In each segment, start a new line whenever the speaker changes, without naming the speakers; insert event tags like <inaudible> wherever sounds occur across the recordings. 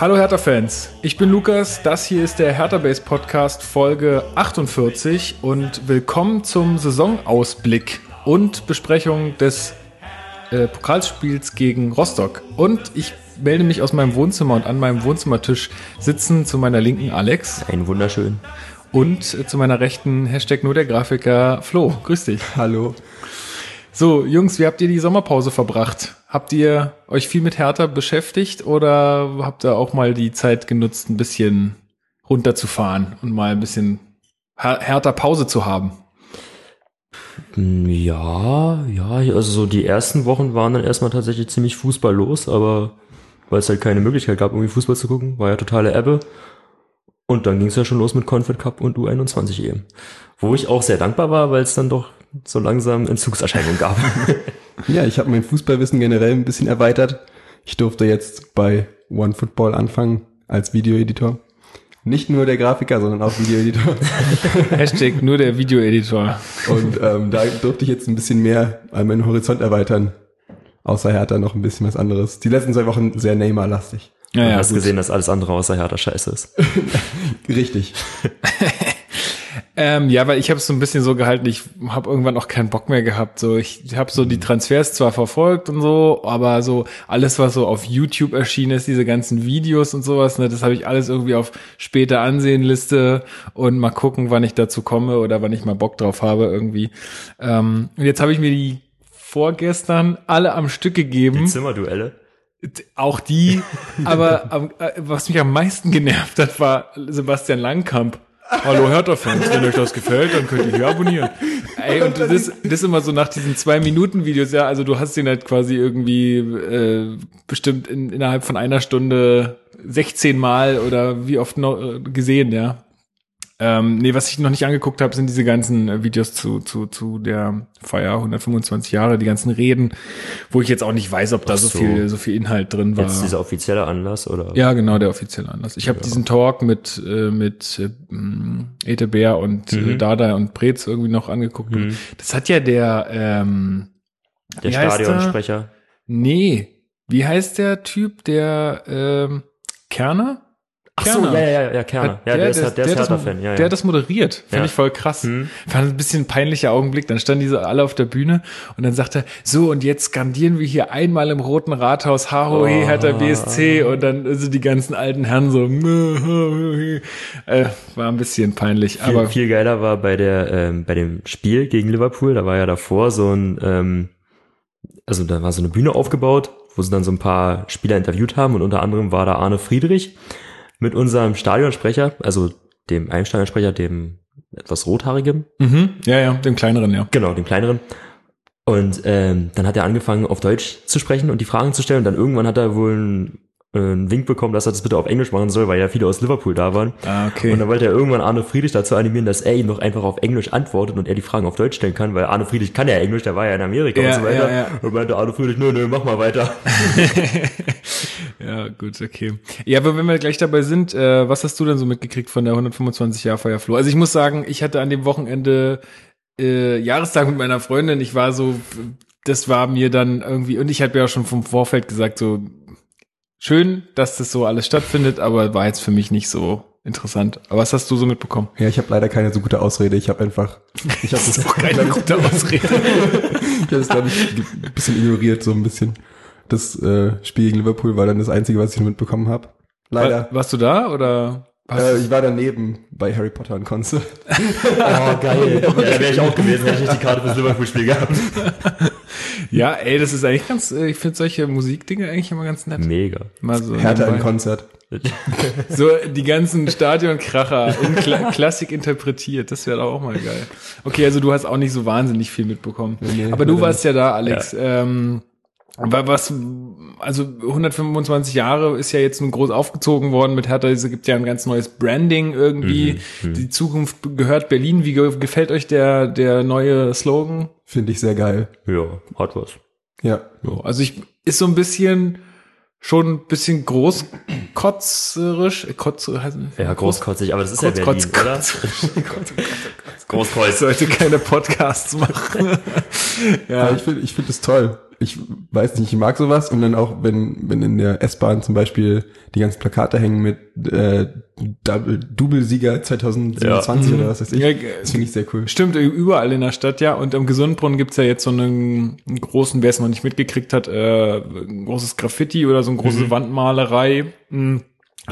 Hallo Hertha-Fans, ich bin Lukas, das hier ist der Hertha-Base Podcast Folge 48 und willkommen zum Saisonausblick und Besprechung des äh, Pokalspiels gegen Rostock. Und ich melde mich aus meinem Wohnzimmer und an meinem Wohnzimmertisch sitzen zu meiner linken Alex.
Ein wunderschön.
Und äh, zu meiner rechten Hashtag nur der Grafiker Flo. Grüß dich.
Hallo.
So, Jungs, wie habt ihr die Sommerpause verbracht? Habt ihr euch viel mit Hertha beschäftigt oder habt ihr auch mal die Zeit genutzt, ein bisschen runterzufahren und mal ein bisschen härter Pause zu haben?
Hm, ja, ja, also so die ersten Wochen waren dann erstmal tatsächlich ziemlich fußballlos, aber weil es halt keine Möglichkeit gab, irgendwie Fußball zu gucken, war ja totale Ebbe. Und dann ging es ja schon los mit Confed Cup und U21 EM. Wo ich auch sehr dankbar war, weil es dann doch so langsam Entzugserscheinungen gab. <laughs>
ja, ich habe mein Fußballwissen generell ein bisschen erweitert. Ich durfte jetzt bei OneFootball anfangen als Videoeditor. Nicht nur der Grafiker, sondern auch Videoeditor. <laughs>
Hashtag nur der Videoeditor.
Und ähm, da durfte ich jetzt ein bisschen mehr an meinen Horizont erweitern. Außer Hertha noch ein bisschen was anderes. Die letzten zwei Wochen sehr Neymar-lastig.
Ja, ja, hast gut. gesehen, dass alles andere außer Hertha scheiße ist. <laughs>
Richtig.
Ähm, ja, weil ich habe es so ein bisschen so gehalten, ich habe irgendwann auch keinen Bock mehr gehabt. So, ich habe so die. Transfers zwar verfolgt und so, aber so alles, was so auf YouTube erschienen ist, diese ganzen Videos und sowas, ne, das habe ich alles irgendwie auf später Ansehenliste und mal gucken, wann ich dazu komme oder wann ich mal Bock drauf habe irgendwie. Ähm, und jetzt habe ich mir die vorgestern alle am Stück gegeben.
Die Zimmerduelle.
Auch die, <laughs> aber äh, was mich am meisten genervt hat, war Sebastian Langkamp. Hallo Hertha-Fans, wenn euch das gefällt, dann könnt ihr hier abonnieren. Ey, und das, das ist immer so nach diesen zwei Minuten Videos, ja, also du hast den halt quasi irgendwie äh, bestimmt in, innerhalb von einer Stunde 16 Mal oder wie oft noch äh, gesehen, ja. Ähm, nee, was ich noch nicht angeguckt habe, sind diese ganzen äh, Videos zu, zu, zu der Feier 125 Jahre, die ganzen Reden, wo ich jetzt auch nicht weiß, ob da so. so, viel, so viel Inhalt drin war.
Jetzt dieser offizielle Anlass, oder?
Ja, genau, der offizielle Anlass. Ich habe ja. diesen Talk mit, äh, mit äh, Ete Bär und äh, mhm. Dada und Brez irgendwie noch angeguckt. Mhm. Das hat ja der, ähm,
der Stadionsprecher.
Nee, wie heißt der Typ, der ähm, Kerner?
Ach so, ja, ja, ja, Kerner. Ja, der, der, ist, der, der ist Hertha-Fan. Ja, ja.
Der hat das moderiert. Fand ja. ich voll krass. Hm. Fand ein bisschen ein peinlicher Augenblick. Dann standen die so alle auf der Bühne und dann sagt er, so und jetzt skandieren wir hier einmal im Roten Rathaus Hahohe, oh. Hertha BSC und dann also die ganzen alten Herren so äh, war ein bisschen peinlich.
Viel,
aber
viel geiler war bei der ähm, bei dem Spiel gegen Liverpool, da war ja davor so ein ähm, also da war so eine Bühne aufgebaut, wo sie dann so ein paar Spieler interviewt haben und unter anderem war da Arne Friedrich mit unserem Stadionsprecher, also dem einen Stadionsprecher, dem etwas rothaarigem.
Mhm. Ja, ja, dem kleineren, ja.
Genau, dem kleineren. Und ähm, dann hat er angefangen, auf Deutsch zu sprechen und die Fragen zu stellen. Und dann irgendwann hat er wohl ein einen Wink bekommen, dass er das bitte auf Englisch machen soll, weil ja viele aus Liverpool da waren.
Ah, okay.
Und dann wollte er irgendwann Arne Friedrich dazu animieren, dass er ihm noch einfach auf Englisch antwortet und er die Fragen auf Deutsch stellen kann, weil Arne Friedrich kann ja Englisch, der war ja in Amerika
ja,
und so weiter.
Ja, ja.
Und meinte Arne Friedrich, nö, nö, mach mal weiter. <laughs>
ja, gut, okay. Ja, aber wenn wir gleich dabei sind, äh, was hast du denn so mitgekriegt von der 125 Jahr Feier Flo? Also ich muss sagen, ich hatte an dem Wochenende äh, Jahrestag mit meiner Freundin. Ich war so, das war mir dann irgendwie, und ich habe ja schon vom Vorfeld gesagt, so, schön, dass das so alles stattfindet, aber war jetzt für mich nicht so interessant. Aber was hast du so mitbekommen?
Ja, ich habe leider keine so gute Ausrede. Ich habe einfach, ich habe <laughs> das
auch keine <laughs> gute Ausrede.
ich habe das glaube ich ein bisschen ignoriert, so ein bisschen. Das äh, Spiel gegen Liverpool war dann das einzige, was ich mitbekommen habe. Leider.
War, warst du da oder?
Äh, ich war daneben bei Harry Potter und Konze. <laughs>
oh, geil. Ja, da wäre ich auch gewesen, hätte ich die Karte fürs Liverpool-Spiel gehabt. <laughs>
ja, ey, das ist eigentlich ganz, äh, ich finde solche Musikdinge eigentlich immer ganz nett.
Mega.
Mal so Härter im Konzert. <laughs>
so die ganzen Stadionkracher in Kla Klassik interpretiert, das wäre auch mal geil. Okay, also du hast auch nicht so wahnsinnig viel mitbekommen. Nee, Aber du warst ja da, Alex. Ja. Ähm, was, also 125 Jahre ist ja jetzt nun groß aufgezogen worden mit Hertha. Es gibt ja ein ganz neues Branding irgendwie. Mhm, mhm. Die Zukunft gehört Berlin. Wie gefällt euch der, der neue Slogan?
Finde ich sehr geil.
Ja, hat was.
Ja.
So, also ich, ist so ein bisschen, schon ein bisschen großkotzerisch. Kotz, heißt,
ja, großkotzig, aber das ist Kotz, ja Berlin, Kotz, oder? <laughs>
Großkreuz. Sollte keine Podcasts machen. <laughs>
ja, ja ich finde ich finde es toll. Ich weiß nicht, ich mag sowas und dann auch, wenn, wenn in der S-Bahn zum Beispiel die ganzen Plakate hängen mit äh, Double, Double-Sieger 2027
Ja.
oder was weiß ich.
Ja,
das finde ich sehr cool.
Stimmt, überall in der Stadt, ja. Und am Gesundbrunnen gibt's ja jetzt so einen, großen, wer es noch nicht mitgekriegt hat, äh, ein großes Graffiti oder so eine große Wandmalerei. Hm.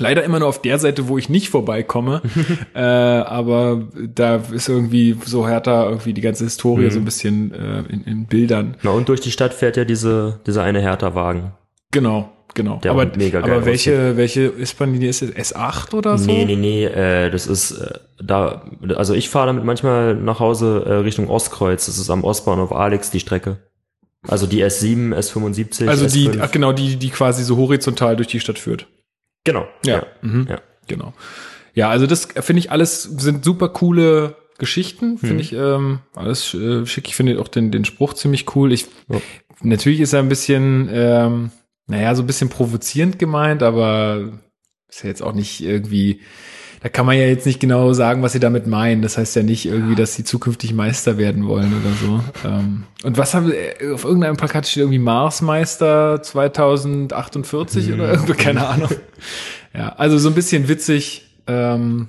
Leider immer nur auf der Seite, wo ich nicht vorbeikomme. <laughs> äh, aber da ist irgendwie so härter irgendwie die ganze Historie so ein bisschen äh, in, in Bildern.
Na, und durch die Stadt fährt ja diese, dieser eine Hertha-Wagen.
Genau, genau.
Der
aber
mega geil
aber welche, welche S-Bahn-Linie ist es? S8 oder so?
Nee, nee, nee, äh, das ist äh, da, also ich fahre damit manchmal nach Hause äh, Richtung Ostkreuz. Das ist am Ostbahnhof Alex die Strecke. Also die S7, S75.
Also die,
S5.
ach, genau, die, die quasi so horizontal durch die Stadt führt.
Genau.
Ja. Mhm.
ja.
Genau. Ja, also das finde ich alles sind super coole Geschichten, finde
Mhm.
ich ähm, alles äh, schick. Ich finde auch den, den Spruch ziemlich cool. Ich
Ja.
natürlich ist er ein bisschen, ähm, naja, so ein bisschen provozierend gemeint, aber ist ja jetzt auch nicht irgendwie. Da kann man ja jetzt nicht genau sagen, was sie damit meinen. Das heißt ja nicht irgendwie, dass sie zukünftig Meister werden wollen oder so. Ähm, und was haben äh, auf irgendeinem Plakat steht irgendwie Marsmeister 2048 oder irgendwie, keine Ahnung. Ja, also so ein bisschen witzig. Ähm,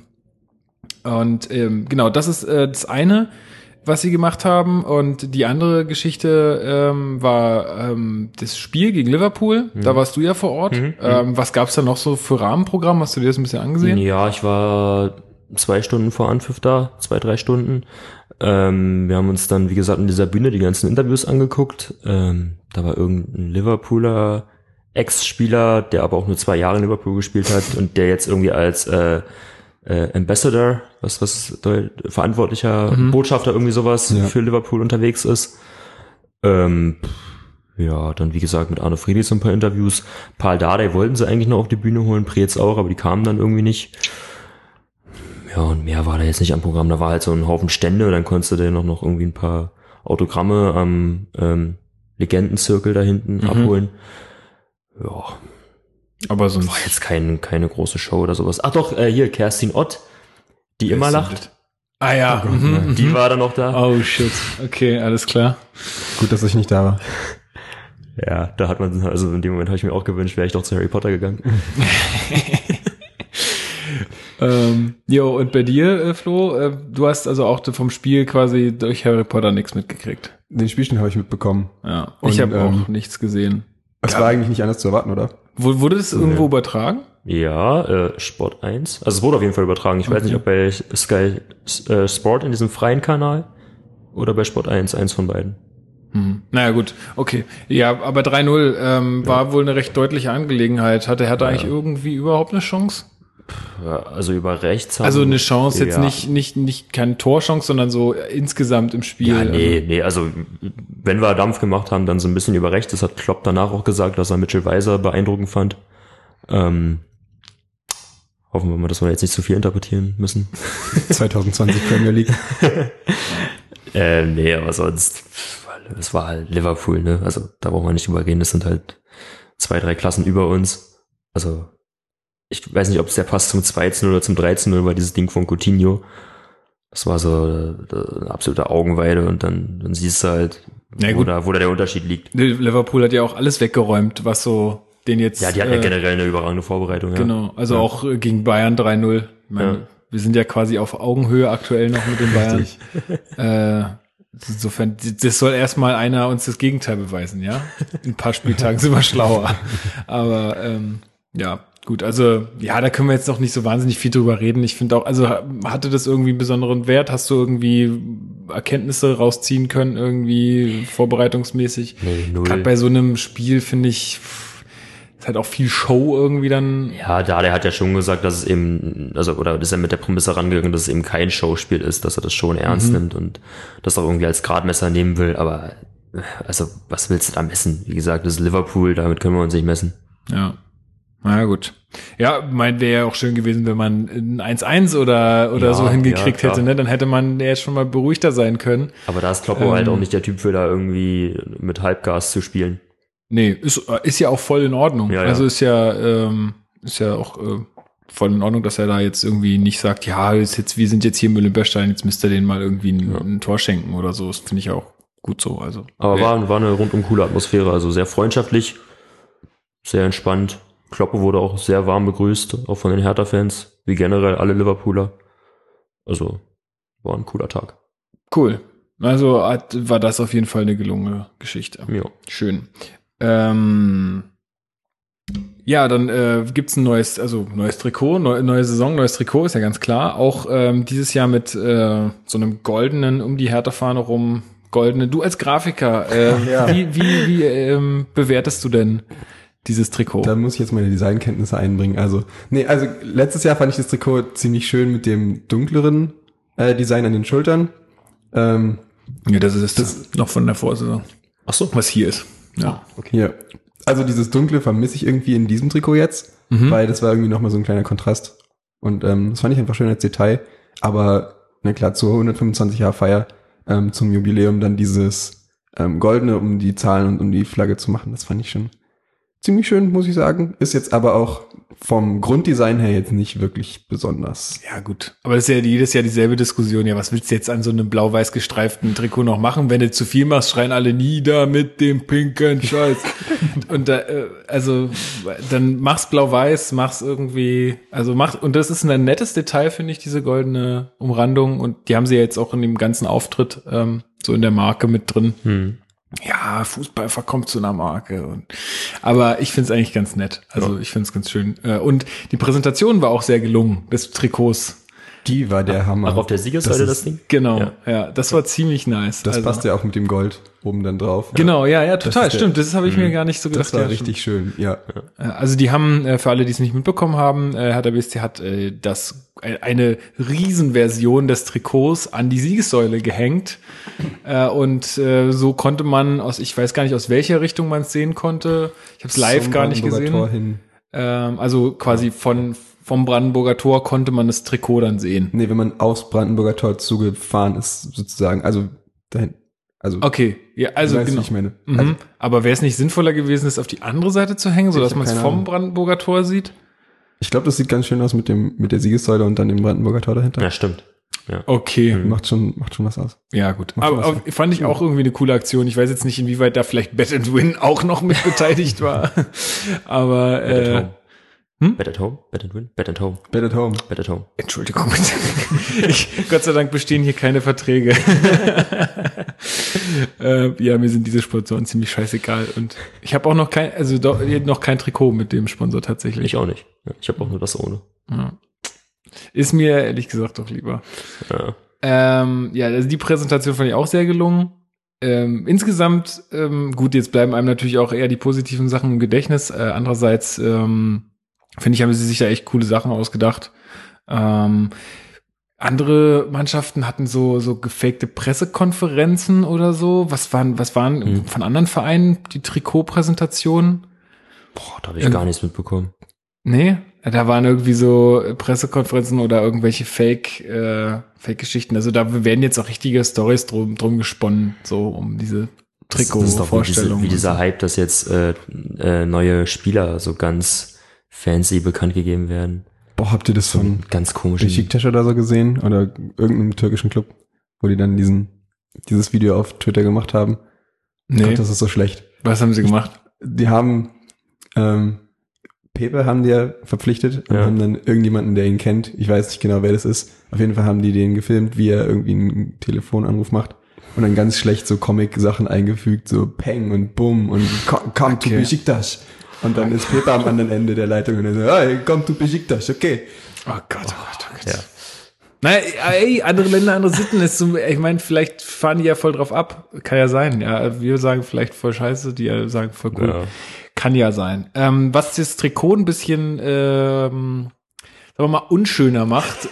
und ähm, genau, das ist äh, das eine, was sie gemacht haben. Und die andere Geschichte ähm, war ähm, das Spiel gegen Liverpool. Da warst du ja vor Ort. Ähm, was gab's da noch so für Rahmenprogramm? Hast du dir das ein bisschen angesehen?
Ja, ich war zwei Stunden vor Anpfiff da, zwei, drei Stunden. Ähm, wir haben uns dann, wie gesagt, in dieser Bühne die ganzen Interviews angeguckt. Ähm, da war irgendein Liverpooler Ex-Spieler, der aber auch nur zwei Jahre in Liverpool gespielt hat und der jetzt irgendwie als äh, äh, Ambassador, was was verantwortlicher Botschafter irgendwie sowas
Ja.
für Liverpool unterwegs ist. Ähm, ja, dann wie gesagt mit Arne Friedrich so ein paar Interviews. Paul Dardai wollten sie eigentlich noch auf die Bühne holen, Preetz auch, aber die kamen dann irgendwie nicht. Ja, und mehr war da jetzt nicht am Programm. Da war halt so ein Haufen Stände, dann konntest du dir noch, noch irgendwie ein paar Autogramme am ähm, Legendenzirkel da hinten
Mhm.
abholen. Ja,
Aber sonst.
war jetzt kein, keine große Show oder sowas. Ach doch, äh, hier, Kerstin Ott, die immer lacht.
Ah ja. mhm,
Die
mhm.
war da noch da.
Oh shit. Okay, alles klar.
Gut, dass ich nicht da war. <laughs>
Ja, da hat man, also in dem Moment habe ich mir auch gewünscht, wäre ich doch zu Harry Potter gegangen. <laughs>
Ähm, jo, und bei dir, äh, Flo, äh, du hast also auch vom Spiel quasi durch Harry Potter nichts mitgekriegt.
Den Spielstand habe ich mitbekommen.
Ja.
Und,
ich habe
ähm,
auch nichts gesehen.
Es war eigentlich nicht anders zu erwarten, oder?
Wurde das irgendwo übertragen?
Ja, äh, Sport 1. Also es wurde auf jeden Fall übertragen. Ich weiß nicht, ob bei Sky äh, Sport in diesem freien Kanal oder bei Sport 1, eins von beiden.
Mhm. Naja, gut, okay. Ja, aber 3-0 ähm, war wohl eine recht deutliche Angelegenheit. Hatte Hertha eigentlich irgendwie überhaupt eine Chance?
Also über rechts haben,
Also eine Chance, jetzt
ja.
nicht, nicht, nicht keine Torchance, sondern so insgesamt im Spiel.
Ja, nee, nee, also wenn wir Dampf gemacht haben, dann so ein bisschen über rechts. Das hat Klopp danach auch gesagt, dass er Mitchell Weiser beeindruckend fand. Ähm, hoffen wir mal, dass wir jetzt nicht zu viel interpretieren müssen. <laughs>
2020 Premier League. <laughs>
Äh, nee, aber sonst, es war halt Liverpool, ne? Also da brauchen wir nicht drüber reden, das sind halt zwei, drei Klassen über uns. Also ich weiß nicht, ob es der Pass zum 2-0 oder zum 13-0 war, dieses Ding von Coutinho. Das war so äh, eine absolute Augenweide und dann, dann siehst du halt,
Na
wo, da, wo da der Unterschied liegt.
Liverpool hat ja auch alles weggeräumt, was so den jetzt.
Ja, die hatten ja
äh,
generell eine überragende Vorbereitung. Ja.
Genau, also
Ja.
auch äh, gegen Bayern 3-0. Ich meine,
Ja.
Wir sind ja quasi auf Augenhöhe aktuell noch mit den Bayern. <laughs> äh, insofern, das soll erstmal einer uns das Gegenteil beweisen, ja? In ein paar Spieltagen sind wir schlauer. <laughs> Aber ähm, ja, gut, also ja, da können wir jetzt noch nicht so wahnsinnig viel drüber reden. Ich finde auch, also hatte das irgendwie einen besonderen Wert? Hast du irgendwie Erkenntnisse rausziehen können, irgendwie vorbereitungsmäßig?
Nee.
Gerade bei so einem Spiel finde ich, ist halt auch viel Show irgendwie dann.
Ja, da, der hat ja schon gesagt, dass es eben, also, oder ist er mit der Prämisse rangegangen, dass es eben kein Showspiel ist, dass er das schon ernst nimmt und das auch irgendwie als Gradmesser nehmen will, aber, also, was willst du da messen? Wie gesagt, das ist Liverpool, damit können wir uns nicht messen.
Ja. Na ja, gut. Ja, mein wäre ja auch schön gewesen, wenn man ein 1-1 oder, oder
Ja,
so hingekriegt
ja,
hätte, ne? Dann hätte man ja jetzt schon mal beruhigter sein können.
Aber da ist Kloppo
Ähm.
halt auch nicht der Typ für da irgendwie mit Halbgas zu spielen.
Nee, ist, ist ja auch voll in Ordnung.
Ja, ja.
Also ist ja, ähm, ist ja auch äh, voll in Ordnung, dass er da jetzt irgendwie nicht sagt, ja, ist jetzt, wir sind jetzt hier im Olympiastein, jetzt müsst ihr denen mal irgendwie ein, ein Tor schenken oder so. Das finde ich auch gut so. Also.
Aber war, war eine rundum coole Atmosphäre, also sehr freundschaftlich, sehr entspannt. Kloppe wurde auch sehr warm begrüßt, auch von den Hertha-Fans, wie generell alle Liverpooler. Also war ein cooler Tag.
cool. Also hat, war das auf jeden Fall eine gelungene Geschichte.
Ja.
Schön. Ähm, ja, dann äh, gibt's ein neues, also neues Trikot, neu, neue Saison, neues Trikot, ist ja ganz klar. Auch ähm, dieses Jahr mit äh, so einem goldenen um die Hertha-Fahne rum, goldene. Du als Grafiker, äh, <laughs>
Ja.
wie, wie, wie ähm, bewertest du denn dieses Trikot?
Da muss ich jetzt meine Designkenntnisse einbringen. Also, nee, also letztes Jahr fand ich das Trikot ziemlich schön mit dem dunkleren äh, Design an den Schultern. Ähm,
ja, das ist das noch von der Vorsaison.
Ach so.
Was hier ist. Ja.
Ja. Also dieses Dunkle vermisse ich irgendwie in diesem Trikot jetzt,
Mhm.
weil das war irgendwie nochmal so ein kleiner Kontrast. Und ähm, das fand ich einfach schön als Detail. Aber na klar, zur 125 Jahr Feier ähm, zum Jubiläum dann dieses ähm, Goldene, um die Zahlen und um die Flagge zu machen, das fand ich schon ziemlich schön, muss ich sagen. Ist jetzt aber auch vom Grunddesign her jetzt nicht wirklich besonders.
Ja, gut. Aber das ist ja jedes Jahr dieselbe Diskussion. Ja, was willst du jetzt an so einem blau-weiß gestreiften Trikot noch machen? Wenn du zu viel machst, schreien alle nieder mit dem pinken Scheiß. <laughs> und da, äh, also, dann mach's blau-weiß, mach's irgendwie, also mach, und das ist ein nettes Detail, finde ich, diese goldene Umrandung. Und die haben sie ja jetzt auch in dem ganzen Auftritt, ähm, so in der Marke mit drin.
Hm.
Ja, Fußball verkommt zu einer Marke. Und, aber ich finde es eigentlich ganz nett. Also ich finde es ganz schön. Äh, Und die Präsentation war auch sehr gelungen, des Trikots.
Die war der Hammer.
Auch auf der Siegesseite
Das
das, Ding?
Genau,
Ja.
ja, das war ziemlich nice.
Das
Also-
passt ja auch mit dem Gold oben dann drauf.
Genau, ja, ja, total,
der-
stimmt. Das habe ich mir gar nicht so gedacht.
Das war
ja,
richtig schön, ja.
Äh, Also die haben, äh, für alle, die es nicht mitbekommen haben, äh, BSC hat äh, das eine Riesenversion des Trikots an die Siegessäule gehängt. Und so konnte man aus, ich weiß gar nicht, aus welcher Richtung man es sehen konnte. Ich habe es live
Zum
gar nicht gesehen.
Tor hin.
Ähm, also quasi von vom Brandenburger Tor konnte man das Trikot dann sehen.
Nee, wenn man aufs Brandenburger Tor zugefahren ist, sozusagen, also dahin. Also,
Okay, ja, also
weißt,
genau.
ich meine.
Mhm.
Also,
Aber wäre es nicht sinnvoller gewesen, es auf die andere Seite zu hängen, sodass man es vom
Ahnung.
Brandenburger Tor sieht?
ich glaube, das sieht ganz schön aus mit dem, mit der Siegessäule und dann dem Brandenburger Tor dahinter.
Ja, stimmt. Ja.
Okay,
Macht schon, macht schon was aus.
ja gut.
Macht
Aber, aber fand ich auch irgendwie eine coole Aktion. Ich weiß jetzt nicht, inwieweit da vielleicht Bet and Win auch noch mit beteiligt war. <laughs> Aber äh. Hm?
Bet at home? Bet and win? Bet at home.
Bet at home.
Bet at home.
Entschuldigung. <laughs> ich, Gott sei Dank bestehen hier keine Verträge. <laughs> äh, ja, mir sind diese Sponsoren ziemlich scheißegal. Und ich habe auch noch kein, also doch, noch kein Trikot mit dem Sponsor tatsächlich.
Ich auch nicht. Ich habe auch nur das ohne.
Ja. Ist mir ehrlich gesagt doch lieber.
Ja.
Ähm, ja, also die Präsentation fand ich auch sehr gelungen. Ähm, insgesamt, ähm, gut, jetzt bleiben einem natürlich auch eher die positiven Sachen im Gedächtnis. Äh, andererseits, ähm, finde ich, haben sie sich da echt coole Sachen ausgedacht. Ähm, andere Mannschaften hatten so, so gefakte Pressekonferenzen oder so. Was waren, was waren
Mhm.
von anderen Vereinen die Trikotpräsentationen?
Boah, da habe ich
Ähm,
gar nichts mitbekommen.
Nee, da waren irgendwie so Pressekonferenzen oder irgendwelche Fake, äh, Fake-Geschichten. Also da werden jetzt auch richtige Stories drum, drum gesponnen, so um diese
doch wie, diese, wie dieser Hype, dass jetzt äh, äh, neue Spieler so ganz fancy bekannt gegeben werden.
Boah, habt ihr das von
Ganz komischen.
Besiktas oder so gesehen? Oder irgendeinem türkischen Club? Wo die dann diesen, dieses Video auf Twitter gemacht haben?
nee,
Gott, das ist so schlecht.
was haben sie gemacht?
Die haben, ähm, Pepe haben die ja verpflichtet und
Ja.
haben dann irgendjemanden, der ihn kennt. Ich weiß nicht genau, wer das ist. Auf jeden Fall haben die den gefilmt, wie er irgendwie einen Telefonanruf macht. Und dann ganz schlecht so Comic-Sachen eingefügt, so Peng und Bumm und komm, komm to
Okay.
Besiktas. Und dann ist Pepe am anderen Ende der Leitung und er so, hey, komm to Besiktas, okay.
Oh Gott, oh Gott, oh Gott.
Ja.
Naja, ey, andere Länder, andere Sitten ist so, ich meine, vielleicht fahren die ja voll drauf ab. Kann ja sein, ja. Wir sagen vielleicht voll scheiße, die sagen voll cool.
Ja.
Kann ja sein. Ähm, was das Trikot ein bisschen, ähm, sagen wir mal, unschöner macht,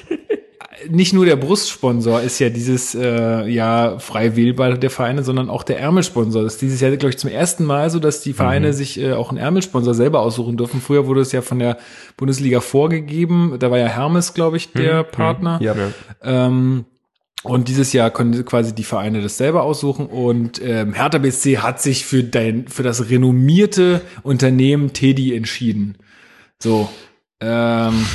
nicht nur der Brustsponsor ist ja dieses äh, ja frei wählbar der Vereine, sondern auch der Ärmelsponsor. Das ist dieses Jahr, glaube ich, zum ersten Mal so, dass die Vereine sich äh, auch einen Ärmelsponsor selber aussuchen dürfen. Früher wurde es ja von der Bundesliga vorgegeben. Da war ja Hermes, glaube ich, der Partner.
Ja.
Ja.
Ähm, und dieses Jahr können quasi die Vereine das selber aussuchen. Und ähm, Hertha BSC hat sich für, dein, für das renommierte Unternehmen Teddy entschieden. So, ähm,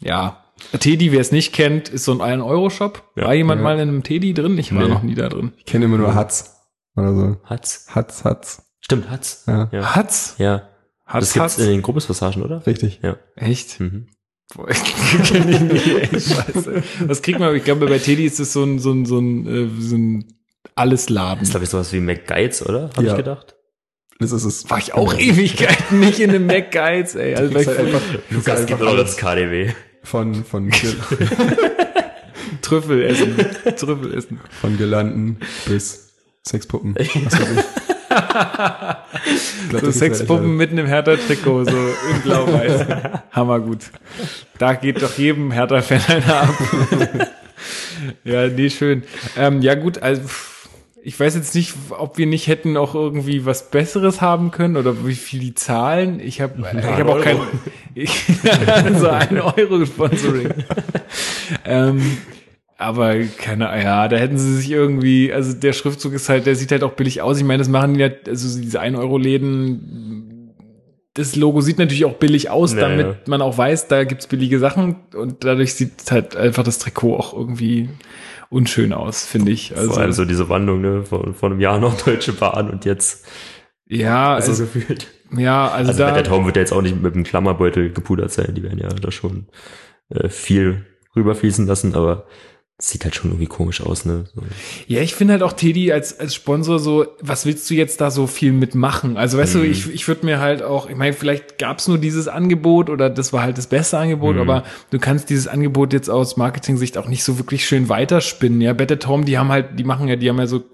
ja. Teddy, wer es nicht kennt, ist so ein 1-Euro-Shop.
Ja.
war jemand
Ja.
mal in einem Teddy drin? Ich war
Nee.
noch nie da drin.
Ich kenne immer nur Hatz. Oder so.
Hatz.
Hatz, Hatz.
Stimmt, Hatz.
Ja,
Ja.
Hat's?
Ja.
Hat's,
das gibt's
hat's?
in den Gruppespassagen, oder?
richtig.
Ja.
Echt?
Mhm.
Boah, ich <laughs> kenn ich nicht, ey, scheiße. Was kriegt man? Ich glaube, bei Teddy ist es so ein, so ein, so ein, äh, so ein Allesladen.
Das ist, glaube ich, sowas wie McGuides, oder? Habe
Ja.
ich gedacht.
Das ist es.
War ich auch Ewigkeiten nicht in einem McGuides, ey. Also
halt einfach,
Lukas
einfach
gibt auch das KDW.
Von, von, <laughs>
Trüffel essen. Trüffel essen.
von Gelanden bis Sexpuppen. <laughs> Glaub,
So Sexpuppen mitten im Hertha-Trikot, so in blau-weiß. <laughs> Hammergut. Da geht doch jedem Hertha-Fan einer ab. ja, nee, schön. Ähm, ja gut, also ich weiß jetzt nicht, ob wir nicht hätten auch irgendwie was Besseres haben können oder wie viel die zahlen. Ich habe ich hab auch kein <laughs> ich, so ein Euro Sponsoring. ähm, aber keine, ja, da hätten sie sich irgendwie, also der Schriftzug ist halt, der sieht halt auch billig aus. Ich meine, das machen die ja, also diese 1-Euro-Läden, das Logo sieht natürlich auch billig aus,
Naja.
damit man auch weiß, da gibt's billige Sachen und dadurch sieht halt einfach das Trikot auch irgendwie unschön aus, finde ich. Also,
Vor allem so diese Wandlung, ne? Vor, vor einem Jahr noch Deutsche Bahn und jetzt
ja,
so
also,
gefühlt.
ja, also,
Also
da,
der Traum wird ja jetzt auch nicht mit einem Klammerbeutel gepudert sein. Die werden ja da schon äh, viel rüberfließen lassen, aber sieht halt schon irgendwie komisch aus, ne? So.
Ja, ich finde halt auch Teddy als, als Sponsor so, was willst du jetzt da so viel mitmachen? Also weißt
Mhm.
du, ich, ich würde mir halt auch, ich meine, vielleicht gab's nur dieses Angebot oder das war halt das beste Angebot,
Mhm.
aber du kannst dieses Angebot jetzt aus Marketing-Sicht auch nicht so wirklich schön weiterspinnen. Ja, Better Home, die haben halt, die machen ja, die haben ja so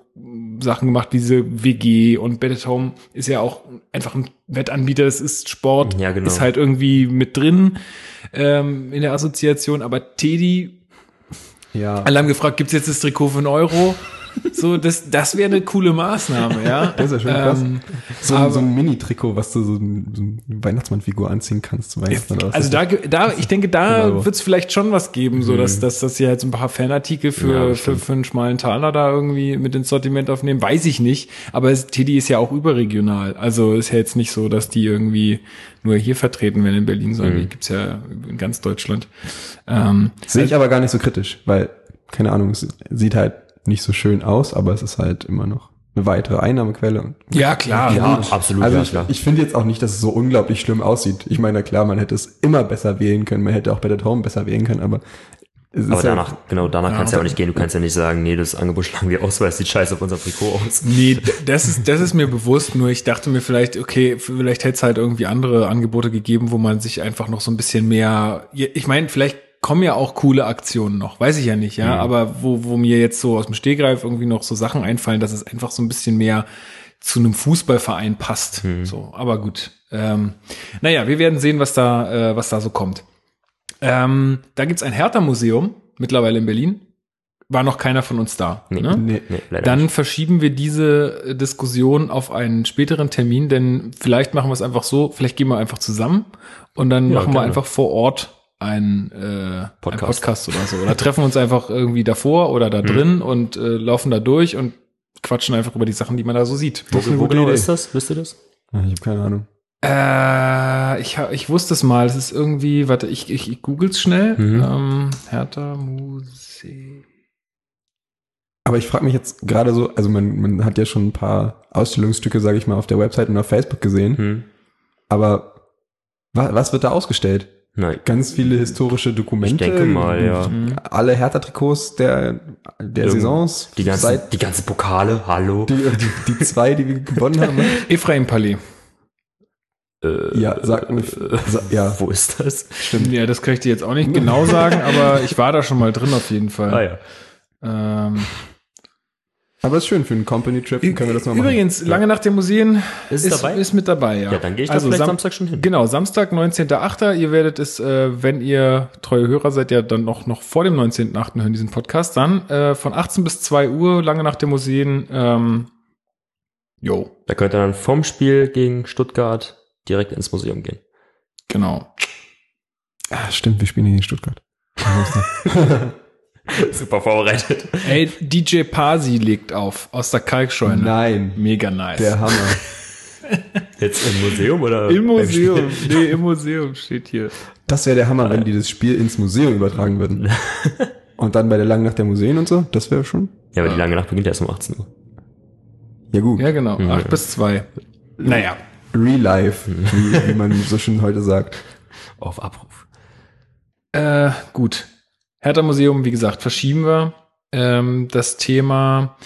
Sachen gemacht wie diese WG und Better Home ist ja auch einfach ein Wettanbieter, das ist Sport,
Ja, genau.
ist halt irgendwie mit drin ähm, in der Assoziation, aber Teddy
Ja,
alle haben gefragt, gibt's jetzt das Trikot für einen Euro? So, das, das wäre eine coole Maßnahme, ja. <laughs>
Das ist ja schon krass.
Ähm,
so, ein-
aber-
so ein Mini-Trikot, was du so, ein- so eine Weihnachtsmann-Figur anziehen kannst zu Weihnachten. oder was
also
ist
da, ge- da, ich denke, da
Euro.
wird's vielleicht schon was geben, so dass, dass, dass sie halt so ein paar Fanartikel
Ja,
für, für, für einen schmalen Taler da irgendwie mit ins Sortiment aufnehmen, weiß ich nicht. Aber es, Teddy ist ja auch überregional. Also ist ja jetzt nicht so, dass die irgendwie nur hier vertreten werden in Berlin, sondern
Mhm.
die gibt's ja in ganz Deutschland. Ähm,
Sehe ich aber gar nicht so kritisch, weil, keine Ahnung, es sieht halt nicht so schön aus, aber es ist halt immer noch eine weitere Einnahmequelle.
Ja, klar.
Ja, absolut,
also
ja,
ich,
klar.
ich finde jetzt auch nicht, dass es so unglaublich schlimm aussieht. Ich meine, klar, man hätte es immer besser wählen können, man hätte auch bei der Home besser wählen können, aber es
Aber
ist
danach,
halt,
genau, danach
Ja,
kannst du ja auch nicht gehen. Du kannst ja nicht sagen, nee, das Angebot schlagen wir aus, weil es sieht scheiße auf unserem Trikot aus.
Nee, das ist, das ist mir bewusst, nur ich dachte mir vielleicht, okay, vielleicht hätte es halt irgendwie andere Angebote gegeben, wo man sich einfach noch so ein bisschen mehr, ich meine, vielleicht kommen ja auch coole Aktionen noch, weiß ich ja nicht, ja, aber wo, wo mir jetzt so aus dem Stehgreif irgendwie noch so Sachen einfallen, dass es einfach so ein bisschen mehr zu einem Fußballverein passt, so, aber gut. Ähm, naja, wir werden sehen, was da, äh, was da so kommt. Ähm, da gibt's ein Hertha-Museum, mittlerweile in Berlin. War noch keiner von uns da.
Nee.
Ne?
nee,
Nee,
Dann
nicht.
verschieben wir diese äh, Diskussion auf einen späteren Termin, denn vielleicht machen wir es einfach so, vielleicht gehen wir einfach zusammen und dann
Ja,
machen wir
gerne.
einfach vor Ort ein, äh, ein
Podcast.
Podcast oder so. Oder treffen uns einfach irgendwie davor oder
Hm.
da drin und äh, laufen da durch und quatschen einfach über die Sachen, die man da so sieht.
Wo
gute
genau
Idee.
ist das? Wisst ihr das?
Ich habe keine Ahnung.
Äh, ich, ich wusste es mal. Es ist irgendwie, warte, ich, ich, ich google's schnell.
Mhm.
Ähm, Hertha Museum.
Aber ich frage mich jetzt gerade so, also man, man hat ja schon ein paar Ausstellungsstücke, sage ich mal, auf der Website und auf Facebook gesehen,
Hm.
aber wa was wird da ausgestellt?
Nein.
Ganz viele historische Dokumente.
Ich denke mal, ja.
Alle Hertha-Trikots der, der
Irgend-
Saisons.
Die ganzen,
Seit
die ganzen Pokale, hallo.
die, die, die zwei, die wir gewonnen haben. ne? <laughs>
Ephraim Palais.
Äh,
Ja, sag mir. Sa ja, <laughs>
Wo ist das?
stimmt.
Ja, das kann ich dir jetzt auch nicht genau sagen, aber ich war da schon mal drin auf jeden Fall.
Ah ja.
Ähm,
Aber ist schön für einen Company-Trip, können wir das mal machen.
übrigens, lange nach den Museen
Ist
ist,
dabei?
ist mit dabei, ja.
Ja, dann gehe ich da
also
vielleicht
Sam
Samstag schon hin.
Genau, Samstag, 19.8. Ihr werdet es, äh, wenn ihr treue Hörer seid, ja dann noch, noch vor dem 19.8. hören diesen Podcast, dann äh, von 18 bis 2 Uhr, lange nach den Museen. Ähm, jo,
Da könnt ihr dann vom Spiel gegen Stuttgart direkt ins Museum gehen.
genau.
Ah, stimmt, wir spielen hier in Stuttgart. <laughs> <laughs>
Super vorbereitet.
Ey, DJ Pasi legt auf, aus der Kalkscheune.
Nein,
Mega nice.
der Hammer. <laughs>
Jetzt im Museum oder?
Im Museum,
Spiel?
nee, im Museum steht hier.
Das wäre der Hammer, wenn die das Spiel ins Museum übertragen würden. <laughs> Und dann bei der langen Nacht der Museen und so, das wäre schon.
Ja, aber die lange Nacht beginnt erst um 18 Uhr.
Ja gut,
Ja, genau. Acht bis zwei. Naja.
Real Life, wie, wie man so schön heute sagt.
Auf Abruf.
Äh, gut. Hertha Museum, wie gesagt, verschieben wir. Ähm, das Thema,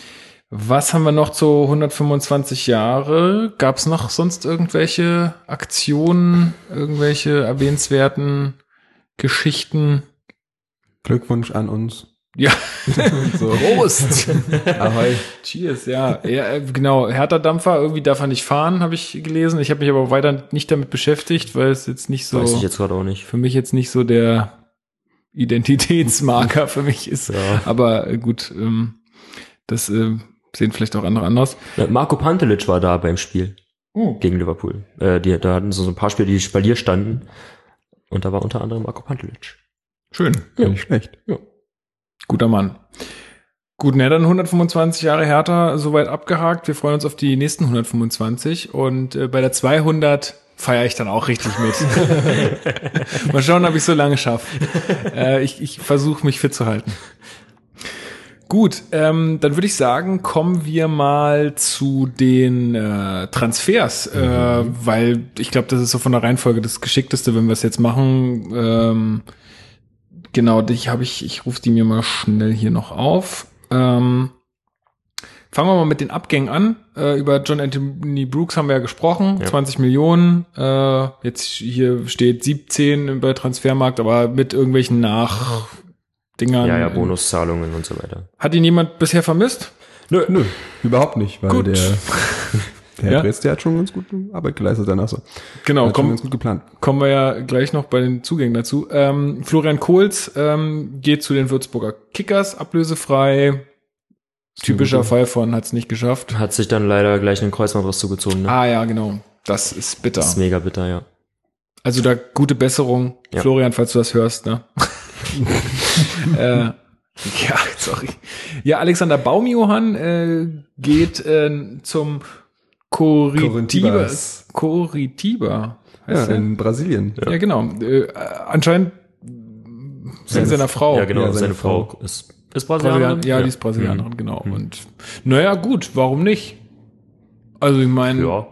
was haben wir noch zu 125 Jahre? Gab es noch sonst irgendwelche Aktionen, irgendwelche erwähnenswerten Geschichten?
Glückwunsch an uns.
Ja, <laughs>
So.
Prost!
Ahoi.
Cheers, ja. ja äh, genau, Hertha-Dampfer, irgendwie darf er nicht fahren, habe ich gelesen. Ich habe mich aber weiter nicht damit beschäftigt, weil es jetzt nicht so,
Weiß ich jetzt gerade auch nicht.
für mich jetzt nicht so der Identitätsmarker für mich ist.
Ja.
Aber äh, gut, ähm, das äh, sehen vielleicht auch andere anders.
Äh, Marco Pantelic war da beim Spiel gegen Liverpool. Äh, die, da hatten so ein paar Spiele, die Spalier standen. Und da war unter anderem Marco Pantelic.
Schön.
Ja, nicht schlecht.
Guter Mann. Gut, ne, dann 125 Jahre Hertha soweit abgehakt. Wir freuen uns auf die nächsten 125 und äh, bei der 200 feiere ich dann auch richtig mit. <laughs> Mal schauen, ob ich so lange schaffe. Äh, ich ich versuche mich fit zu halten. Gut, ähm, dann würde ich sagen, kommen wir mal zu den äh, Transfers, äh, weil ich glaube, das ist so von der Reihenfolge das Geschickteste, wenn wir es jetzt machen. Ähm, genau, dich habe ich, ich rufe die mir mal schnell hier noch auf. Ähm, fangen wir mal mit den Abgängen an. Äh, über John Anthony Brooks haben wir ja gesprochen,
Ja.
20 Millionen. Äh, jetzt hier steht 17 bei Transfermarkt, aber mit irgendwelchen Nachdingern.
Ja, ja, Bonuszahlungen und so weiter.
Hat ihn jemand bisher vermisst?
Nö, nö, überhaupt nicht, weil
Gut.
der, <laughs> der
Ja.
Herr Dres, der hat schon ganz gute Arbeit geleistet danach so.
Genau,
Hat schon
komm,
ganz gut geplant.
kommen wir ja gleich noch bei den Zugängen dazu. Ähm, Florian Kohls ähm, geht zu den Würzburger Kickers, ablösefrei. Typischer Fall von hat's nicht geschafft.
Hat sich dann leider gleich einen Kreuzbandriss zugezogen. Ne?
Ah ja, genau. Das ist bitter.
Das ist mega bitter, ja.
Also da gute Besserung,
Ja.
Florian, falls du das hörst. Ne? <laughs> <laughs> äh, ja, sorry. Ja, Alexander Baumjohann äh, geht äh, zum Coritiba.
Corintibas.
Coritiba.
Ja,
der?
in Brasilien.
Ja, genau. Äh, anscheinend wegen seiner Frau.
Ja, genau.
Ja,
seine,
seine
Frau,
Frau.
ist, ist
Brasilian,
Brasilianerin.
ja, die ist Brasilianerin, genau. Und naja, gut, warum nicht? Also ich meine,
Ja.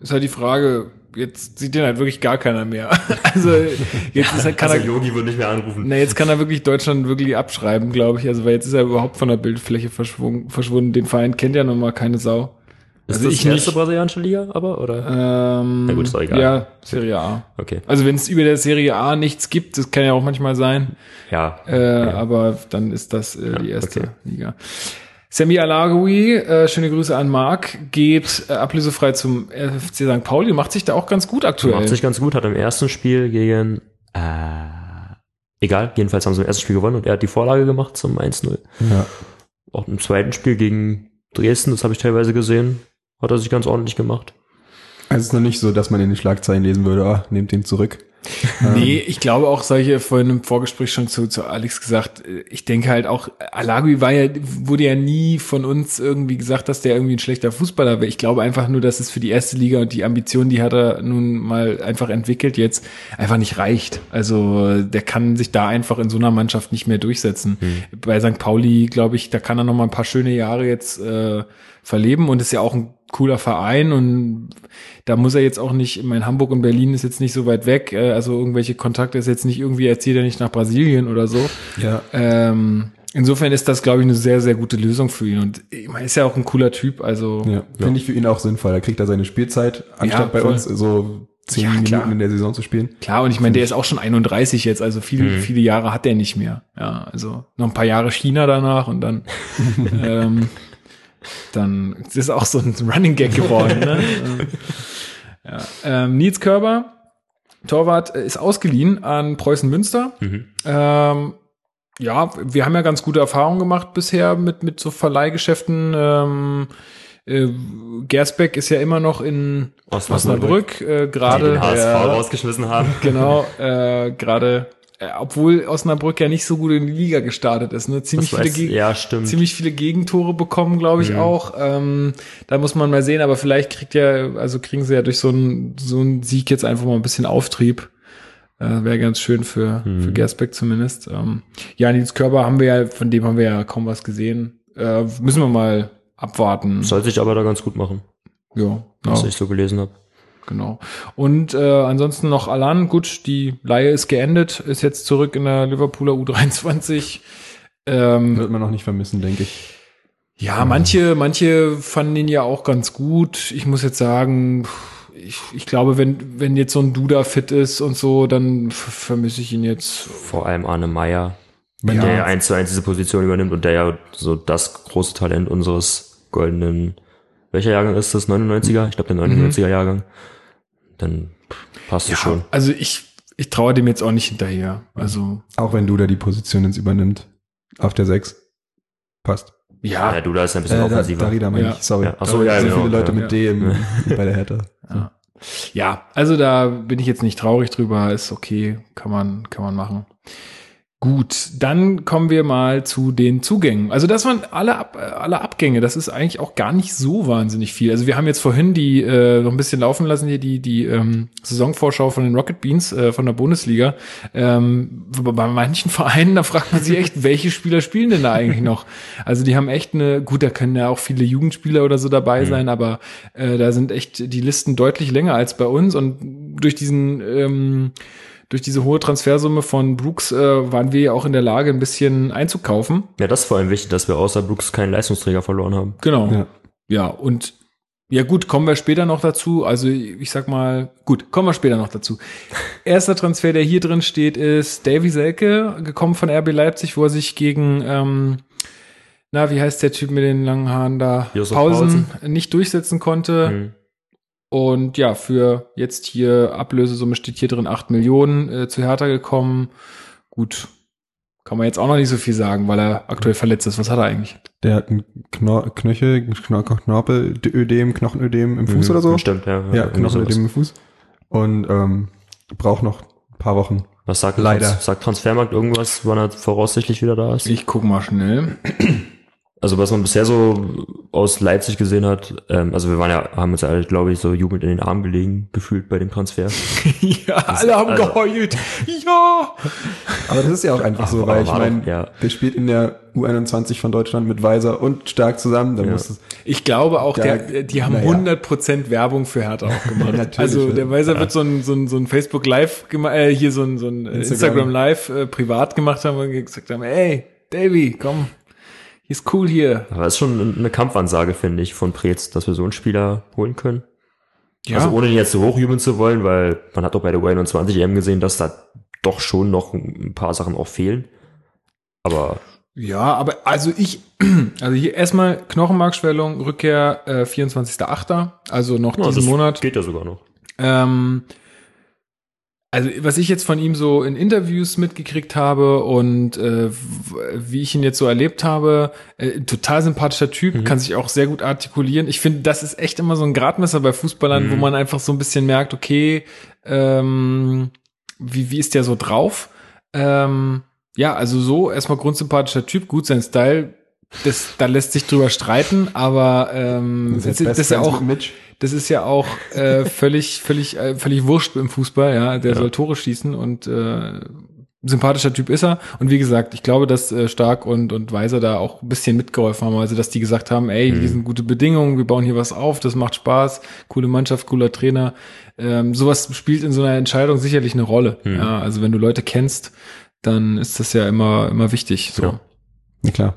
ist halt die Frage, jetzt sieht den halt wirklich gar keiner mehr. <laughs> Also jetzt ist halt, kann
Also
er,
Yogi wird nicht mehr anrufen.
na, jetzt kann er wirklich Deutschland wirklich abschreiben, glaube ich. Also weil jetzt ist er überhaupt von der Bildfläche verschwunden. verschwunden. Den Verein kennt ja nun mal keine Sau.
Ist
also
das
ich
die erste
nicht.
brasilianische Liga, aber, oder?
Ähm,
Na gut, ist doch egal.
Ja, Serie A.
Okay.
Also wenn es über der Serie A nichts gibt, das kann ja auch manchmal sein,
Ja.
äh, aber dann ist das äh, die erste
okay.
Liga. Sammy Alagoui, äh, schöne Grüße an Marc, geht äh, ablösefrei zum FC St. Pauli, macht sich da auch ganz gut aktuell.
Macht sich ganz gut, hat im ersten Spiel gegen, äh, egal, jedenfalls haben sie im ersten Spiel gewonnen und er hat die Vorlage gemacht zum 1-0.
Ja.
Auch im zweiten Spiel gegen Dresden, das habe ich teilweise gesehen, hat er sich ganz ordentlich gemacht.
Also es ist noch nicht so, dass man in den Schlagzeilen lesen würde, ah, nehmt den zurück. <laughs>
Nee, ich glaube auch, solche vorhin im Vorgespräch schon zu, zu Alex gesagt, äh, ich denke halt auch, Alagui war ja, wurde ja nie von uns irgendwie gesagt, dass der irgendwie ein schlechter Fußballer wäre. Ich glaube einfach nur, dass es für die erste Liga und die Ambitionen, die hat er nun mal einfach entwickelt jetzt, einfach nicht reicht. Also der kann sich da einfach in so einer Mannschaft nicht mehr durchsetzen. Bei St. Pauli, glaube ich, da kann er noch mal ein paar schöne Jahre jetzt äh, verleben und ist ja auch ein cooler Verein und da muss er jetzt auch nicht, ich meine, Hamburg und Berlin ist jetzt nicht so weit weg, äh, also irgendwelche Kontakte ist jetzt nicht irgendwie, er zieht ja nicht nach Brasilien oder so.
Ja.
Ähm, insofern ist das, glaube ich, eine sehr, sehr gute Lösung für ihn und meine, ist ja auch ein cooler Typ, also
Ja, finde ich für ihn auch sinnvoll. Da kriegt er seine Spielzeit, anstatt
Ja,
bei uns so zehn
Ja,
Minuten
klar.
in der Saison zu spielen.
klar und ich meine, der ist auch schon 31 jetzt, also viele, viele Jahre hat der nicht mehr. Ja, also noch ein paar Jahre China danach und dann <laughs> ähm, dann ist es auch so ein Running Gag geworden. Ne? <laughs> ja. ähm, Nils Körber, Torwart, äh, ist ausgeliehen an Preußen Münster. Ähm, ja, wir haben ja ganz gute Erfahrungen gemacht bisher mit, mit so Verleihgeschäften. Ähm, äh, Gersbeck ist ja immer noch in Osnabrück, äh,
Die
gerade.
den HSV
Ja.
rausgeschmissen haben. <laughs>
Genau, äh, gerade, äh, obwohl Osnabrück ja nicht so gut in die Liga gestartet ist, ne? Ziemlich
Das
viele, Geg
ja,
ziemlich viele Gegentore bekommen, glaube ich auch. Ähm, da muss man mal sehen, aber vielleicht kriegt ja, also kriegen sie ja durch so einen so einen Sieg jetzt einfach mal ein bisschen Auftrieb. Äh, Wäre ganz schön für, für Gersbeck zumindest. Ähm, ja, Nils Körber haben wir ja, von dem haben wir ja kaum was gesehen. Äh, müssen wir mal abwarten.
Soll sich aber da ganz gut machen,
ja,
was
ja
ich so gelesen habe.
Genau. Und äh, ansonsten noch Alan, gut, die Laie ist geendet, ist jetzt zurück in der Liverpooler U23. Ähm,
Wird man noch nicht vermissen, denke ich.
Ja, manche, manche fanden ihn ja auch ganz gut. Ich muss jetzt sagen, ich, ich glaube, wenn, wenn jetzt so ein Duda fit ist und so, dann vermisse ich ihn jetzt.
Vor allem Arne Meyer,
Wenn
Ja.
der ja eins zu eins diese Position übernimmt und der ja so das große Talent unseres goldenen, welcher Jahrgang ist das? 99er? Ich glaube der 99er Jahrgang. Dann passt es schon.
also ich, ich traue dem jetzt auch nicht hinterher. Also,
Auch wenn du da die Position jetzt übernimmt. Auf der 6. Passt.
ja,
Ja, du da ist ein bisschen
Äh,
offensiver.
Darida meine
Ja.
ich, sorry.
Ja, ach so, ja,
so
genau,
viele Leute
ja.
mit D im, <laughs> bei der Hertha.
Ja. Ja, also da bin ich jetzt nicht traurig drüber, ist okay, kann man, kann man machen. Gut, dann kommen wir mal zu den Zugängen. Also das waren alle, Ab äh, alle Abgänge. Das ist eigentlich auch gar nicht so wahnsinnig viel. Also wir haben jetzt vorhin die äh, noch ein bisschen laufen lassen hier die die ähm, Saisonvorschau von den Rocket Beans äh, von der Bundesliga. Ähm, bei manchen <laughs> Vereinen da fragt man sich echt, <laughs> welche Spieler spielen denn da eigentlich noch? Also die haben echt eine gut, da können ja auch viele Jugendspieler oder so dabei sein, aber äh, da sind echt die Listen deutlich länger als bei uns und durch diesen ähm, durch diese hohe Transfersumme von Brooks äh, waren wir ja auch in der Lage, ein bisschen einzukaufen.
Ja, das ist vor allem wichtig, dass wir außer Brooks keinen Leistungsträger verloren haben.
Genau. Ja.
Ja.
und ja gut, kommen wir später noch dazu. Also ich sag mal, gut, kommen wir später noch dazu. <laughs> Erster Transfer, der hier drin steht, ist Davy Selke, gekommen von RB Leipzig, wo er sich gegen, ähm, na, wie heißt der Typ mit den langen Haaren da?
Josef
Pausen nicht durchsetzen konnte.
Mhm.
Und ja, für jetzt hier Ablösesumme steht hier drin 8 Millionen äh, zu Hertha gekommen. Gut, kann man jetzt auch noch nicht so viel sagen, weil er aktuell verletzt ist. Was hat er eigentlich?
Der hat einen Knor Knöchel, Kno Knorpelödem, Knochenödem im Fuß
Mhm,
oder so.
Stimmt, ja.
Ja,
sowas.
Knochenödem im Fuß. Und ähm, braucht noch ein paar Wochen.
Was sagt,
Leider.
Trans sagt Transfermarkt irgendwas, wann er voraussichtlich wieder da ist?
Ich guck mal schnell.
Also was man bisher so aus Leipzig gesehen hat, ähm, also wir waren ja, haben uns ja alle, glaube ich, so jubelnd in den Arm gelegen, gefühlt bei dem Transfer. <laughs>
ja, alle haben
also-
geheult. Ja.
Aber das ist ja auch einfach so,
Aber
weil ich meine,
ja.
der spielt in der U21 von Deutschland mit Weiser und Stark zusammen. Da
Ja.
muss es,
Ich glaube auch,
Ja,
der, die haben
naja.
100% Werbung für Hertha auch gemacht. <laughs>
Natürlich,
also
ja.
der Weiser wird so ein, so ein, so ein Facebook Live gemacht, äh, hier so ein, so ein
Instagram.
Instagram Live äh, privat gemacht haben und gesagt haben, ey, Davy, komm, ist cool hier.
Aber ist schon eine Kampfansage, finde ich, von Preetz, dass wir so einen Spieler holen können.
Ja,
Also ohne ihn jetzt so hochjubeln zu wollen, weil man hat doch bei der U21 EM gesehen, dass da doch schon noch ein paar Sachen auch fehlen. Aber
ja, aber also ich, <clears throat> also hier erstmal Knochenmarkschwellung, Rückkehr äh, 24.8., also noch
ja,
diesen Monat.
geht ja sogar noch.
Ähm, also was ich jetzt von ihm so in Interviews mitgekriegt habe und äh, wie ich ihn jetzt so erlebt habe, äh, total sympathischer Typ, kann sich auch sehr gut artikulieren. Ich finde, das ist echt immer so ein Gradmesser bei Fußballern, wo man einfach so ein bisschen merkt, okay, ähm, wie, wie ist der so drauf? Ähm, ja, also so erstmal grundsympathischer Typ, gut sein Style, das, da lässt sich drüber streiten, aber ähm, das, ist, das ist ja auch das ist ja auch äh, völlig, völlig, äh, völlig wurscht im Fußball, ja. Der
Ja.
soll Tore schießen und äh, sympathischer Typ ist er. Und wie gesagt, ich glaube, dass äh, Stark und, und Weiser da auch ein bisschen mitgeholfen haben. Also, dass die gesagt haben, ey, hier sind gute Bedingungen, wir bauen hier was auf, das macht Spaß, coole Mannschaft, cooler Trainer. Ähm, sowas spielt in so einer Entscheidung sicherlich eine Rolle. Ja, also wenn du Leute kennst, dann ist das ja immer, immer wichtig. So.
Ja.
Ja, klar.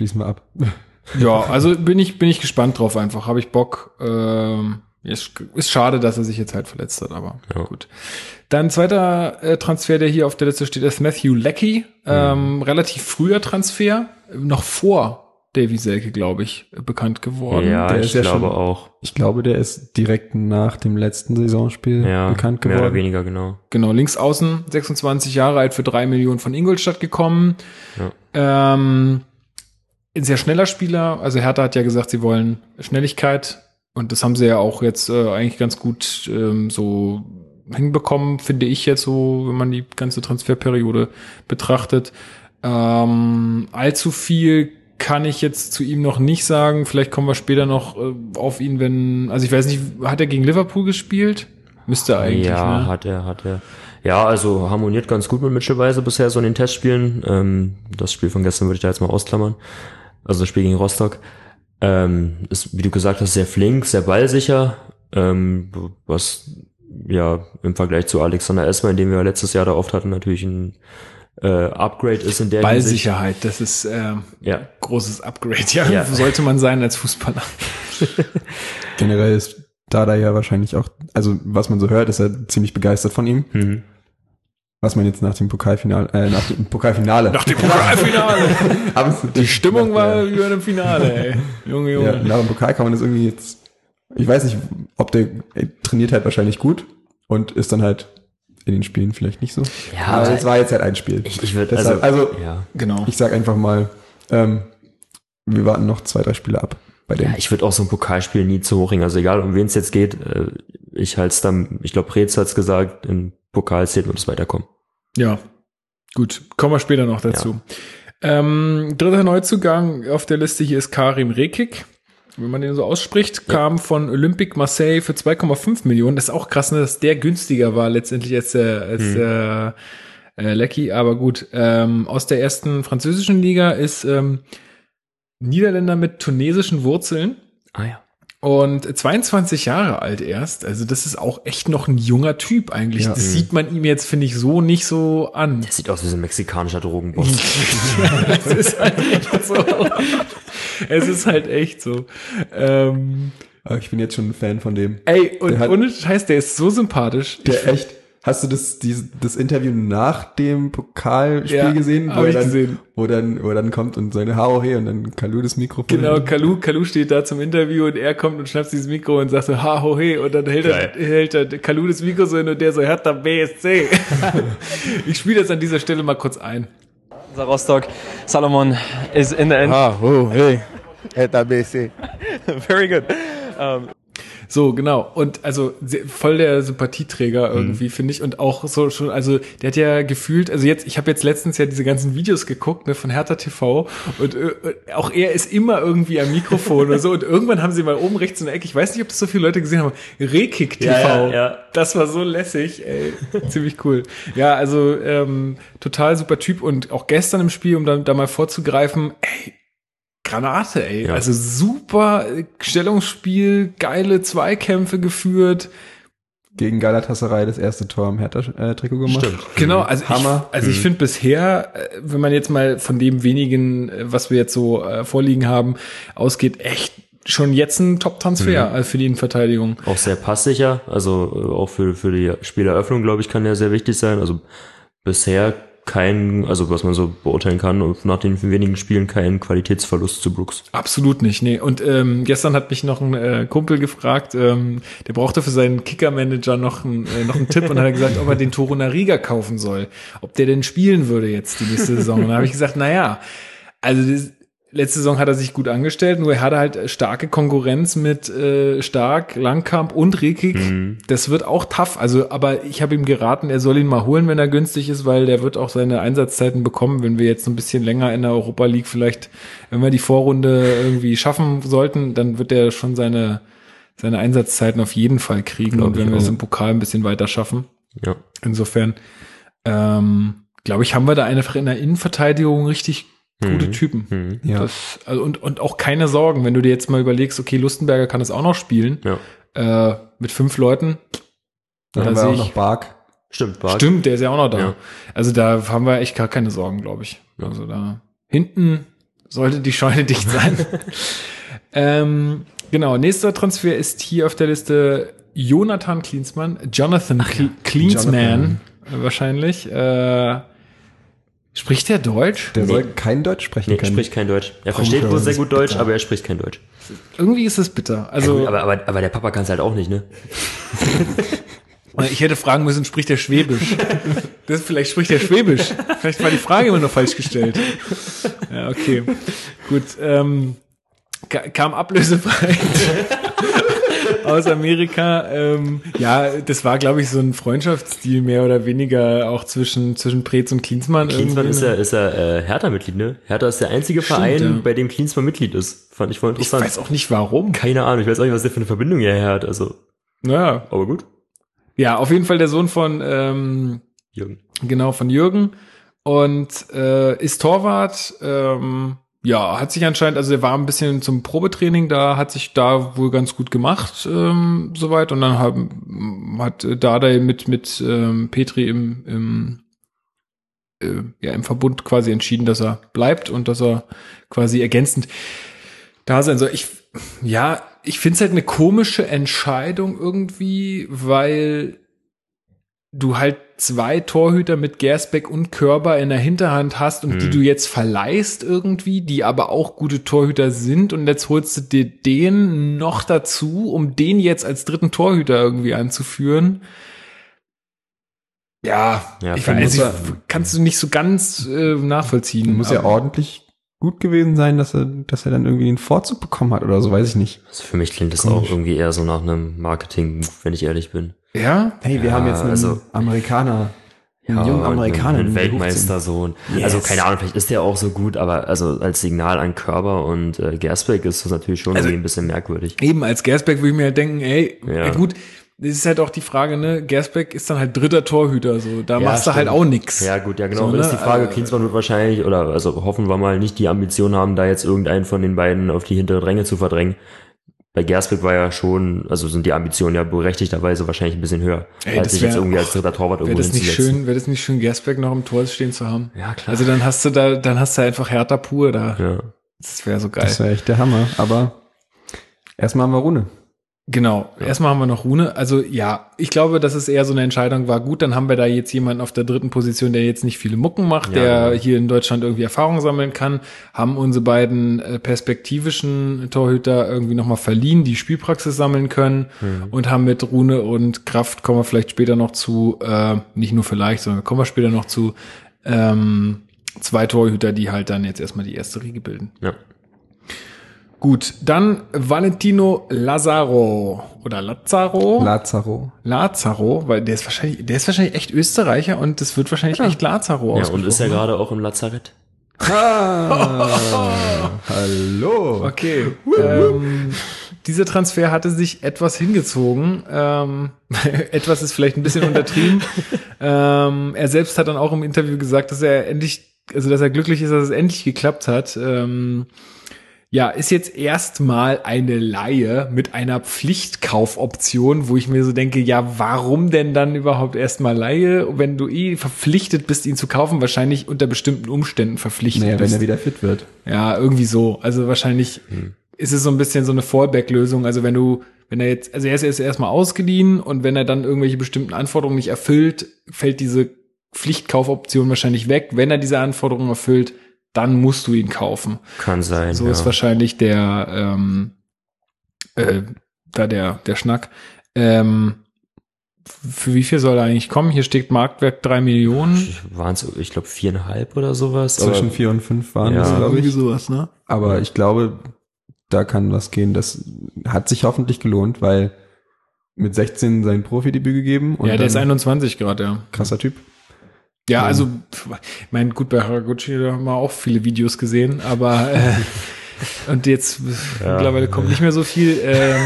Schließen wir ab. <laughs>
Ja, also bin ich, bin ich gespannt drauf einfach. Habe ich Bock. Ähm, ist, ist schade, dass er sich jetzt halt verletzt hat, aber
Ja.
gut. Dann zweiter äh, Transfer, der hier auf der Liste steht, ist Matthew Leckie. Ähm, relativ früher Transfer, noch vor Davy Selke, glaube ich, bekannt geworden.
Ja,
der
ich
ist ja
glaube
schon-
auch.
Ich glaube, der ist direkt nach dem letzten Saisonspiel
Ja,
bekannt
mehr oder
geworden.
weniger, genau.
Genau, links außen, 26 Jahre alt, für drei Millionen von Ingolstadt gekommen. Ähm, ein sehr schneller Spieler. Also Hertha hat ja gesagt, sie wollen Schnelligkeit. Und das haben sie ja auch jetzt äh, eigentlich ganz gut ähm, so hinbekommen, finde ich jetzt so, wenn man die ganze Transferperiode betrachtet. Ähm, allzu viel kann ich jetzt zu ihm noch nicht sagen. Vielleicht kommen wir später noch äh, auf ihn, wenn, also ich weiß nicht, hat er gegen Liverpool gespielt? Müsste eigentlich.
ja,
ne?
hat er, hat er. Ja, also harmoniert ganz gut mit Mitchell Weiser bisher so in den Testspielen. Ähm, das Spiel von gestern würde ich da jetzt mal ausklammern. Also das Spiel gegen Rostock. Ähm, ist, wie du gesagt hast, sehr flink, sehr ballsicher, ähm, was ja im Vergleich zu Alexander Esmer, den wir letztes Jahr da oft hatten, natürlich ein äh, Upgrade ist in der.
Ballsicherheit, das ist äh,
Ja,
großes Upgrade. Ja,
Ja. <laughs>
sollte man sein als Fußballer. <laughs>
Generell ist Dada ja wahrscheinlich auch, also was man so hört, ist er ziemlich begeistert von ihm.
mhm.
Was man jetzt nach dem Pokalfinale, äh, nach dem Pokalfinale.
Nach dem Pokalfinale. <laughs>
Aber
Die Stimmung war wie bei einem Finale, ey. Junge, Junge.
Ja, nach dem Pokal kann man das irgendwie jetzt, ich weiß nicht, ob der er trainiert halt wahrscheinlich gut und ist dann halt in den Spielen vielleicht nicht so.
Ja,
aber
aber
es war jetzt halt ein Spiel.
ich, ich würde, also,
also
ja.
Genau.
ich sag einfach mal, ähm, wir warten noch zwei, drei Spiele ab bei dem.
Ja, ich würde auch so ein Pokalspiel nie zu hoch hängen. Also egal, um wen es jetzt geht, äh, ich halte es dann, ich glaube, Preetz hat's gesagt, im Pokal zählt nur das Weiterkommen.
Ja, gut. Kommen wir später noch dazu. Ähm, dritter Neuzugang auf der Liste hier ist Karim Rekik. Wenn man den so ausspricht, kam von Olympique Marseille für 2,5 Millionen. Das ist auch krass, ne, dass der günstiger war letztendlich als der, als
Hm.
der äh, Lecky. Aber gut, ähm, aus der ersten französischen Liga ist ähm, Niederländer mit tunesischen Wurzeln.
Ah ja.
Und 22 Jahre alt erst. Also das ist auch echt noch ein junger Typ eigentlich.
Ja.
das
Mhm.
sieht man ihm jetzt, finde ich, so nicht so an.
Der sieht aus wie so ein mexikanischer Drogenboss. <laughs>
es ist halt echt so. Es ist halt echt so. Ähm,
Aber ich bin jetzt schon ein Fan von dem.
ey, und
Der hat-
ohne Scheiß, der ist so sympathisch.
Der echt, hast du das, dieses, das Interview nach dem Pokalspiel
Ja,
gesehen? er
ich
dann,
gesehen.
Wo dann, wo dann kommt und seine Haare hey und dann Kalu das Mikrofon.
Genau, Kalu, Kalu steht da zum Interview und er kommt und schnappt dieses Mikro und sagt so, ha, ho, he, und dann hält er, hält er Kalu das Mikro so hin und der so, Hertha BSC. <laughs> ich spiele das an dieser Stelle mal kurz ein.
The Rostock. Salomon is in the end.
Ah, oh, hey. Eta BC.
Very good. Um,
So, genau. Und also voll der Sympathieträger irgendwie, finde ich. Und auch so schon, also der hat ja gefühlt, also jetzt, ich habe jetzt letztens ja diese ganzen Videos geguckt, ne, von Hertha TV und äh, auch er ist immer irgendwie am Mikrofon oder so. Und irgendwann haben sie mal oben rechts in der Ecke, ich weiß nicht, ob das so viele Leute gesehen haben, Rekik TV.
Ja, ja, ja.
Das war so lässig, ey. Ziemlich cool. Ja, also ähm, total super Typ und auch gestern im Spiel, um da, da mal vorzugreifen, ey, Granate, ey.
Ja.
Also super Stellungsspiel, geile Zweikämpfe geführt.
Gegen Galatasaray das erste Tor im Hertha-Trikot gemacht.
Stimmt.
Genau, also
Hammer.
ich, also ich finde bisher, äh, wenn man jetzt mal von dem wenigen, äh, was wir jetzt so äh, vorliegen haben, ausgeht, echt schon jetzt ein Top-Transfer äh, für die Innenverteidigung.
Auch sehr passsicher, also auch für, für die Spieleröffnung, glaube ich, kann der sehr wichtig sein. Also bisher kein, also was man so beurteilen kann, nach den wenigen Spielen kein Qualitätsverlust zu Brooks.
Absolut nicht, nee. Und ähm, gestern hat mich noch ein äh, Kumpel gefragt, ähm, der brauchte für seinen Kicker-Manager noch, ein, äh, noch einen Tipp und hat er gesagt, ob er den Toro Nariga kaufen soll. Ob der denn spielen würde jetzt die nächste Saison. Und da habe ich gesagt, na ja, also das, letzte Saison hat er sich gut angestellt, nur er hatte halt starke Konkurrenz mit äh, Stark, Langkamp und Rekik. Das wird auch tough. Also, aber ich habe ihm geraten, er soll ihn mal holen, wenn er günstig ist, weil der wird auch seine Einsatzzeiten bekommen, wenn wir jetzt ein bisschen länger in der Europa League vielleicht, wenn wir die Vorrunde irgendwie schaffen sollten, dann wird er schon seine seine Einsatzzeiten auf jeden Fall kriegen
Glaub
und wenn wir es im Pokal ein bisschen weiter schaffen.
Ja.
Insofern, ähm, glaube ich, haben wir da einfach in der Innenverteidigung richtig gute
Mhm.
Typen.
Mhm.
Ja.
Das, also und, und auch keine Sorgen, wenn du dir jetzt mal überlegst, okay, Lustenberger kann das auch noch spielen,
Ja.
äh, mit fünf Leuten.
Dann
Da
haben wir auch
ich-
noch Bark.
Stimmt, Bark.
Stimmt, der ist ja auch noch da.
Ja.
Also da haben wir echt gar keine Sorgen, glaube ich. Also da hinten sollte die Scheune <laughs> dicht sein. ähm, genau, nächster Transfer ist hier auf der Liste Jonathan Klinsmann, Jonathan Kl Klinsmann äh, wahrscheinlich. Äh, spricht der Deutsch?
Der
Nee.
soll kein Deutsch sprechen
Nee,
können.
spricht kein Deutsch. Er versteht
Komisch,
wohl sehr gut Deutsch,
bitter.
aber er spricht kein Deutsch.
Irgendwie ist es bitter. Also
Ja, gut, aber, aber, aber der Papa kann es halt auch nicht, ne? <laughs>
ich hätte fragen müssen, spricht der Schwäbisch? Das, vielleicht spricht der Schwäbisch. Vielleicht war die Frage immer noch falsch gestellt. Ja, okay. Gut. Ähm, ka- kam ablösefrei aus Amerika. Ähm, ja, das war, glaube ich, so ein Freundschaftsstil mehr oder weniger auch zwischen, zwischen Preetz und Klinsmann.
Klinsmann
irgendwie.
ist ja, ist ja äh, Hertha-Mitglied, ne? Hertha ist der einzige
Stimmt,
Verein,
ja.
bei dem Klinsmann Mitglied ist. Fand ich voll
ich
interessant.
weiß auch nicht warum.
Keine Ahnung, ich weiß auch nicht, was der für eine Verbindung hierher hat. Also,
Naja.
aber gut.
Ja, auf jeden Fall der Sohn von, ähm,
Jürgen.
Genau, von Jürgen. Und äh, ist Torwart, ähm, ja, hat sich anscheinend, also er war ein bisschen zum Probetraining, da hat sich da wohl ganz gut gemacht, ähm, soweit. Und dann haben, hat Dardai mit, mit ähm, Petri im, im, äh, ja, im Verbund quasi entschieden, dass er bleibt und dass er quasi ergänzend da sein soll. Ich, ja, ich finde es halt eine komische Entscheidung irgendwie, weil du halt zwei Torhüter mit Gersbeck und Körber in der Hinterhand hast und die du jetzt verleihst irgendwie, die aber auch gute Torhüter sind und jetzt holst du dir den noch dazu, um den jetzt als dritten Torhüter irgendwie anzuführen. Ja,
Ja,
ich weiß, ich,
muss
kannst du nicht so ganz äh, nachvollziehen.
Muss ja ordentlich gut gewesen sein, dass er, dass er dann irgendwie einen Vorzug bekommen hat oder so, weiß ich nicht.
Also für mich klingt das
Komisch.
auch irgendwie eher so nach einem Marketing, wenn ich ehrlich bin.
Ja,
Hey, wir
Ja,
haben jetzt einen
also-
Amerikaner, einen jungen
und
Amerikaner,
Ein,
den
ein
wir
Weltmeistersohn.
Yes.
Also keine Ahnung, vielleicht ist der auch so gut, aber also als Signal an Körber und äh, Gersbeck ist das natürlich schon
Also-
irgendwie ein bisschen merkwürdig.
Eben, als Gersbeck würde ich mir halt denken, ey,
Ja.
ja. gut, das ist halt auch die Frage, ne, Gersbeck ist dann halt dritter Torhüter, so, da
Ja,
machst du halt
stimmt.
auch nix.
Ja, gut, ja, genau.
So, ne?
ist die Frage,
Also-
Klinsmann wird wahrscheinlich, oder also hoffen wir mal, nicht die Ambition haben, da jetzt irgendeinen von den beiden auf die hintere Dränge zu verdrängen. Bei Gersbeck war ja schon, also sind die Ambitionen ja berechtigterweise wahrscheinlich ein bisschen höher,
Ey,
als sich jetzt
wär-
irgendwie als dritter Torwart
Wäre
irgendwo
das nicht schön, wäre das nicht schön, Gersbeck noch im Tor stehen zu haben?
Ja, klar.
Also dann hast du da, dann hast du einfach Hertha pur da.
ja.
Das wäre so geil.
Das wäre echt der Hammer. Aber erstmal haben wir Rune.
Genau. Erstmal haben wir noch Rune. Also ja, ich glaube, dass es eher so eine Entscheidung war. Gut, dann haben wir da jetzt jemanden auf der dritten Position, der jetzt nicht viele Mucken macht,
Ja,
der
genau.
hier in Deutschland irgendwie Erfahrung sammeln kann. Haben unsere beiden äh, perspektivischen Torhüter irgendwie nochmal verliehen, die Spielpraxis sammeln können und haben mit Rune und Kraft, kommen wir vielleicht später noch zu, äh, nicht nur vielleicht, sondern kommen wir später noch zu, ähm, zwei Torhüter, die halt dann jetzt erstmal die erste Riege bilden.
ja.
Gut, dann Valentino Lazaro oder Lazaro.
Lazaro.
Lazaro, weil der ist wahrscheinlich, der ist wahrscheinlich echt Österreicher und das wird wahrscheinlich echt Lazaro
Ja, und ist er
ausgesprochen.
gerade auch im Lazarett?
Ah, <laughs> hallo.
Okay. Ähm, dieser Transfer hatte sich etwas hingezogen. Ähm, <laughs> etwas ist vielleicht ein bisschen untertrieben. <laughs> ähm, er selbst hat dann auch im Interview gesagt, dass er endlich, also dass er glücklich ist, dass es endlich geklappt hat. Ähm, ja, ist jetzt erstmal eine Laie mit einer Pflichtkaufoption, wo ich mir so denke, ja, warum denn dann überhaupt erstmal Laie, wenn du eh verpflichtet bist, ihn zu kaufen, wahrscheinlich unter bestimmten Umständen verpflichtet
Naja, wenn
bist.
er wieder fit wird.
Ja, irgendwie so. Also wahrscheinlich ist es so ein bisschen so eine Fallback-Lösung. Also wenn du, wenn er jetzt, also er ist erst erstmal ausgeliehen und wenn er dann irgendwelche bestimmten Anforderungen nicht erfüllt, fällt diese Pflichtkaufoption wahrscheinlich weg. Wenn er diese Anforderungen erfüllt, dann musst du ihn kaufen.
Kann sein.
So
ja.
ist wahrscheinlich der, ähm, äh, da der, der Schnack. Ähm, für wie viel soll er eigentlich kommen? Hier steht Marktwert drei Millionen.
Waren es, ich glaube, viereinhalb oder sowas.
Zwischen
aber,
vier und fünf waren
Ja,
das, glaube
Irgendwie
ich.
sowas, ne?
Aber ich glaube, da kann was gehen. Das hat sich hoffentlich gelohnt, weil mit 16 sein Profidebüt gegeben und
Ja, der ist
dann
21 gerade, ja.
krasser Typ.
Ja, also, ich meine, gut, bei Haraguchi da haben wir auch viele Videos gesehen, aber <laughs> äh, und jetzt
Ja.
mittlerweile kommt nicht mehr so viel. Ähm,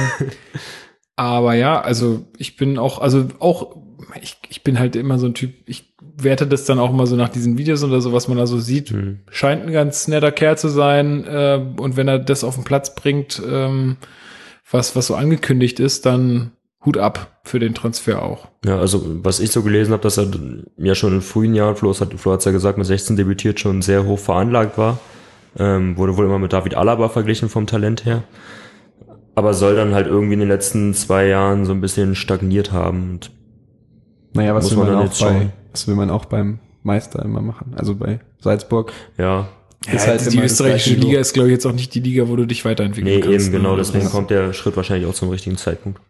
aber ja, also ich bin auch, also auch, ich, ich bin halt immer so ein Typ, ich werte das dann auch immer so nach diesen Videos oder so, was man da so sieht.
Hm.
Scheint ein ganz netter Kerl zu sein. Äh, und wenn er das auf den Platz bringt, ähm, was, was so angekündigt ist, dann Hut ab für den Transfer auch.
Ja, also was ich so gelesen habe, dass er ja schon in frühen Jahren, Flo hat Flo hat's ja gesagt, mit 16 debütiert, schon sehr hoch veranlagt war. Ähm, wurde wohl immer mit David Alaba verglichen vom Talent her. Aber soll dann halt irgendwie in den letzten zwei Jahren so ein bisschen stagniert haben. Und
Naja, was
Muss
will
man
man,
dann
auch
jetzt
bei, was will man auch beim Meister immer machen? Also bei Salzburg.
ja,
Ist
Ja,
halt
die österreichische Liga ist, glaube ich, jetzt auch nicht die Liga, wo du dich weiterentwickeln
nee,
kannst.
eben genau,
ne?
deswegen
Das-
kommt der Schritt wahrscheinlich auch zum richtigen Zeitpunkt.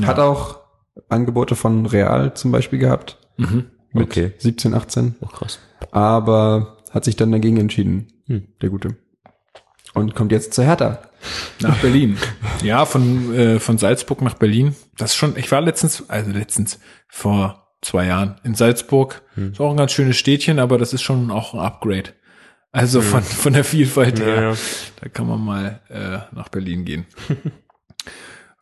Ja.
Hat auch Angebote von Real zum Beispiel gehabt.
Mhm.
Mit
Okay.
17, 18.
Oh, krass.
Aber hat sich dann dagegen entschieden.
Hm.
Der Gute. Und kommt jetzt zur Hertha.
Nach Berlin. ja, von, äh, von Salzburg nach Berlin. Das ist schon, ich war letztens, also letztens, vor zwei Jahren in Salzburg.
Hm.
Ist auch ein ganz schönes Städtchen, aber das ist schon auch ein Upgrade. Also von, von der Vielfalt her.
Ja, ja.
Da kann man mal äh, nach Berlin gehen. <laughs>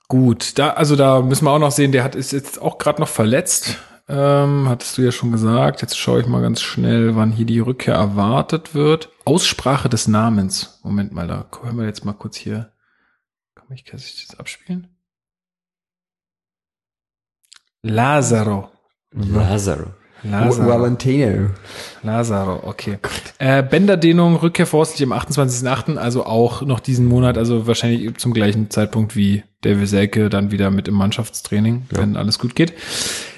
Gut, da, also da müssen wir auch noch sehen, der hat ist jetzt auch gerade noch verletzt. Ähm, hattest du ja schon gesagt. Jetzt schaue ich mal ganz schnell, wann hier die Rückkehr erwartet wird. Aussprache des Namens. Moment mal, da können wir jetzt mal kurz hier. Kann ich, kann ich das abspielen? Lazaro.
Lazaro.
Lazaro.
Valentino.
Lazaro, okay. Äh, Bänderdehnung, Rückkehr voraussichtlich am 28.08., also auch noch diesen Monat, also wahrscheinlich zum gleichen Zeitpunkt wie David Selke, dann wieder mit im Mannschaftstraining, wenn alles gut geht.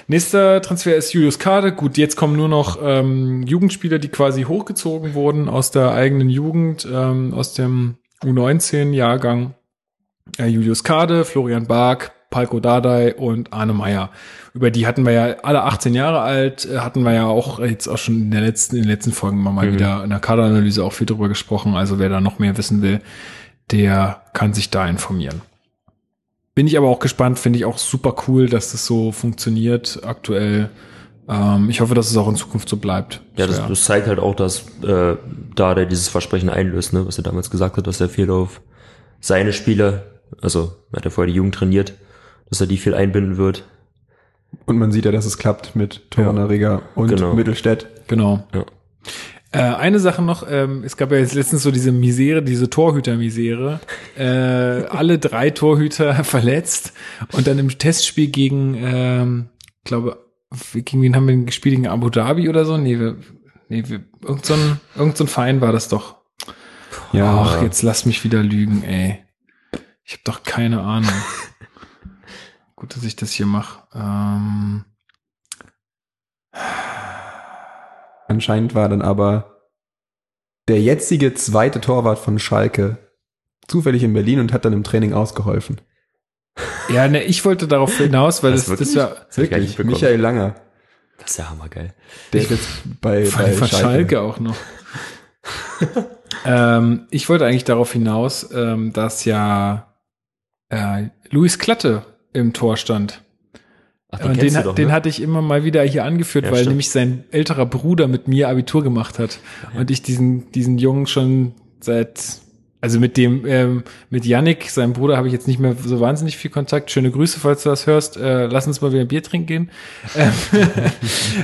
Nächster Transfer ist Julius Kade. Gut, jetzt kommen nur noch ähm, Jugendspieler, die quasi hochgezogen wurden aus der eigenen Jugend, ähm, aus dem U19-Jahrgang. Äh, Julius Kade, Florian Bark, Palko Dardai und Arne Meyer. Über die hatten wir ja alle 18 Jahre alt, äh, hatten wir ja auch jetzt auch schon in der letzten, in den letzten Folgen mal, mal wieder in der Kaderanalyse auch viel drüber gesprochen. Also wer da noch mehr wissen will, der kann sich da informieren. Bin ich aber auch gespannt, finde ich auch super cool, dass das so funktioniert aktuell. Ähm, ich hoffe, dass es auch in Zukunft so bleibt.
Ja, das, das zeigt halt auch, dass äh, da der dieses Versprechen einlöst, ne, was er damals gesagt hat, dass er viel auf seine Spieler, also er hat ja vorher die Jugend trainiert, dass er die viel einbinden wird.
Und man sieht ja, dass es klappt mit Tornerreger und
Genau.
Mittelstädt.
Genau.
Ja.
Äh, eine Sache noch, ähm, es gab ja jetzt letztens so diese Misere, diese Torhüter-Misere. Äh, <laughs> alle drei Torhüter <laughs> verletzt und dann im Testspiel gegen, ähm, glaube, gegen wen haben wir gespielt? Gegen Abu Dhabi oder so? Nee, wir, nee, wir, irgend so ein, irgend so ein Verein war das doch.
Ja,
Ach, jetzt lass mich wieder lügen, ey. Ich habe doch keine Ahnung. <laughs> Gut, dass ich das hier mache. Ähm,
anscheinend war dann aber der jetzige zweite Torwart von Schalke zufällig in Berlin und hat dann im Training ausgeholfen.
ja, ne, ich wollte darauf <laughs> hinaus, weil
Was,
das, das
wirklich?
war,
Das hab ich gar nicht mitbekommen.
Michael Langer.
Das ist ja hammergeil.
Der ist jetzt bei,
Bei,
bei
von
Schalke.
Schalke. auch noch. <laughs> ähm, ich wollte eigentlich darauf hinaus, ähm, dass ja äh, Luis Klatte im Tor stand.
Ach,
den,
du
hat-
doch,
den
ne?
hatte ich immer mal wieder hier angeführt,
Ja,
weil
stimmt.
nämlich sein älterer Bruder mit mir Abitur gemacht hat. Und ich diesen, diesen Jungen schon seit, also mit dem, ähm, mit Yannick, seinem Bruder, habe ich jetzt nicht mehr so wahnsinnig viel Kontakt. Schöne Grüße, falls du das hörst. Äh, lass uns mal wieder ein Bier trinken gehen. <laughs>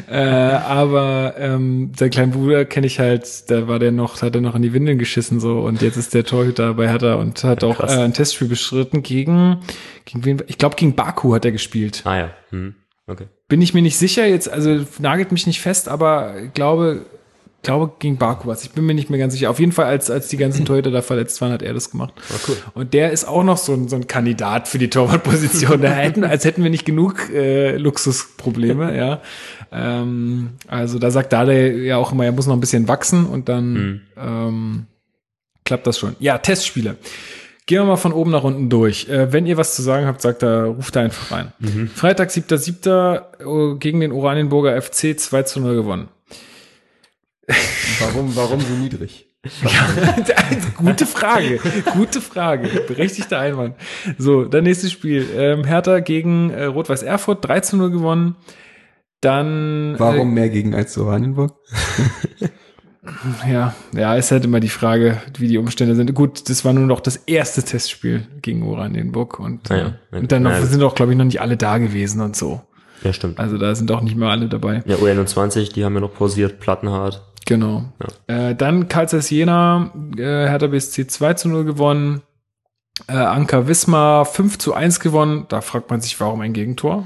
Äh, aber ähm, sein kleinen Bruder kenne ich halt, da war der noch, hat er noch in die Windeln geschissen so und jetzt ist der Torhüter bei Hertha und hat auch
krass.
äh, ein Testspiel bestritten gegen, gegen wen? Ich glaube gegen Baku hat er gespielt
Ah ja. Hm. Okay.
bin ich mir nicht sicher jetzt, also nagelt mich nicht fest, aber ich glaube, glaube gegen Baku was. Ich bin mir nicht mehr ganz sicher. Auf jeden Fall, als, als die ganzen <laughs> Torhüter da verletzt waren, hat er das gemacht.
War cool.
Und der ist auch noch so ein, so ein Kandidat für die Torwartposition. Da hätten, als hätten wir nicht genug äh, Luxusprobleme, ja. Ähm, also da sagt Dade ja auch immer, er muss noch ein bisschen wachsen und dann ähm, klappt das schon. Ja, Testspiele. Gehen wir mal von oben nach unten durch. Äh, wenn ihr was zu sagen habt, sagt da, ruft da einfach rein. Freitag, 7.7. äh, gegen den Oranienburger FC 2 zu 0 gewonnen.
Warum, warum so niedrig? <laughs>
Gute Frage, gute Frage, berechtigter Einwand. So, dann nächstes Spiel. Ähm, Hertha gegen äh, Rot-Weiß Erfurt, 3 zu 0 gewonnen. Dann
Warum mehr gegen als zu Oranienburg?
Äh, <laughs> ja, ja, ist halt immer die Frage, wie die Umstände sind. Gut, das war nur noch das erste Testspiel gegen Oranienburg und,
ja.
äh, und dann noch,
Ja.
sind auch, glaube ich, noch nicht alle da gewesen und so.
Ja, stimmt.
Also da sind auch nicht mehr alle dabei.
Ja, U21, die haben ja noch pausiert, Plattenhart.
Genau. Äh, dann Karl Zeiss Jena, äh, Hertha BSC 2 zu 0 gewonnen. Äh, Anker Wismar 5 zu 1 gewonnen. Da fragt man sich, warum ein Gegentor.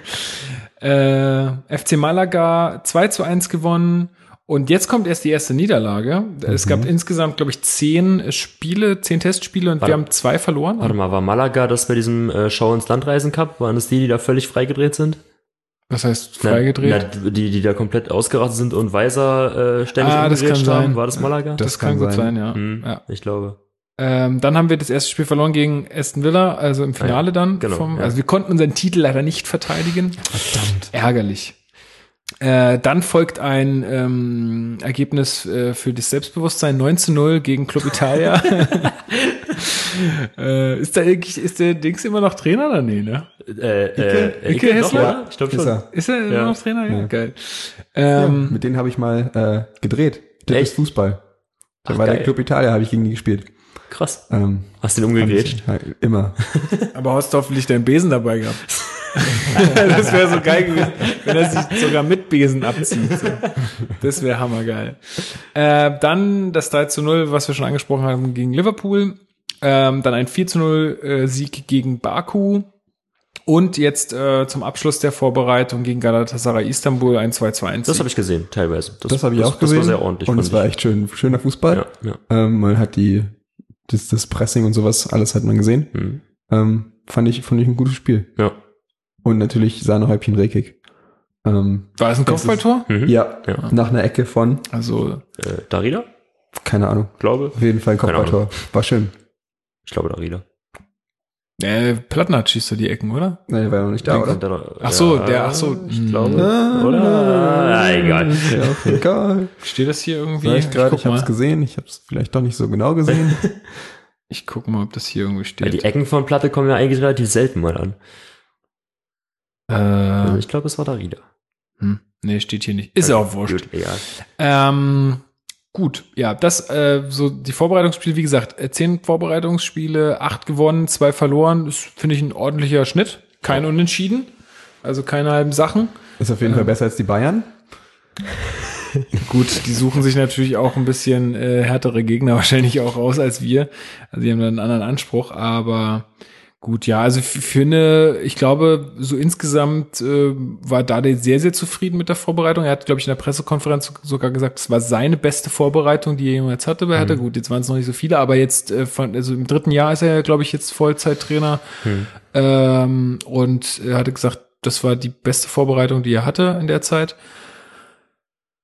<laughs> äh, FC Malaga 2 zu 1 gewonnen. Und jetzt kommt erst die erste Niederlage. Es gab insgesamt, glaube ich, zehn Spiele, zehn Testspiele und
Warte.
wir haben zwei verloren.
Warte mal, war Malaga das bei diesem äh, Schau ins Landreisen Cup? Waren das die, die da völlig freigedreht sind?
Was heißt
Na,
freigedreht?
Na, die, die da komplett ausgerastet sind und Weiser äh, ständig
Ah, das kann
haben.
sein.
War das Malaga?
das,
das
kann
kann
gut sein,
sein.
ja.
Hm,
ja.
Ich glaube.
Ähm, dann haben wir das erste Spiel verloren gegen Aston Villa, also im Finale dann.
genau,
vom,
ja.
Also wir konnten unseren Titel leider nicht verteidigen. Verdammt. Ärgerlich. Äh, dann folgt ein ähm, Ergebnis äh, für das Selbstbewusstsein 9 zu 0 gegen Club Italia. <laughs> äh, ist da ist der Dings immer noch Trainer oder nee, ne?
Äh, äh,
Icke
doch,
Hessler?
Ich glaube schon.
er.
Ist er immer
Ja.
noch Trainer? Ja,
Ja.
geil.
Ja,
Ähm,
mit denen habe ich mal äh, gedreht. Das
Echt?
ist Fußball. Da
Ach,
war
geil.
der Club Italia, habe ich gegen die gespielt.
Krass.
Ähm,
Hast du den umgegrätscht?
ja, immer. <laughs>
aber hast du hoffentlich deinen Besen dabei gehabt. <laughs> das wäre so geil gewesen, wenn er sich sogar mit Besen abzieht. So. Das wäre hammergeil. Äh, dann das 3 zu 0, was wir schon angesprochen haben, gegen Liverpool. Ähm, dann ein 4 zu 0 äh, Sieg gegen Baku. Und jetzt äh, zum Abschluss der Vorbereitung gegen Galatasaray Istanbul ein 2 zu 1.
Das habe ich gesehen, teilweise.
Das habe ich auch gesehen.
Das war sehr ordentlich.
Und es war echt schön, schöner Fußball.
Ja, ja.
Ähm, man hat die, das, das Pressing und sowas, alles hat man gesehen.
Mhm.
Ähm, fand ich, fand ich ein gutes Spiel.
Ja.
Und natürlich Sahnehäubchen Rekik. Ähm,
War es ein
Das
Kopfballtor?
Mhm.
ja,
Ja.
nach einer Ecke von,
Also,
Äh, Darida,
keine Ahnung,
glaube.
auf jeden Fall ein Kopfballtor. War schön.
Ich glaube Darida.
äh, Plattenhardt schießt da die Ecken, oder?
Nein, der war ja noch nicht da, oder?
Ach so, der- ach so,
Ich
hm.
glaube.
Ah,
oder? Ah, egal.
Ja, egal.
Steht das hier irgendwie?
Vielleicht gerade, ich habe es
mal.
gesehen, ich habe es vielleicht doch nicht so genau gesehen. <laughs>
Ich guck mal, ob das hier irgendwie
Ja,
steht.
die Ecken von Platte kommen ja eigentlich relativ selten mal an. Also
äh,
ich glaube, es war Darida.
hm, nee, steht hier nicht. Ist ja auch wurscht.
Gut, egal.
Ähm, gut, ja, das, äh, so die Vorbereitungsspiele, wie gesagt, äh, zehn Vorbereitungsspiele, acht gewonnen, zwei verloren, ist, finde ich, ein ordentlicher Schnitt. Kein Unentschieden, also keine halben Sachen.
Ist auf jeden Fall besser als die Bayern. <laughs>
Gut, die suchen sich natürlich auch ein bisschen äh, härtere Gegner <laughs> wahrscheinlich auch raus als wir. Also die haben dann einen anderen Anspruch, aber gut, ja, also für eine, ich glaube, so insgesamt äh, war Dade sehr, sehr zufrieden mit der Vorbereitung. Er hat, glaube ich, in der Pressekonferenz sogar gesagt, es war seine beste Vorbereitung, die er jemals hatte bei Hertha. Gut, jetzt waren es noch nicht so viele, aber jetzt, äh, von, also im dritten Jahr ist er, glaube ich, jetzt Vollzeittrainer. Ähm, und er hatte gesagt, das war die beste Vorbereitung, die er hatte in der Zeit.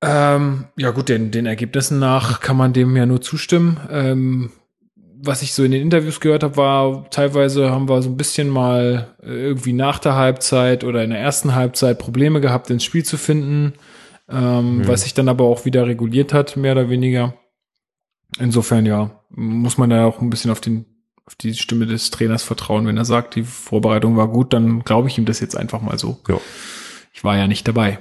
Ähm, ja gut, den, den Ergebnissen nach kann man dem ja nur zustimmen. Ähm, was ich so in den Interviews gehört habe, war teilweise haben wir so ein bisschen mal äh, irgendwie nach der Halbzeit oder in der ersten Halbzeit Probleme gehabt, ins Spiel zu finden, ähm, was sich dann aber auch wieder reguliert hat, mehr oder weniger. Insofern ja, muss man da auch ein bisschen auf den auf die Stimme des Trainers vertrauen. Wenn er sagt, die Vorbereitung war gut, dann glaube ich ihm das jetzt einfach mal so.
Ja.
Ich war ja nicht dabei.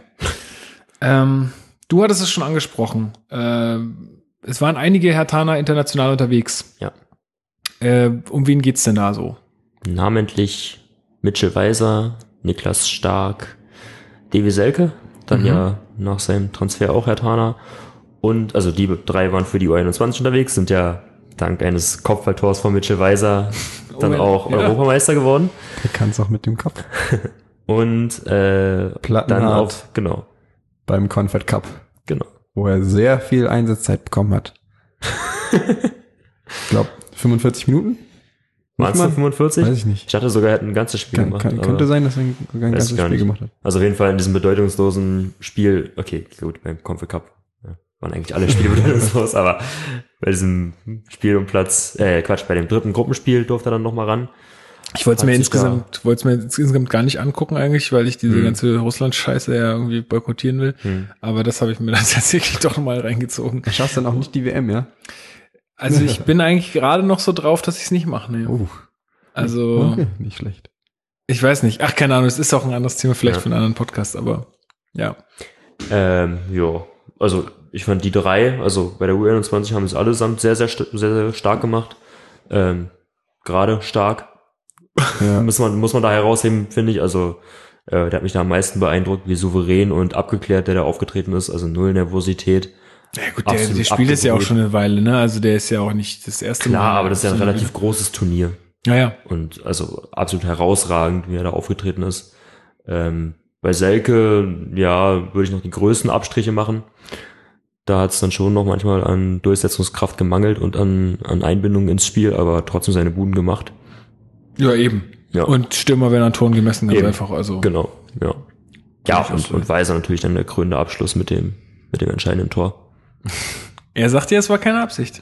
<laughs> ähm, du hattest es schon angesprochen. Ähm, es waren einige Hertaner international unterwegs.
Ja.
Äh, um wen geht's denn da so?
Namentlich Mitchell Weiser, Niklas Stark, Devi Selke, dann
Mhm.
ja nach seinem Transfer auch Hertaner. Und also die drei waren für die U21 unterwegs, sind ja dank eines Kopfballtors von Mitchell Weiser <laughs> dann
ja.
auch
Ja.
Europameister geworden.
Der kann es auch mit dem Kopf. <laughs>
Und äh, dann auf, genau,
Beim Confed Cup,
genau.
wo er sehr viel Einsatzzeit bekommen hat. <laughs> ich glaube, 45 Minuten?
Waren es
mal?
nur 45?
Weiß ich nicht.
Ich dachte sogar, er hätte ein ganzes Spiel
Kann,
gemacht.
kann, könnte sein, dass er ein, ein ganzes Spiel
nicht.
gemacht hat.
Also auf jeden Fall in diesem bedeutungslosen Spiel, okay, gut, beim Confer Cup ja, waren eigentlich alle Spiele <laughs> bedeutungslos, aber bei diesem Spiel um Platz, äh, Quatsch, bei dem dritten Gruppenspiel durfte er dann nochmal ran.
Ich wollte es
Hat
mir insgesamt, wollte es mir insgesamt gar nicht angucken eigentlich, weil ich diese
Hm.
ganze Russland-Scheiße ja irgendwie boykottieren will.
Hm.
Aber das habe ich mir dann <laughs> tatsächlich doch mal reingezogen.
Du schaffst dann auch nicht die WM, ja?
Also ich <laughs> bin eigentlich gerade noch so drauf, dass ich es nicht mache. Ne?
Oh,
Also
okay, nicht schlecht.
ich weiß nicht. Ach, keine Ahnung, es ist auch ein anderes Thema, vielleicht
Ja.
für einen anderen Podcast, aber ja.
Ähm, ja, also ich fand die drei, also bei der U21 haben es allesamt sehr, sehr, sehr, sehr stark gemacht. Ähm, Gerade stark. <laughs>
Ja.
muss man, muss man da herausheben, finde ich. Also, äh, der hat mich da am meisten beeindruckt, wie souverän und abgeklärt der da aufgetreten ist. Also null Nervosität.
Ja gut, der, der spielt es ja auch schon eine Weile, ne? Also der ist ja auch nicht das erste
Klar,
Mal.
aber das ist ja ein relativ großes Turnier.
Naja.
Und also absolut herausragend, wie er da aufgetreten ist. Ähm, bei Selke, ja, würde ich noch die größten Abstriche machen. Da hat es dann schon noch manchmal an Durchsetzungskraft gemangelt und an, an Einbindung ins Spiel, aber trotzdem seine Buden gemacht.
Ja, eben.
Ja.
Und Stürmer werden an Toren gemessen, ganz
Eben.
einfach. Also
Genau, ja. Ja, und, und Weiser natürlich dann der krönende Abschluss mit dem, mit dem entscheidenden Tor.
Er sagt ja, es war keine Absicht.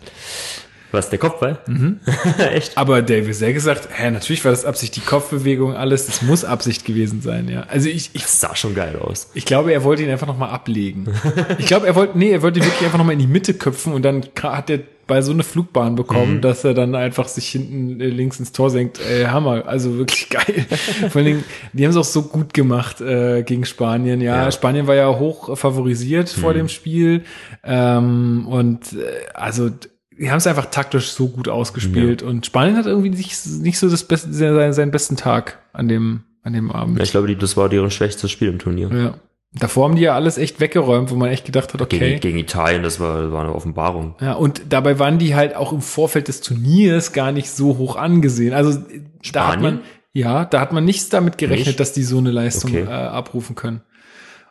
Was, der Kopfball?
Mhm. <laughs>
Echt?
Aber David sehr gesagt, hä, natürlich war das Absicht, die Kopfbewegung, alles, das muss Absicht gewesen sein, ja. Also ich, ich,
Das sah schon geil aus.
ich glaube, er wollte ihn einfach nochmal ablegen. Ich glaube, er wollte, nee, er wollte ihn wirklich einfach nochmal in die Mitte köpfen und dann hat der bei so eine Flugbahn bekommen, dass er dann einfach sich hinten äh, links ins Tor senkt. Äh, Hammer, also wirklich <laughs> geil. Vor allen Dingen, die haben es auch so gut gemacht äh, gegen Spanien. Ja,
Ja.
Spanien war ja hoch favorisiert vor dem Spiel. Ähm, und äh, also die haben es einfach taktisch so gut ausgespielt. Und Spanien hat irgendwie nicht, nicht so das beste, seinen, seinen besten Tag an dem, an dem Abend.
Ja, ich glaube, das war deren schwächstes Spiel im Turnier.
Ja. Davor haben die ja alles echt weggeräumt, wo man echt gedacht hat, okay.
Gegen, gegen Italien, das war, war eine Offenbarung.
Ja, und dabei waren die halt auch im Vorfeld des Turniers gar nicht so hoch angesehen. Also da hat
Spanien?
man, ja, da hat man nichts damit gerechnet,
Nicht?
dass die so eine Leistung
Okay.
äh, abrufen können.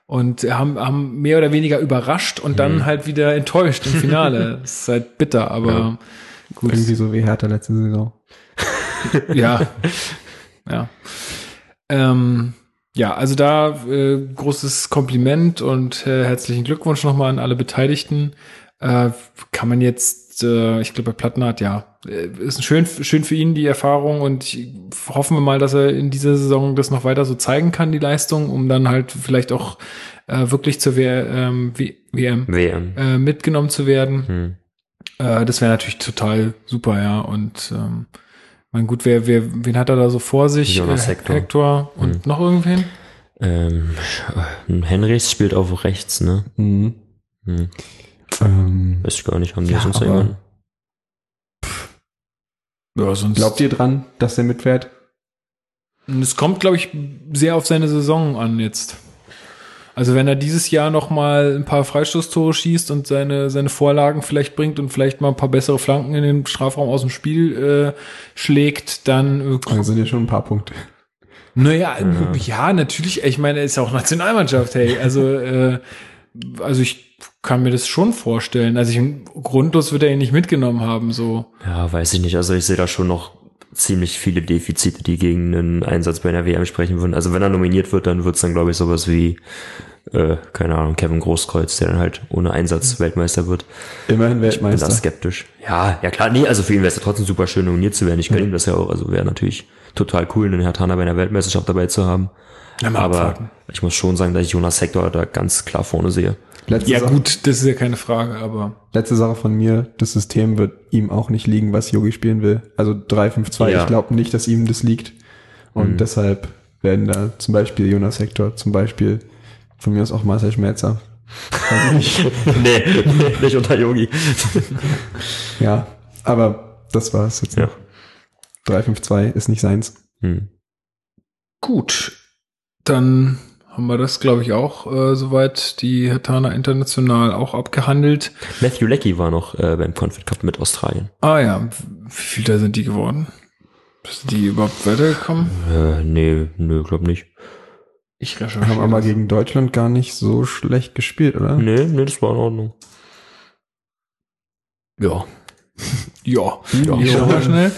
Und haben, haben mehr oder weniger überrascht und
Mhm.
dann halt wieder enttäuscht im Finale. <laughs> das ist halt bitter, aber
Ja.
gut.
Irgendwie so wie Hertha letzte Saison.
Ja. <laughs> ja. Ähm, ja, also da äh, großes Kompliment und äh, herzlichen Glückwunsch nochmal an alle Beteiligten. Äh, kann man jetzt, äh, ich glaube, bei Plattenhardt, ja, äh, ist schön, schön für ihn die Erfahrung und hoffen wir mal, dass er in dieser Saison das noch weiter so zeigen kann, die Leistung, um dann halt vielleicht auch äh, wirklich zur w ähm, w WM
WM.
äh, mitgenommen zu werden.
Hm.
Äh, das wäre natürlich total super, ja. Und ähm, mein gut, wer, wer, wen hat er da so vor sich?
Jonas
Äh,
Hector.
Hector und
Hm.
noch irgendwen?
Ähm, Henrichs spielt auf rechts, ne?
Mhm.
Hm.
Ähm,
Weiß ich gar nicht, haben die
Ja,
sonst irgendwann?
Ja, sonst.
glaubt ihr dran, dass der mitfährt?
Es kommt, glaube ich, sehr auf seine Saison an jetzt. Also wenn er dieses Jahr noch mal ein paar Freistoßtore schießt und seine seine Vorlagen vielleicht bringt und vielleicht mal ein paar bessere Flanken in den Strafraum aus dem Spiel äh, schlägt, dann äh,
Das sind ja schon ein paar Punkte.
Naja, ja. natürlich. Ich meine, er ist ja auch Nationalmannschaft, hey. Also, äh, also ich kann mir das schon vorstellen. Also ich, grundlos wird er ihn nicht mitgenommen haben, so.
Ja, weiß ich nicht. Also ich sehe da schon noch ziemlich viele Defizite, die gegen einen Einsatz bei einer WM sprechen würden. Also wenn er nominiert wird, dann wird's dann, glaube ich, sowas wie, äh, keine Ahnung, Kevin Großkreuz, der dann halt ohne Einsatz Weltmeister wird.
Immerhin
Ich bin da
Weltmeister.
skeptisch. Ja, ja klar, nee, also für ihn wäre es ja trotzdem super schön, nominiert zu werden. Ich gönne ihm das ja auch. Also wäre natürlich total cool, einen Herr Tanner bei einer Weltmeisterschaft dabei zu haben.
Ja,
Aber
abwarten.
ich muss schon sagen, dass ich Jonas Hector da ganz klar vorne sehe.
Letzte,
Ja
Sache,
gut, das ist ja keine Frage, aber
letzte Sache von mir, das System wird ihm auch nicht liegen, was Yogi spielen will. Also 3-5-2,
Ja.
ich glaube nicht, dass ihm das liegt. Und
Mhm.
deshalb werden da zum Beispiel Jonas Hector, zum Beispiel von mir aus auch Marcel Schmelzer. <laughs>
Nee, <laughs> nicht unter Yogi. <laughs>
ja, aber das war's jetzt
Ja.
noch. 3-5-2 ist nicht seins.
Hm.
gut. Dann haben wir das, glaube ich, auch äh, soweit die Hatana International auch abgehandelt.
Matthew Leckie war noch äh, beim Confed Cup mit Australien.
Ah ja, wie viel da sind die geworden? Sind die überhaupt weitergekommen?
Äh, nee, nö, glaub nicht.
Ich recherchiere.
Haben aber gegen Deutschland gar nicht so schlecht gespielt, oder?
Nee, nee, das war in Ordnung.
Ja. ja.
Ja.
Ich schau mal schnell.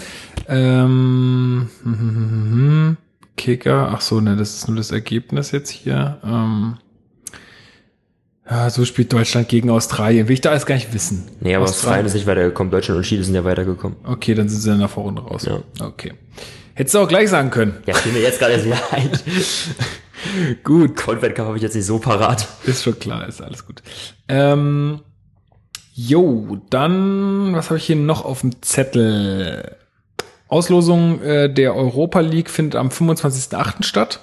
Ähm, hm, hm, hm, hm. Kicker. Ach so, ne, das ist nur das Ergebnis jetzt hier. Ähm, ja, so spielt Deutschland gegen Australien. Will ich da alles gar nicht wissen.
Nee, aber Australien ist nicht weitergekommen. Deutschland und Chile sind ja weitergekommen.
Okay, dann sind sie in der Vorrunde raus.
Ja.
Okay. Hättest du auch gleich sagen können.
Ja, fiel mir jetzt gerade erst wieder ein. <laughs>
Gut.
Cup habe ich jetzt nicht so parat.
Ist schon klar, ist alles gut. Ähm, jo, dann, was habe ich hier noch auf dem Zettel? Auslosung äh, der Europa League findet am 25.08. statt.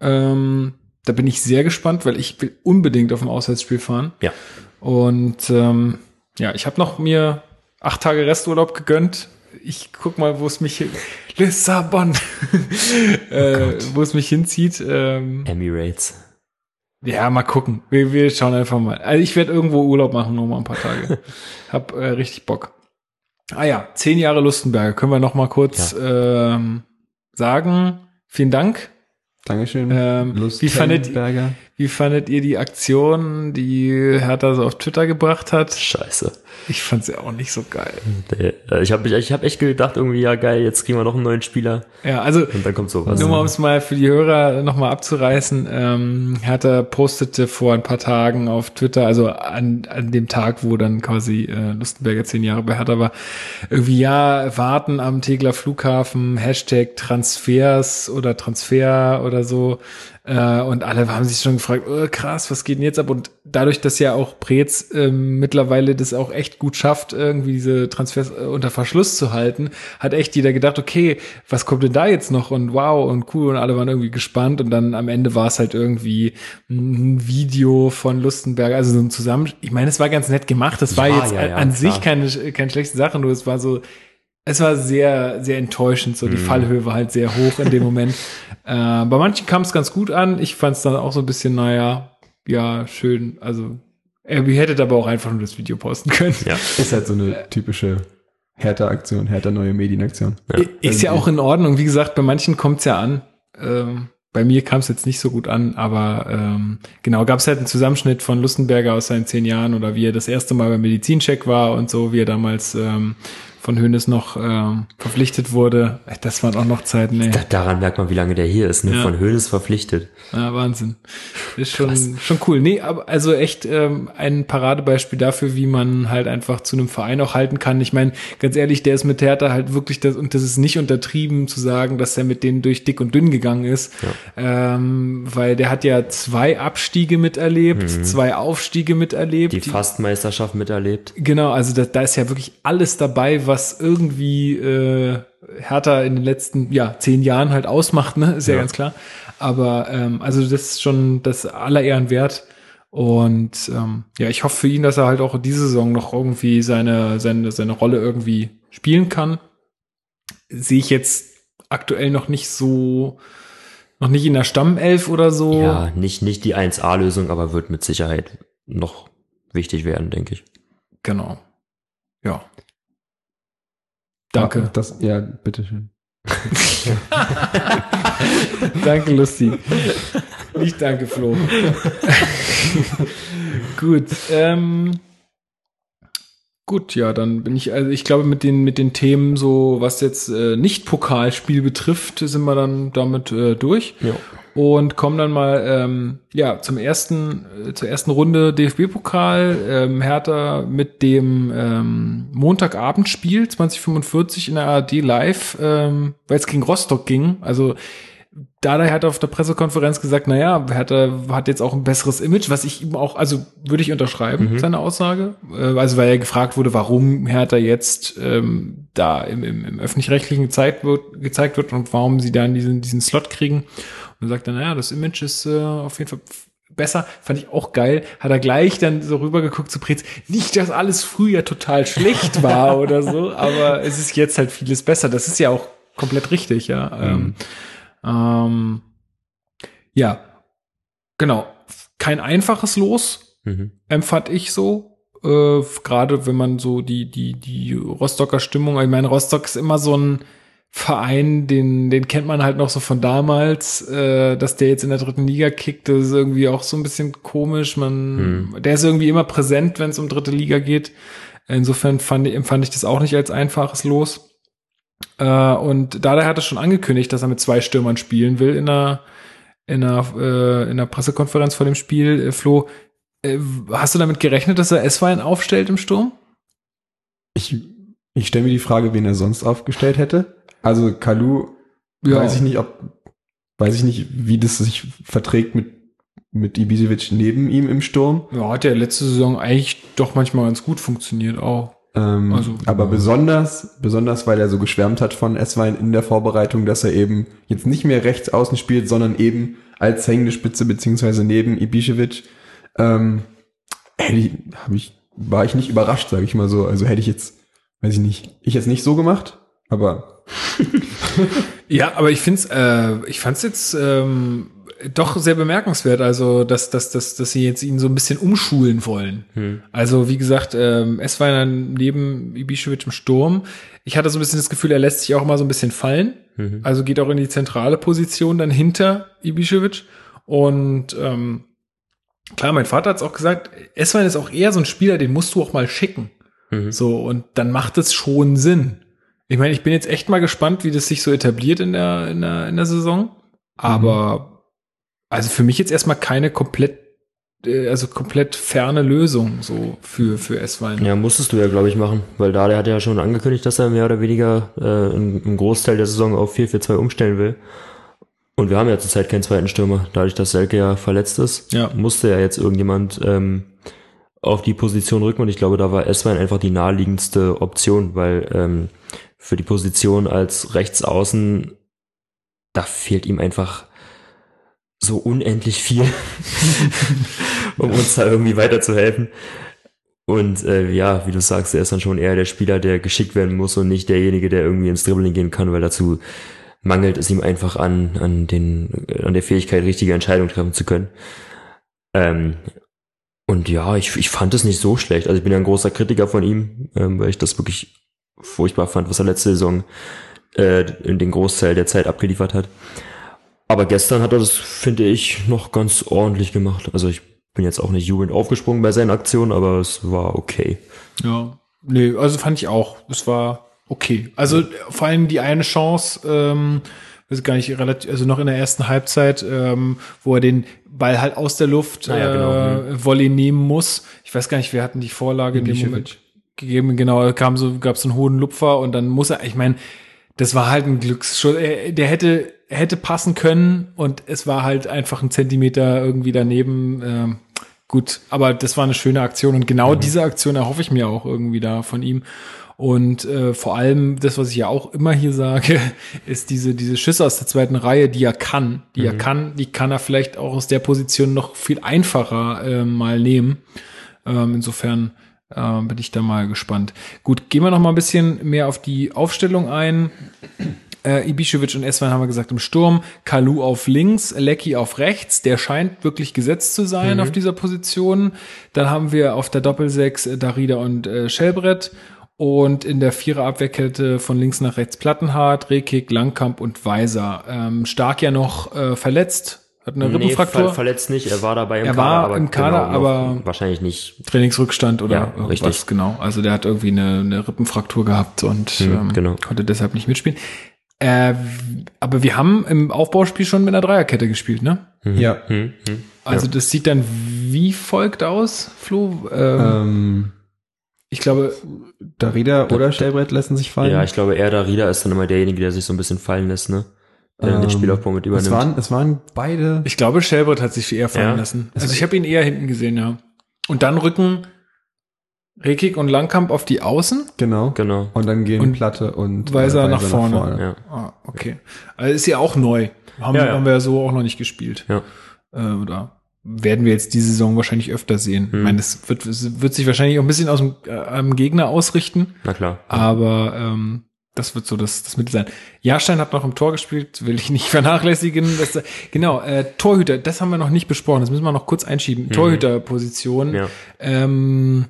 Ähm, da bin ich sehr gespannt, weil ich will unbedingt auf ein Auswärtsspiel fahren.
Ja.
Und ähm, ja, ich habe noch mir acht Tage Resturlaub gegönnt. Ich guck mal, wo es mich Lissabon, <laughs> äh, wo es mich hinzieht. Ähm,
Emirates.
ja, mal gucken. Wir, wir schauen einfach mal. Also ich werde irgendwo Urlaub machen, noch mal ein paar Tage. <laughs> Hab äh, richtig Bock. Ah ja, zehn Jahre Lustenberger. Können wir noch mal kurz ähm, sagen. Vielen Dank.
Dankeschön.
Ähm, wie fandet-. Wie fandet ihr die Aktion, die Hertha so auf Twitter gebracht hat?
Scheiße.
Ich fand sie auch nicht so geil.
Äh, ich habe ich hab echt gedacht, irgendwie, ja geil, jetzt kriegen wir noch einen neuen Spieler.
Ja, also
Und dann kommt sowas.
Nur mal, um es mal für die Hörer nochmal abzureißen. Ähm, Hertha postete vor ein paar Tagen auf Twitter, also an, an dem Tag, wo dann quasi äh, Lustenberger zehn Jahre bei Hertha war, irgendwie ja, warten am Tegler Flughafen, Hashtag Transfers oder Transfer oder so. Äh, und alle haben sich schon gefragt, oh, krass, was geht denn jetzt ab? Und dadurch, dass ja auch Preetz ähm, mittlerweile das auch echt gut schafft, irgendwie diese Transfers äh, unter Verschluss zu halten, hat echt jeder gedacht, okay, was kommt denn da jetzt noch? Und wow und cool und alle waren irgendwie gespannt und dann am Ende war es halt irgendwie ein Video von Lustenberger, also so ein Zusammen, ich meine, es war ganz nett gemacht, das war
Ja,
jetzt
ja,
an,
ja,
an
klar.
sich keine, keine schlechte Sache, nur es war so, es war sehr, sehr enttäuschend, so die
Mhm.
Fallhöhe war halt sehr hoch in dem Moment. <laughs> Äh, bei manchen kam es ganz gut an. Ich fand es dann auch so ein bisschen, naja, ja, schön. Also, ihr hättet aber auch einfach nur das Video posten können.
Ja.
Ist halt so eine typische Hertha-Aktion, Hertha-neue Medienaktion.
Ja.
Ist ja auch in Ordnung. Wie gesagt, bei manchen kommt es ja an. Ähm, bei mir kam es jetzt nicht so gut an, aber ähm, genau, gab es halt einen Zusammenschnitt von Lustenberger aus seinen zehn Jahren oder wie er das erste Mal beim Medizincheck war und so, wie er damals ähm, von Hönes noch ähm, verpflichtet wurde. Das waren auch noch Zeiten, ey.
Da, daran merkt man, wie lange der hier ist, ne?
Ja.
Von Höhnes verpflichtet.
Ja, Wahnsinn. Ist schon, schon cool. Nee, aber also echt ähm, ein Paradebeispiel dafür, wie man halt einfach zu einem Verein auch halten kann. Ich meine, ganz ehrlich, der ist mit Hertha halt wirklich das, und das ist nicht untertrieben zu sagen, dass er mit denen durch dick und dünn gegangen ist. Ähm, weil der hat ja zwei Abstiege miterlebt, zwei Aufstiege miterlebt.
Die Fastmeisterschaft miterlebt.
Genau, also da, da ist ja wirklich alles dabei, was irgendwie äh, Hertha in den letzten ja, zehn Jahren halt ausmacht, ne? Ist ja,
Ja.
ganz klar. Aber ähm, also das ist schon das aller Ehren wert. Und ähm, ja, ich hoffe für ihn, dass er halt auch diese Saison noch irgendwie seine, seine, seine Rolle irgendwie spielen kann. Sehe ich jetzt aktuell noch nicht so, noch nicht in der Stammelf oder so.
Ja, nicht, nicht die 1A-Lösung, aber wird mit Sicherheit noch wichtig werden, denke ich.
Genau. Ja. Danke.
Ah, Das, ja, bitteschön. <laughs>
Danke, Lusti. Nicht danke, Flo. <laughs> gut. Ähm, gut, ja, dann bin ich, also ich glaube, mit den, mit den Themen, so was jetzt äh, nicht Pokalspiel betrifft, sind wir dann damit äh, durch.
Ja.
Und kommen dann mal ähm, ja zum ersten äh, zur ersten Runde DFB-Pokal ähm, Hertha mit dem ähm, Montagabendspiel 2045 in der ARD live, ähm, weil es gegen Rostock ging. Also Dada hat auf der Pressekonferenz gesagt, naja, Hertha hat jetzt auch ein besseres Image, was ich ihm auch, also würde ich unterschreiben, seine Aussage. Äh, also weil er gefragt wurde, warum Hertha jetzt ähm, da im, im, im öffentlich-rechtlichen gezeigt wird, gezeigt wird und warum sie dann diesen, diesen Slot kriegen. Und sagt dann, naja, das Image ist äh, auf jeden Fall besser. Fand ich auch geil. Hat er gleich dann so rübergeguckt zu Pretz. Nicht, dass alles früher total schlecht war <laughs> oder so, aber es ist jetzt halt vieles besser. Das ist ja auch komplett richtig, ja. Ähm, ähm, ja, genau. Kein einfaches Los,
Mhm.
empfand ich so. Äh, Gerade wenn man so die, die, die Rostocker Stimmung, ich meine, Rostock ist immer so ein Verein, den, den kennt man halt noch so von damals, äh, dass der jetzt in der dritten Liga kickt, das ist irgendwie auch so ein bisschen komisch. Man, der ist irgendwie immer präsent, wenn es um dritte Liga geht. Insofern fand ich, empfand ich das auch nicht als einfaches Los. Äh, und Dada hat es schon angekündigt, dass er mit zwei Stürmern spielen will in einer, in einer, äh, in einer Pressekonferenz vor dem Spiel. Äh, Flo, äh, hast du damit gerechnet, dass er S-Wein aufstellt im Sturm?
Ich, ich stelle mir die Frage, wen er sonst aufgestellt hätte. Also Kalu, weiß ich nicht, ob, weiß ich nicht, wie das sich verträgt mit, mit Ibisevic neben ihm im Sturm.
Ja, hat ja letzte Saison eigentlich doch manchmal ganz gut funktioniert auch.
Ähm,
Also-
aber besonders, besonders, weil er so geschwärmt hat von Esswein in der Vorbereitung, dass er eben jetzt nicht mehr rechts außen spielt, sondern eben als hängende Spitze beziehungsweise neben Ibišević. Ähm, hätte ich, hab ich, war ich nicht überrascht, sage ich mal so. Also hätte ich jetzt, weiß ich nicht, ich jetzt nicht so gemacht, aber <laughs>
Ja, aber ich find's, äh, ich fand's jetzt ähm, doch sehr bemerkenswert, also dass, dass, dass, dass sie jetzt ihn so ein bisschen umschulen wollen. Also wie gesagt, ähm, es war dann neben Ibišević im Sturm. Ich hatte so ein bisschen das Gefühl, er lässt sich auch immer so ein bisschen fallen. Also geht auch in die zentrale Position dann hinter Ibišević. Und ähm, klar, mein Vater hat's auch gesagt, Eswein ist auch eher so ein Spieler, den musst du auch mal schicken. So, und dann macht es schon Sinn. Ich meine, ich bin jetzt echt mal gespannt, wie das sich so etabliert in der, in der, in der Saison. Aber also für mich jetzt erstmal keine komplett, äh, also komplett ferne Lösung so für, für S-Wein.
Ja, musstest du ja, glaube ich, machen, weil da der hat ja schon angekündigt, dass er mehr oder weniger äh, einen Großteil der Saison auf 4-4-2 umstellen will. Und wir haben ja zurzeit keinen zweiten Stürmer. Dadurch, dass Selke ja verletzt ist,
Ja.
musste ja jetzt irgendjemand ähm, auf die Position rücken und ich glaube, da war Esswein einfach die naheliegendste Option, weil ähm, für die Position als Rechtsaußen, da fehlt ihm einfach so unendlich viel, <laughs> um uns da irgendwie weiterzuhelfen. Und äh, ja, wie du sagst, er ist dann schon eher der Spieler, der geschickt werden muss und nicht derjenige, der irgendwie ins Dribbling gehen kann, weil dazu mangelt es ihm einfach an, an den, an der Fähigkeit, richtige Entscheidungen treffen zu können. Ähm, und ja, ich, ich fand es nicht so schlecht. Also ich bin ja ein großer Kritiker von ihm, ähm, weil ich das wirklich furchtbar fand, was er letzte Saison äh, in den Großteil der Zeit abgeliefert hat. Aber gestern hat er das, finde ich, noch ganz ordentlich gemacht. Also ich bin jetzt auch nicht jubelnd aufgesprungen bei seinen Aktionen, aber es war okay.
Ja, nee, also fand ich auch. Es war okay. Also vor allem die eine Chance, ähm, weiß gar nicht, relativ, also noch in der ersten Halbzeit, ähm, wo er den Ball halt aus der Luft
Ah ja, genau,
äh, Volley nehmen muss. Ich weiß gar nicht, wer hatten die Vorlage in dem. Moment gegeben. Genau, kam so, gab so einen hohen Lupfer und dann muss er, ich meine, das war halt ein Glücksschuss. Er, der hätte, hätte passen können und es war halt einfach ein Zentimeter irgendwie daneben. Ähm, gut, aber das war eine schöne Aktion und genau diese Aktion erhoffe ich mir auch irgendwie da von ihm. Und äh, vor allem das, was ich ja auch immer hier sage, <laughs> ist diese diese Schüsse aus der zweiten Reihe, die er kann, die er kann, die kann er vielleicht auch aus der Position noch viel einfacher äh, mal nehmen. Ähm, insofern äh, bin ich da mal gespannt. Gut, gehen wir noch mal ein bisschen mehr auf die Aufstellung ein. Äh, Ibišević und Eswein haben wir gesagt im Sturm, Kalu auf links, Lecky auf rechts, der scheint wirklich gesetzt zu sein auf dieser Position. Dann haben wir auf der Doppelsechs äh, Darida und äh, Schellbrett und in der Vierer-Abwehrkette von links nach rechts Plattenhardt, Rekik, Langkamp und Weiser. Ähm, Stark ja noch äh, verletzt, hat eine Rippenfraktur,
ver verletzt nicht, er war dabei im
Er
Kader,
war
aber
im Kader,
genau
aber-
wahrscheinlich nicht.
Trainingsrückstand oder
Ja,
irgendwas,
richtig.
genau. Also der hat irgendwie eine, eine Rippenfraktur gehabt und ähm,
genau.
konnte deshalb nicht mitspielen. Äh, aber wir haben im Aufbauspiel schon mit einer Dreierkette gespielt, ne?
Ja.
Hm, hm.
Also das sieht dann wie folgt aus, Flo. Ähm,
Ähm,
ich glaube,
Darida oder Stellbrett lassen sich fallen.
Ja, ich glaube, er Darida ist dann immer derjenige, der sich so ein bisschen fallen lässt, ne? Der dann den
Ähm,
Spielaufbau mit
es
übernimmt.
waren, es waren beide.
ich glaube, Shelbrett hat sich eher fallen
Ja.
lassen. Also ich habe ihn eher hinten gesehen, ja. Und dann rücken Rekik und Langkamp auf die Außen.
Genau.
genau.
Und dann gehen
Und
Platte und äh,
Weiser nach vorne.
Ja.
Ah, okay. Also ist ja auch neu. Haben,
Ja, ja.
haben wir ja so auch noch nicht gespielt.
Ja.
Äh, oder werden wir jetzt diese Saison wahrscheinlich öfter sehen.
Hm.
Ich meine, das wird, es wird sich wahrscheinlich auch ein bisschen aus dem äh, am Gegner ausrichten,
Na klar.
aber ähm, das wird so das, das Mittel sein. Jahrstein hat noch im Tor gespielt, will ich nicht <laughs> vernachlässigen. Das, genau, äh, Torhüter, das haben wir noch nicht besprochen, das müssen wir noch kurz einschieben. Torhüterposition.
Mhm. Ja.
Ähm,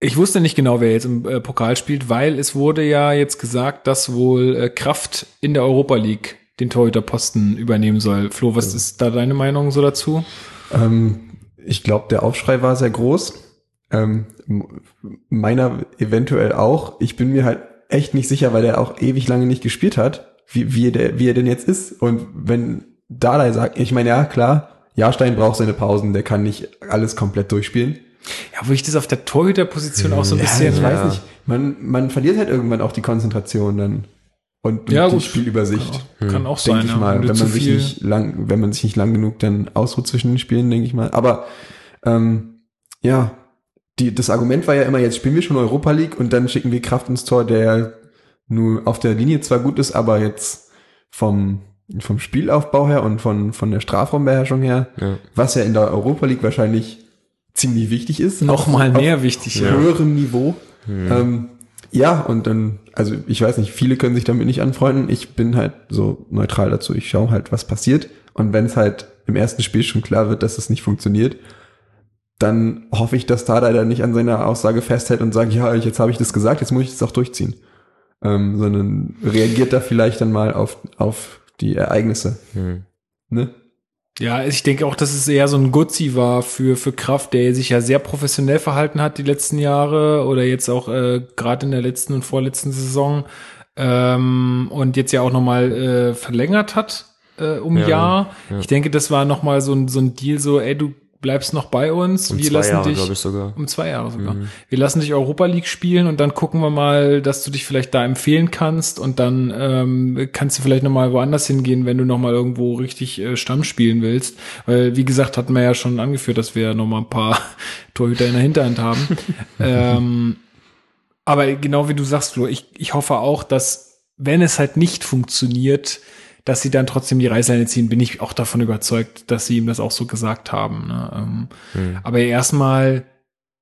ich wusste nicht genau, wer jetzt im äh, Pokal spielt, weil es wurde ja jetzt gesagt, dass wohl äh, Kraft in der Europa League den Torhüterposten übernehmen soll. Flo, was ist da deine Meinung so dazu?
Ähm, ich glaube, der Aufschrei war sehr groß. Ähm, meiner eventuell auch. Ich bin mir halt echt nicht sicher, weil er auch ewig lange nicht gespielt hat, wie, wie, der, wie er denn jetzt ist. Und wenn Dardai sagt, ich meine, ja, klar, Jahrstein braucht seine Pausen, der kann nicht alles komplett durchspielen.
Ja, wo ich das auf der Torhüterposition auch so ein
Ja,
bisschen.
ich
ja.
weiß nicht. Man, man verliert halt irgendwann auch die Konzentration dann. Und
Ja,
die
gut.
Spielübersicht.
Kann auch sein,
denke ich
ja.
mal,
Wenn
man sich nicht lang, wenn man sich nicht lang genug dann ausruht zwischen den Spielen, denke ich mal. Aber ähm, ja, die, das Argument war ja immer, jetzt spielen wir schon Europa League und dann schicken wir Kraft ins Tor, der nur auf der Linie zwar gut ist, aber jetzt vom vom Spielaufbau her und von von der Strafraumbeherrschung her,
Ja.
was ja in der Europa League wahrscheinlich ziemlich wichtig ist,
noch mal
auf-
mehr wichtig.
auf höherem Niveau. Ähm, ja, und dann, also ich weiß nicht, viele können sich damit nicht anfreunden. Ich bin halt so neutral dazu. Ich schaue halt, was passiert. Und wenn es halt im ersten Spiel schon klar wird, dass es nicht funktioniert, dann hoffe ich, dass Tada dann nicht an seiner Aussage festhält und sagt, ja, jetzt habe ich das gesagt, jetzt muss ich es auch durchziehen. Ähm, sondern reagiert da vielleicht dann mal auf, auf die Ereignisse.
Hm.
Ne?
Ja, ich denke auch, dass es eher so ein Gutzi war für, für Kraft, der sich ja sehr professionell verhalten hat die letzten Jahre oder jetzt auch äh, gerade in der letzten und vorletzten Saison ähm, und jetzt ja auch nochmal äh, verlängert hat äh, um
Ja,
Jahr.
ja.
Ich denke, das war nochmal so ein, so ein Deal, so, ey, du bleibst noch bei uns,
Um
wir lassen
Jahre,
dich
ich sogar.
um zwei Jahre sogar.
Mhm.
Wir lassen dich Europa League spielen und dann gucken wir mal, dass du dich vielleicht da empfehlen kannst und dann ähm, kannst du vielleicht noch mal woanders hingehen, wenn du noch mal irgendwo richtig äh, Stamm spielen willst. Weil, wie gesagt, hatten wir ja schon angeführt, dass wir ja noch mal ein paar <laughs> Torhüter in der Hinterhand haben. <laughs> ähm, aber genau wie du sagst, Flo, ich, ich hoffe auch, dass, wenn es halt nicht funktioniert, dass sie dann trotzdem die Reißleine ziehen, bin ich auch davon überzeugt, dass sie ihm das auch so gesagt haben. Ne? Ähm,
Hm.
aber erstmal,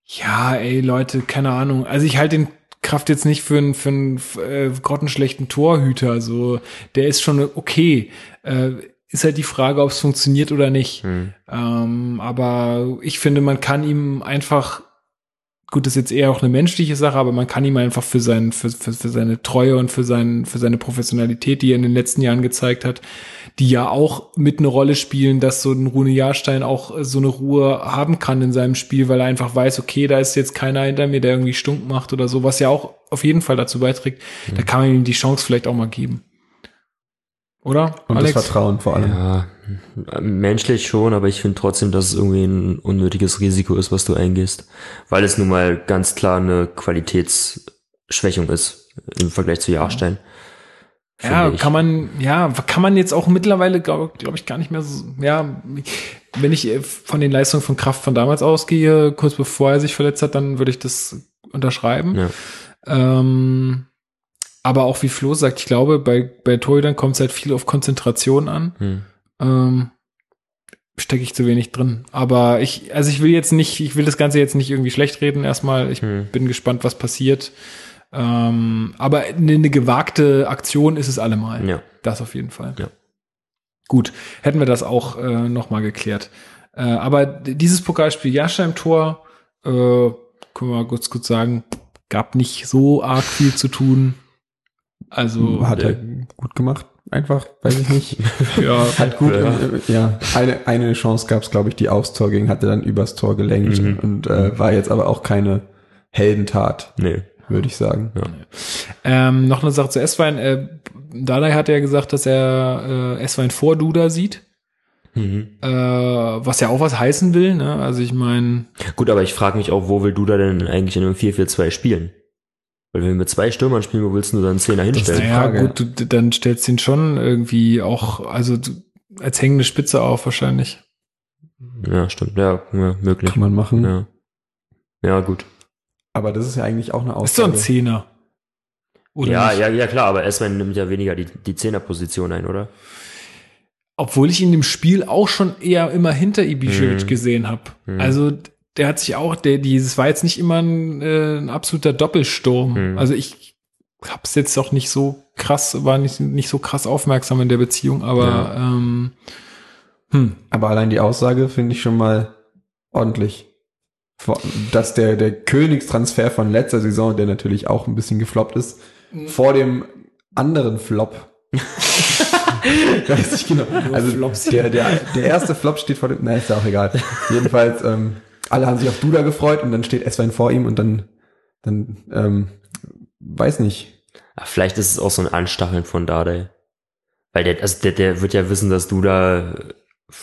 ja, ey, Leute, keine Ahnung. Also ich halte den Kraft jetzt nicht für einen für einen äh, grottenschlechten Torhüter. So, der ist schon okay. Äh, ist halt die Frage, ob es funktioniert oder nicht.
Hm.
Ähm, aber ich finde, man kann ihm einfach, gut, das ist jetzt eher auch eine menschliche Sache, aber man kann ihm einfach für, sein, für, für, für seine Treue und für, sein, für seine Professionalität, die er in den letzten Jahren gezeigt hat, die ja auch mit eine Rolle spielen, dass so ein Rune Jahrstein auch so eine Ruhe haben kann in seinem Spiel, weil er einfach weiß, okay, da ist jetzt keiner hinter mir, der irgendwie stunk macht oder so, was ja auch auf jeden Fall dazu beiträgt. Da kann man ihm die Chance vielleicht auch mal geben. Oder?
Und das Vertrauen vor allem.
Ja, menschlich schon, aber ich finde trotzdem, dass es irgendwie ein unnötiges Risiko ist, was du eingehst. Weil es nun mal ganz klar eine Qualitätsschwächung ist im Vergleich zu Jahrstein.
Ja,
ich.
kann man, ja, kann man jetzt auch mittlerweile, glaube glaub ich, gar nicht mehr so, ja, wenn ich äh, von den Leistungen von Kraft von damals ausgehe, kurz bevor er sich verletzt hat, dann würde ich das unterschreiben.
Ja.
Ähm, aber auch wie Flo sagt, ich glaube, bei, bei Torhütern kommt es halt viel auf Konzentration an.
Hm.
Ähm, stecke ich zu wenig drin. Aber ich, also ich will jetzt nicht, ich will das Ganze jetzt nicht irgendwie schlecht reden erstmal. Ich
Hm.
bin gespannt, was passiert. Ähm, aber eine, eine gewagte Aktion ist es allemal.
Ja.
Das auf jeden Fall.
Ja.
Gut, hätten wir das auch äh, noch mal geklärt. Äh, aber dieses Pokalspiel Jascha im Tor, äh, können wir mal kurz kurz sagen, gab nicht so arg viel zu tun. Also
Hat er gut gemacht, einfach, weiß ich nicht. <laughs>
ja,
Hat gut,
Ja.
äh, ja. Eine, eine Chance gab es, glaube ich, die aufs Tor ging, hat er dann übers Tor gelenkt
Mhm.
und äh, war jetzt aber auch keine Heldentat,
Nee.
würde ich sagen.
Ähm, noch eine Sache zu Esswein. Äh, Dalai hat ja gesagt, dass er äh, Esswein vor Duda sieht,
Mhm.
äh, was ja auch was heißen will. Ne? Also ich meine,
Gut, aber ich frage mich auch, wo will du da denn eigentlich in einem 4-4-2 spielen? Weil wenn wir mit zwei Stürmern spielen, wo willst du dann einen Zehner hinstellen?
Frage.
gut, du, dann stellst du ihn schon irgendwie auch, also du, als hängende Spitze auf wahrscheinlich.
Ja, stimmt. Ja, ja möglich.
Kann man machen.
Ja. ja, gut.
Aber das ist ja eigentlich auch eine
Ist doch ein
Aussage.
Zehner. Oder
ja,
nicht?
ja, ja, klar, aber Esman nimmt ja weniger die, die Zehnerposition ein, oder?
Obwohl ich ihn im Spiel auch schon eher immer hinter Ibišević
Mhm.
gesehen habe.
Mhm.
Also der hat sich auch, der, dieses war jetzt nicht immer ein, äh, ein absoluter Doppelsturm.
Mhm.
Also ich hab's jetzt auch nicht so krass, war nicht, nicht so krass aufmerksam in der Beziehung, aber
Ja.
ähm, hm,
Aber allein die Aussage finde ich schon mal ordentlich. Dass der, der Königstransfer von letzter Saison, der natürlich auch ein bisschen gefloppt ist, vor dem anderen Flop. <laughs> Weiß ich genau. Also der, der, der erste Flop steht vor dem, na ist ja auch egal. Jedenfalls, ähm, alle haben sich auf Duda gefreut und dann steht S-Wein vor ihm und dann, dann, ähm, weiß nicht.
Ah, Vielleicht ist es auch so ein Anstacheln von Dardai. Weil der, also der, der wird ja wissen, dass du da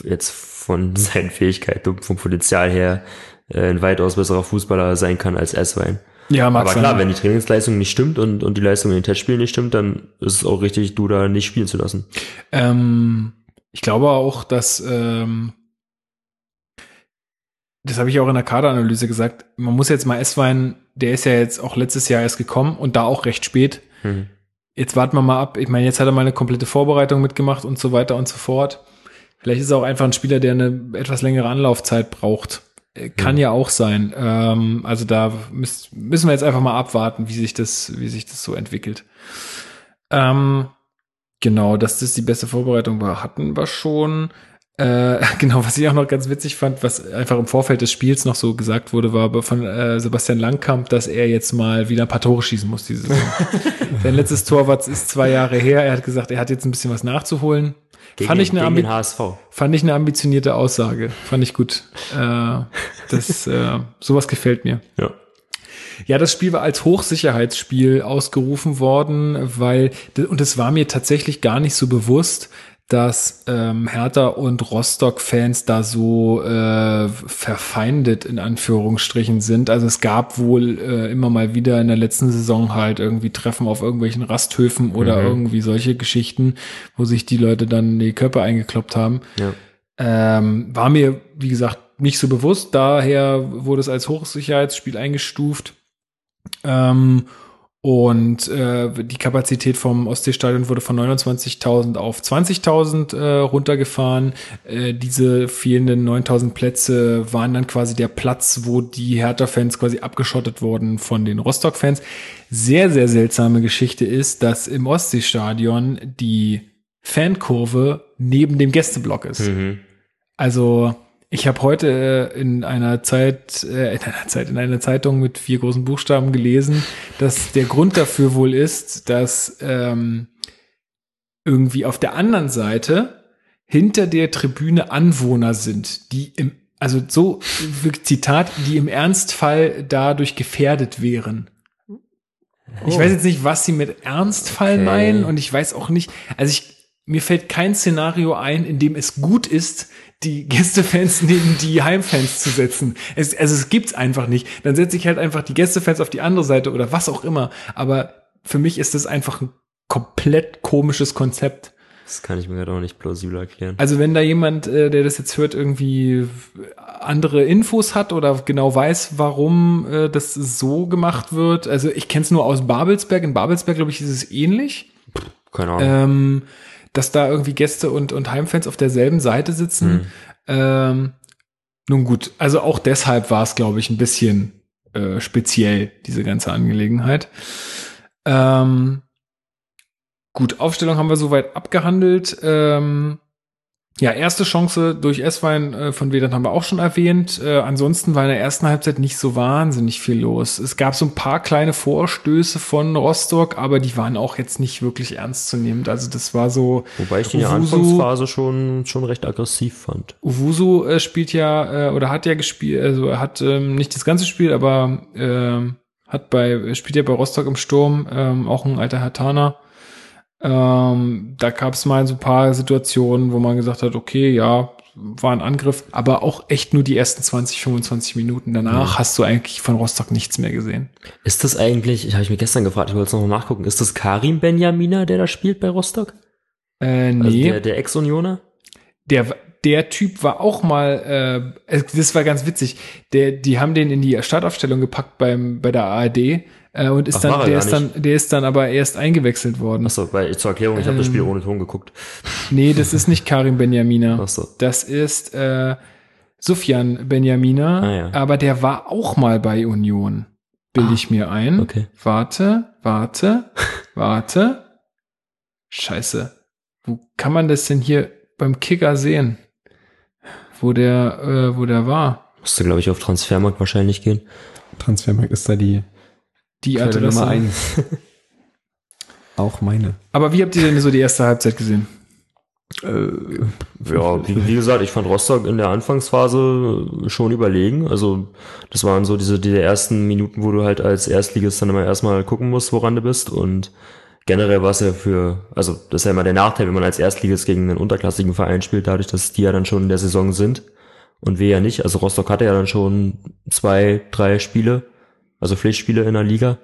jetzt von <laughs> seinen Fähigkeiten und vom Potenzial her äh, ein weitaus besserer Fußballer sein kann als Eswein.
ja, mag
Aber
sein.
klar, wenn die Trainingsleistung nicht stimmt und, und die Leistung in den Testspielen nicht stimmt, dann ist es auch richtig, du da nicht spielen zu lassen.
Ähm, ich glaube auch, dass ähm, das habe ich auch in der Kaderanalyse gesagt. Man muss jetzt mal Esswein, der ist ja jetzt auch letztes Jahr erst gekommen und da auch recht spät.
Mhm.
Jetzt warten wir mal ab. Ich meine, jetzt hat er mal eine komplette Vorbereitung mitgemacht und so weiter und so fort. Vielleicht ist er auch einfach ein Spieler, der eine etwas längere Anlaufzeit braucht. Äh, Kann ja auch sein. Ähm, also da müß, müssen wir jetzt einfach mal abwarten, wie sich das, wie sich das so entwickelt. Ähm, genau, dass das die beste Vorbereitung war, hatten wir schon. Äh, <laughs> genau, was ich auch noch ganz witzig fand, was einfach im Vorfeld des Spiels noch so gesagt wurde, war von äh, Sebastian Langkamp, dass er jetzt mal wieder ein paar Tore schießen muss diese Saison. <laughs> Sein letztes Tor war, ist zwei Jahre her. Er hat gesagt, er hat jetzt ein bisschen was nachzuholen.
Gegen,
fand, ich eine
gegen HSV.
fand ich eine ambitionierte Aussage. Fand ich gut. Äh, das, äh, sowas gefällt mir.
Ja.
Ja, das Spiel war als Hochsicherheitsspiel ausgerufen worden, weil, und es war mir tatsächlich gar nicht so bewusst, dass ähm, Hertha und Rostock-Fans da so äh, verfeindet in Anführungsstrichen sind. Also es gab wohl äh, immer mal wieder in der letzten Saison halt irgendwie Treffen auf irgendwelchen Rasthöfen oder
Mhm.
irgendwie solche Geschichten, wo sich die Leute dann die Köpfe eingekloppt haben.
Ja.
Ähm, war mir, wie gesagt, nicht so bewusst. Daher wurde es als Hochsicherheitsspiel eingestuft. Ähm, Und äh, die Kapazität vom Ostseestadion wurde von 29.000 auf 20.000 äh, runtergefahren. Äh, diese fehlenden 9.000 Plätze waren dann quasi der Platz, wo die Hertha-Fans quasi abgeschottet wurden von den Rostock-Fans. Sehr, sehr seltsame Geschichte ist, dass im Ostseestadion die Fankurve neben dem Gästeblock ist.
Mhm.
Also ich habe heute äh, in einer Zeit, äh, in einer Zeit, in einer Zeitung mit vier großen Buchstaben gelesen, dass der Grund dafür wohl ist, dass ähm, irgendwie auf der anderen Seite hinter der Tribüne Anwohner sind, die im, also so Zitat, die im Ernstfall dadurch gefährdet wären. Ich weiß jetzt nicht, was sie mit Ernstfall
Okay.
meinen und ich weiß auch nicht, also ich, mir fällt kein Szenario ein, in dem es gut ist, die Gästefans <laughs> neben die Heimfans zu setzen. Es, also es gibt's einfach nicht. Dann setze ich halt einfach die Gästefans auf die andere Seite oder was auch immer. Aber für mich ist das einfach ein komplett komisches Konzept.
Das kann ich mir gerade auch nicht plausibel erklären.
Also wenn da jemand, äh, der das jetzt hört, irgendwie andere Infos hat oder genau weiß, warum äh, das so gemacht wird. Also ich kenne es nur aus Babelsberg. In Babelsberg, glaube ich, ist es ähnlich.
Keine Ahnung.
ähm, dass da irgendwie Gäste und, und Heimfans auf derselben Seite sitzen. Ähm, nun gut, also auch deshalb war es, glaube ich, ein bisschen äh, speziell, diese ganze Angelegenheit. Ähm, gut, Aufstellung haben wir soweit abgehandelt. Ähm, ja, erste Chance durch S-Wein äh, von Vedan haben wir auch schon erwähnt. Äh, ansonsten war in der ersten Halbzeit nicht so wahnsinnig viel los. Es gab so ein paar kleine Vorstöße von Rostock, aber die waren auch jetzt nicht wirklich ernstzunehmend. Also das war so.
Wobei ich die
Owusu-
Anfangsphase schon, schon recht aggressiv fand.
Uwusu äh, spielt ja äh, oder hat ja gespielt, also er hat ähm, nicht das ganze Spiel, aber ähm, hat bei spielt ja bei Rostock im Sturm ähm, auch ein alter Hertaner. Ähm, da gab es mal so ein paar Situationen, wo man gesagt hat, okay, ja, war ein Angriff, aber auch echt nur die ersten 20, 25 Minuten. Danach hast du eigentlich von Rostock nichts mehr gesehen.
Ist das eigentlich, ich habe ich mir gestern gefragt, ich wollte es noch mal nachgucken, ist das Karim Benjamina, der da spielt bei Rostock?
Äh,
Also
nee.
der, der Ex-Unioner?
der, der Typ war auch mal, äh, das war ganz witzig. Der, die haben den in die Startaufstellung gepackt beim bei der ARD äh, und ist
Ach,
dann,
er
der ist dann, der ist dann aber erst eingewechselt worden.
Achso, weil zur Erklärung, ich habe das
Ähm.
Spiel ohne Ton geguckt.
Nee, das ist nicht Karim Benjamina.
Ach so.
Das ist äh, Sufjan Benjamina,
Ah, ja.
aber der war auch mal bei Union. Bild ich mir ein.
Okay.
Warte, warte, <laughs> warte. Scheiße. Wo kann man das denn hier beim Kicker sehen? Wo der, äh, wo der war?
Musste, glaube ich, auf Transfermarkt wahrscheinlich gehen.
Transfermarkt ist da die
Die
Quelle
Adresse.
Nummer eins. <laughs> Auch meine.
Aber wie habt ihr denn so die erste Halbzeit gesehen?
Äh,
Ja, <laughs> wie, wie gesagt, ich fand Rostock in der Anfangsphase schon überlegen. Also das waren so diese, diese ersten Minuten, wo du halt als Erstligist dann immer erstmal gucken musst, woran du bist. Und generell war es ja für, also das ist ja immer der Nachteil, wenn man als Erstligist gegen einen unterklassigen Verein spielt, dadurch, dass die ja dann schon in der Saison sind und wir ja nicht. Also Rostock hatte ja dann schon zwei, drei Spiele, also Pflichtspiele in der Liga.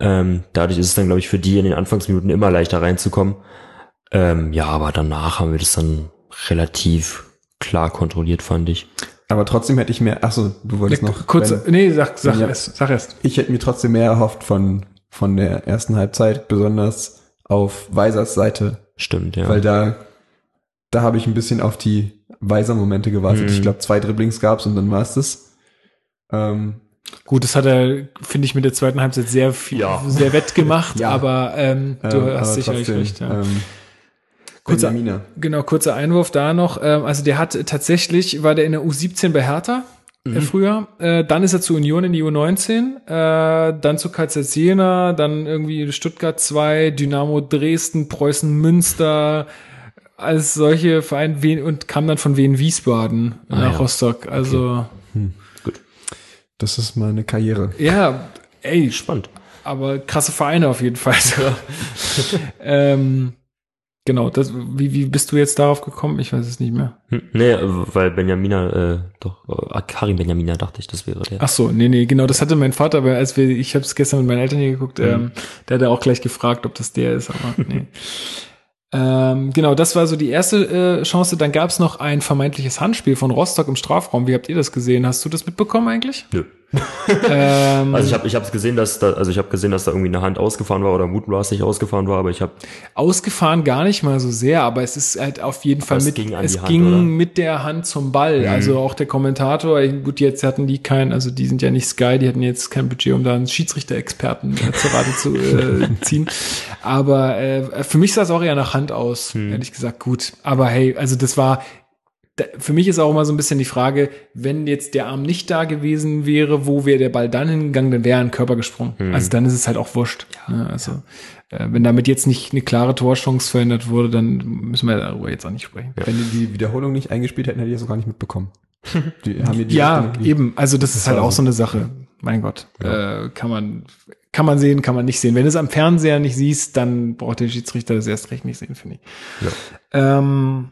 Ähm, dadurch ist es dann, glaube ich, für die in den Anfangsminuten immer leichter reinzukommen. Ähm, ja, aber danach haben wir das dann relativ klar kontrolliert, fand ich.
aber trotzdem hätte ich mehr, achso, du wolltest noch.
Kurz,
Ben,
nee, sag, sag
Ja.
es, sag erst.
ich hätte mir trotzdem mehr erhofft von, von der ersten Halbzeit, besonders auf Weisers Seite,
Stimmt, ja.
weil da, da habe ich ein bisschen auf die Weiser-Momente gewartet.
Mhm.
Ich glaube, zwei Dribblings gab's und dann war's das. Ähm,
Gut, das hat er, finde ich, mit der zweiten Halbzeit sehr viel,
Ja.
sehr wettgemacht, <laughs>
Ja.
aber ähm, du
ähm,
hast sicherlich recht. Ja.
Ähm,
Kurzer-. Genau, kurzer Einwurf da noch. Ähm, also der hat tatsächlich, war der in der U17 bei Hertha äh, früher. Äh, dann ist er zu Union in die U19, äh, dann zu KZ Jena, dann irgendwie Stuttgart 2, Dynamo Dresden, Preußen Münster, als solche Vereine und kam dann von Wien Wiesbaden nach
ja.
Rostock. Also
Das ist mal eine Karriere.
ja, ey,
Spannend.
aber krasse Vereine auf jeden Fall. <laughs> ähm, genau, das, wie, wie bist du jetzt darauf gekommen? Ich weiß es nicht mehr.
Hm, nee, weil Benjamina, äh, doch, äh, Karim Benjamina dachte ich, das wäre der.
Ach so, nee, nee, genau, das hatte mein Vater, aber als wir, ich habe es gestern mit meinen Eltern hier geguckt, ähm, der hat ja auch gleich gefragt, ob das der ist, aber nee. <laughs> ähm, genau, das war so die erste äh, Chance. Dann gab es noch ein vermeintliches Handspiel von Rostock im Strafraum. Wie habt ihr das gesehen? Hast du das mitbekommen eigentlich?
Nö.
Ähm,
Also ich habe ich hab's gesehen, dass da, also ich habe gesehen, dass da irgendwie eine Hand ausgefahren war oder mutmaßlich ausgefahren war, aber ich habe
ausgefahren gar nicht mal so sehr, aber es ist halt auf jeden Fall
es
mit,
ging an
es
Hand,
ging mit der Hand zum Ball. Also auch der Kommentator, gut, jetzt hatten die kein, also die sind ja nicht Sky, die hatten jetzt kein Budget, um da einen Schiedsrichter-Experten äh, zur Rate zu äh, <laughs> ziehen. Aber äh, für mich sah es auch eher nach Hand aus, ehrlich gesagt, gut. Aber hey, also das war, für mich ist auch immer so ein bisschen die Frage, wenn jetzt der Arm nicht da gewesen wäre, wo wäre der Ball dann hingegangen, dann wäre ein Körper gesprungen. Also dann ist es halt auch wurscht. ne? Also äh, wenn damit jetzt nicht eine klare Torchance verhindert wurde, dann müssen wir darüber jetzt auch nicht sprechen.
Wenn die die Wiederholung nicht eingespielt hätten, hätte ich das auch gar nicht mitbekommen. <laughs> Die haben die
Ja, eben. Also das, ist halt auch
so.
so eine Sache. Mein Gott, äh, kann man kann man sehen, kann man nicht sehen. Wenn du es am Fernseher nicht siehst, dann braucht der Schiedsrichter das erst recht nicht sehen, finde ich. Ähm,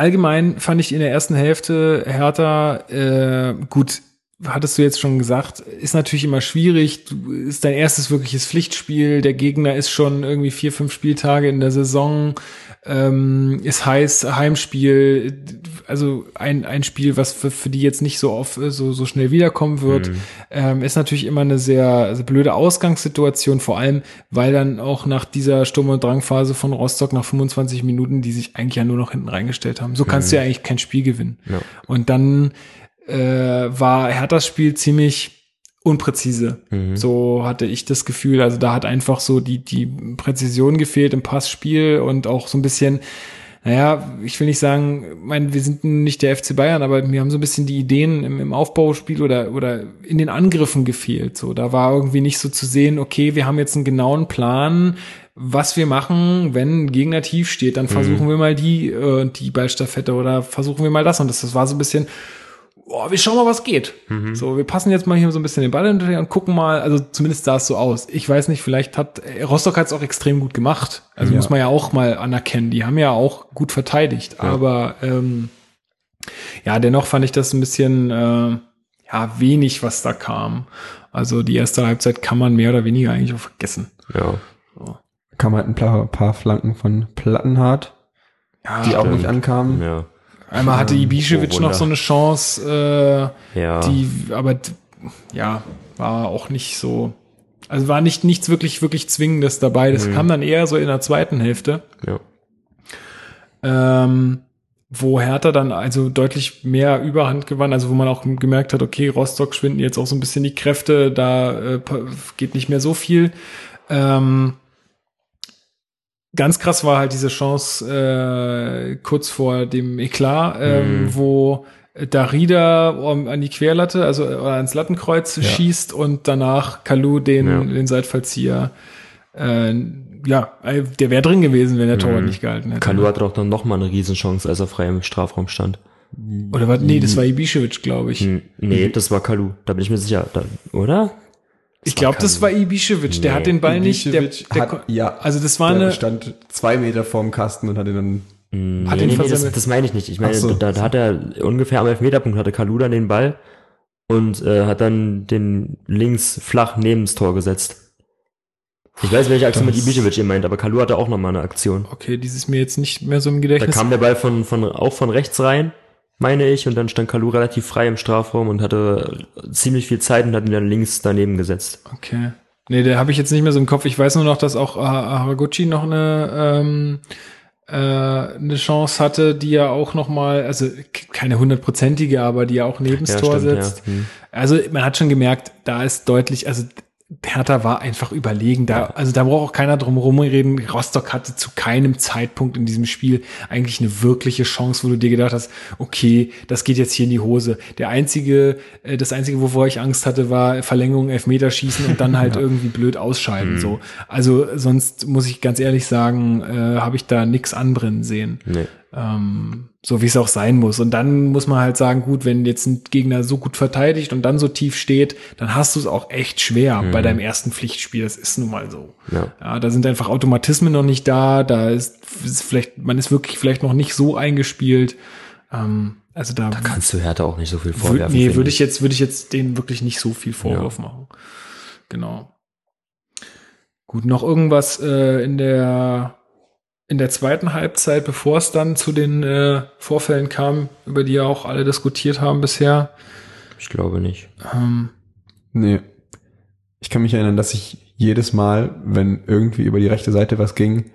allgemein fand ich in der ersten Hälfte Hertha äh, gut. Hattest du jetzt schon gesagt, ist natürlich immer schwierig. Du, ist dein erstes wirkliches Pflichtspiel. Der Gegner ist schon irgendwie vier, fünf Spieltage in der Saison. Ähm, ist heiß, Heimspiel. Also ein, ein Spiel, was für, für die jetzt nicht so oft so, so schnell wiederkommen wird, ähm, ist natürlich immer eine sehr, sehr blöde Ausgangssituation. Vor allem, weil dann auch nach dieser Sturm- und Drangphase von Rostock nach 25 Minuten, die sich eigentlich ja nur noch hinten reingestellt haben. So kannst du ja eigentlich kein Spiel gewinnen.
Ja.
Und dann äh, war Herthas Spiel ziemlich unpräzise. So hatte ich das Gefühl. Also da hat einfach so die, die Präzision gefehlt im Passspiel und auch so ein bisschen, naja, ich will nicht sagen, ich meine, wir sind nicht der FC Bayern, aber wir haben so ein bisschen die Ideen im, im Aufbauspiel oder, oder in den Angriffen gefehlt. So, da war irgendwie nicht so zu sehen, okay, wir haben jetzt einen genauen Plan, was wir machen, wenn ein Gegner tief steht, dann versuchen wir mal die, äh, die Ballstaffette oder versuchen wir mal das. Und das, das war so ein bisschen, oh, wir schauen mal, was geht. So, wir passen jetzt mal hier so ein bisschen den Ball hinterher und gucken mal, also zumindest sah es so aus. Ich weiß nicht, vielleicht hat, äh, Rostock hat es auch extrem gut gemacht. Also
Ja.
muss man ja auch mal anerkennen. Die haben ja auch gut verteidigt. Aber ähm, ja, dennoch fand ich das ein bisschen äh, ja wenig, was da kam. Also die erste Halbzeit kann man mehr oder weniger eigentlich auch vergessen.
ja.
kam halt ein paar, paar Flanken von Plattenhardt,
Ja,
die auch nicht ankamen.
Ja.
Einmal hatte Ibišević
oh
noch so eine Chance, äh,
Ja.
die, aber ja, war auch nicht so. Also war nicht nichts wirklich, wirklich Zwingendes dabei. Das kam dann eher so in der zweiten Hälfte,
ja.
ähm, wo Hertha dann also deutlich mehr Überhand gewann, also wo man auch gemerkt hat, okay, Rostock schwinden jetzt auch so ein bisschen die Kräfte, da äh, geht nicht mehr so viel. Ähm, ganz krass war halt diese Chance äh, kurz vor dem Eklat, ähm, wo Darida an die Querlatte, also äh, ans Lattenkreuz schießt und danach Kalu den,
Ja.
den Seitfallzieher. Äh, ja, der wäre drin gewesen, wenn der Torwart nicht gehalten hätte.
Kalu hatte doch dann noch mal eine Riesenchance, als er frei im Strafraum stand.
Oder was? Nee, das war Ibišević, glaube ich.
Hm, Nee, das war Kalu. Da bin ich mir sicher. Da, oder?
Ich glaube, das war Ibišević. Der hat den Ball nicht. Der, der,
hat, ja,
also das war
der
eine.
stand zwei Meter vorm Kasten und hat ihn dann
Nee,
Hat
nee,
ihn
nee, das, das meine ich nicht. Ich meine,
so.
da, da hat er ungefähr am Elfmeterpunkt hatte Kalu dann den Ball und äh, hat dann den links flach neben das Tor gesetzt. Ich weiß, welche Aktion mit
Das-
Ibišević ihr meint, aber Kalu hatte auch noch mal eine Aktion.
Okay, dieses mir jetzt nicht mehr so im
Da
Gedächtnis.
kam der Ball von, von, auch von rechts rein, meine ich, und dann stand Kalu relativ frei im Strafraum und hatte ziemlich viel Zeit und hat ihn dann links daneben gesetzt.
Okay. Nee, der habe ich jetzt nicht mehr so im Kopf. Ich weiß nur noch, dass auch Haraguchi noch eine, ähm, äh, eine Chance hatte, die ja auch noch mal, also keine hundertprozentige, aber die ja auch neben
Ja,
Tor
stimmt,
setzt.
ja. Hm.
Also man hat schon gemerkt, da ist deutlich, also Hertha war einfach überlegen. Da, also da braucht auch keiner drum rumreden. Rostock hatte zu keinem Zeitpunkt in diesem Spiel eigentlich eine wirkliche Chance, wo du dir gedacht hast, okay, das geht jetzt hier in die Hose. Der einzige, äh, das einzige, wovor ich Angst hatte, war Verlängerung, Elfmeterschießen und dann halt <laughs> irgendwie blöd ausscheiden. So, also sonst muss ich ganz ehrlich sagen, äh, habe ich da nix anbrennen sehen
Nee.
ähm, so wie es auch sein muss. Und dann muss man halt sagen, gut, wenn jetzt ein Gegner so gut verteidigt und dann so tief steht, dann hast du es auch echt schwer bei deinem ersten Pflichtspiel. Das ist nun mal so.
Ja.
Ja, da sind einfach Automatismen noch nicht da. Da ist, ist vielleicht, man ist wirklich vielleicht noch nicht so eingespielt. Ähm, also da,
Kannst du Hertha auch nicht so viel vorwerfen.
nee,
finde
würde ich jetzt, würde ich jetzt denen wirklich nicht so viel Vorwurf
Ja.
machen. Genau. Gut, noch irgendwas äh, in der in der zweiten Halbzeit, bevor es dann zu den äh, Vorfällen kam, über die ja auch alle diskutiert haben bisher.
Ich glaube nicht.
Ähm,
Nee. Ich kann mich erinnern, dass ich jedes Mal, wenn irgendwie über die rechte Seite was ging,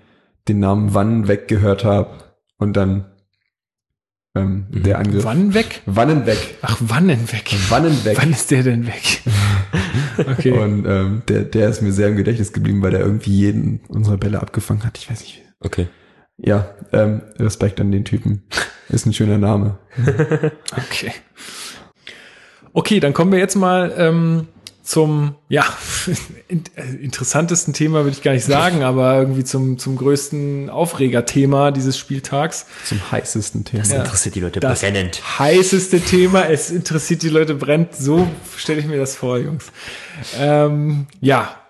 den Namen Wann weggehört habe und dann ähm,
Mhm.
der Angriff.
wann weg?
Wannen weg.
Ach, wann denn weg?
Wannen weg.
Wann ist der denn weg? <laughs> okay.
Und ähm, der, der ist mir sehr im Gedächtnis geblieben, weil der irgendwie jeden unserer Bälle abgefangen hat. Ich weiß nicht.
Okay.
Ja, ähm, Respekt an den Typen. Ist ein schöner Name. <laughs>
Okay. Okay, dann kommen wir jetzt mal ähm, zum, ja, <laughs> in, äh, interessantesten Thema würde ich gar nicht sagen, <laughs> aber irgendwie zum, zum größten Aufregerthema dieses Spieltags.
Zum heißesten Thema.
Das interessiert die Leute
Das
brennend.
heißeste Thema, es interessiert die Leute brennt. So stelle ich mir das vor, Jungs. Ähm, ja.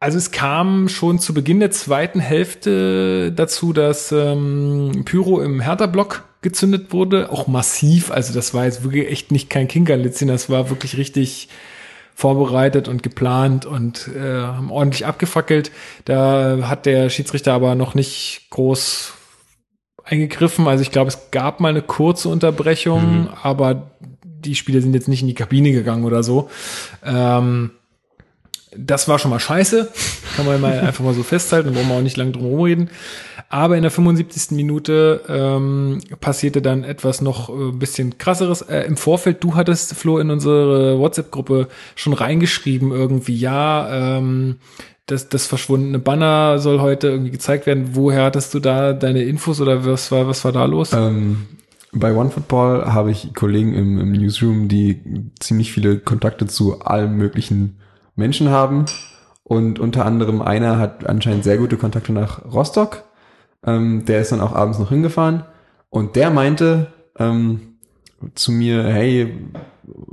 Also es kam schon zu Beginn der zweiten Hälfte dazu, dass ähm, Pyro im Hertha-Block gezündet wurde, auch massiv. Also das war jetzt wirklich echt nicht kein Kinkerlitzchen, das war wirklich richtig vorbereitet und geplant und äh, haben ordentlich abgefackelt. Da hat der Schiedsrichter aber noch nicht groß eingegriffen. Also ich glaube, es gab mal eine kurze Unterbrechung,
Mhm.
aber die Spieler sind jetzt nicht in die Kabine gegangen oder so. Ähm, das war schon mal scheiße. Kann man mal einfach mal so festhalten, da brauchen wir auch nicht lange drum herum reden. Aber in der 75. Minute ähm, passierte dann etwas noch äh, ein bisschen krasseres. Äh, Im Vorfeld, du hattest, Flo, in unsere WhatsApp-Gruppe schon reingeschrieben, irgendwie, ja, ähm, das, das verschwundene Banner soll heute irgendwie gezeigt werden. Woher hattest du da deine Infos oder was war, was war da los?
Ähm, bei OneFootball habe ich Kollegen im, im Newsroom, die ziemlich viele Kontakte zu allen möglichen Menschen haben. Und unter anderem einer hat anscheinend sehr gute Kontakte nach Rostock. Ähm, der ist dann auch abends noch hingefahren. Und der meinte ähm, zu mir, hey,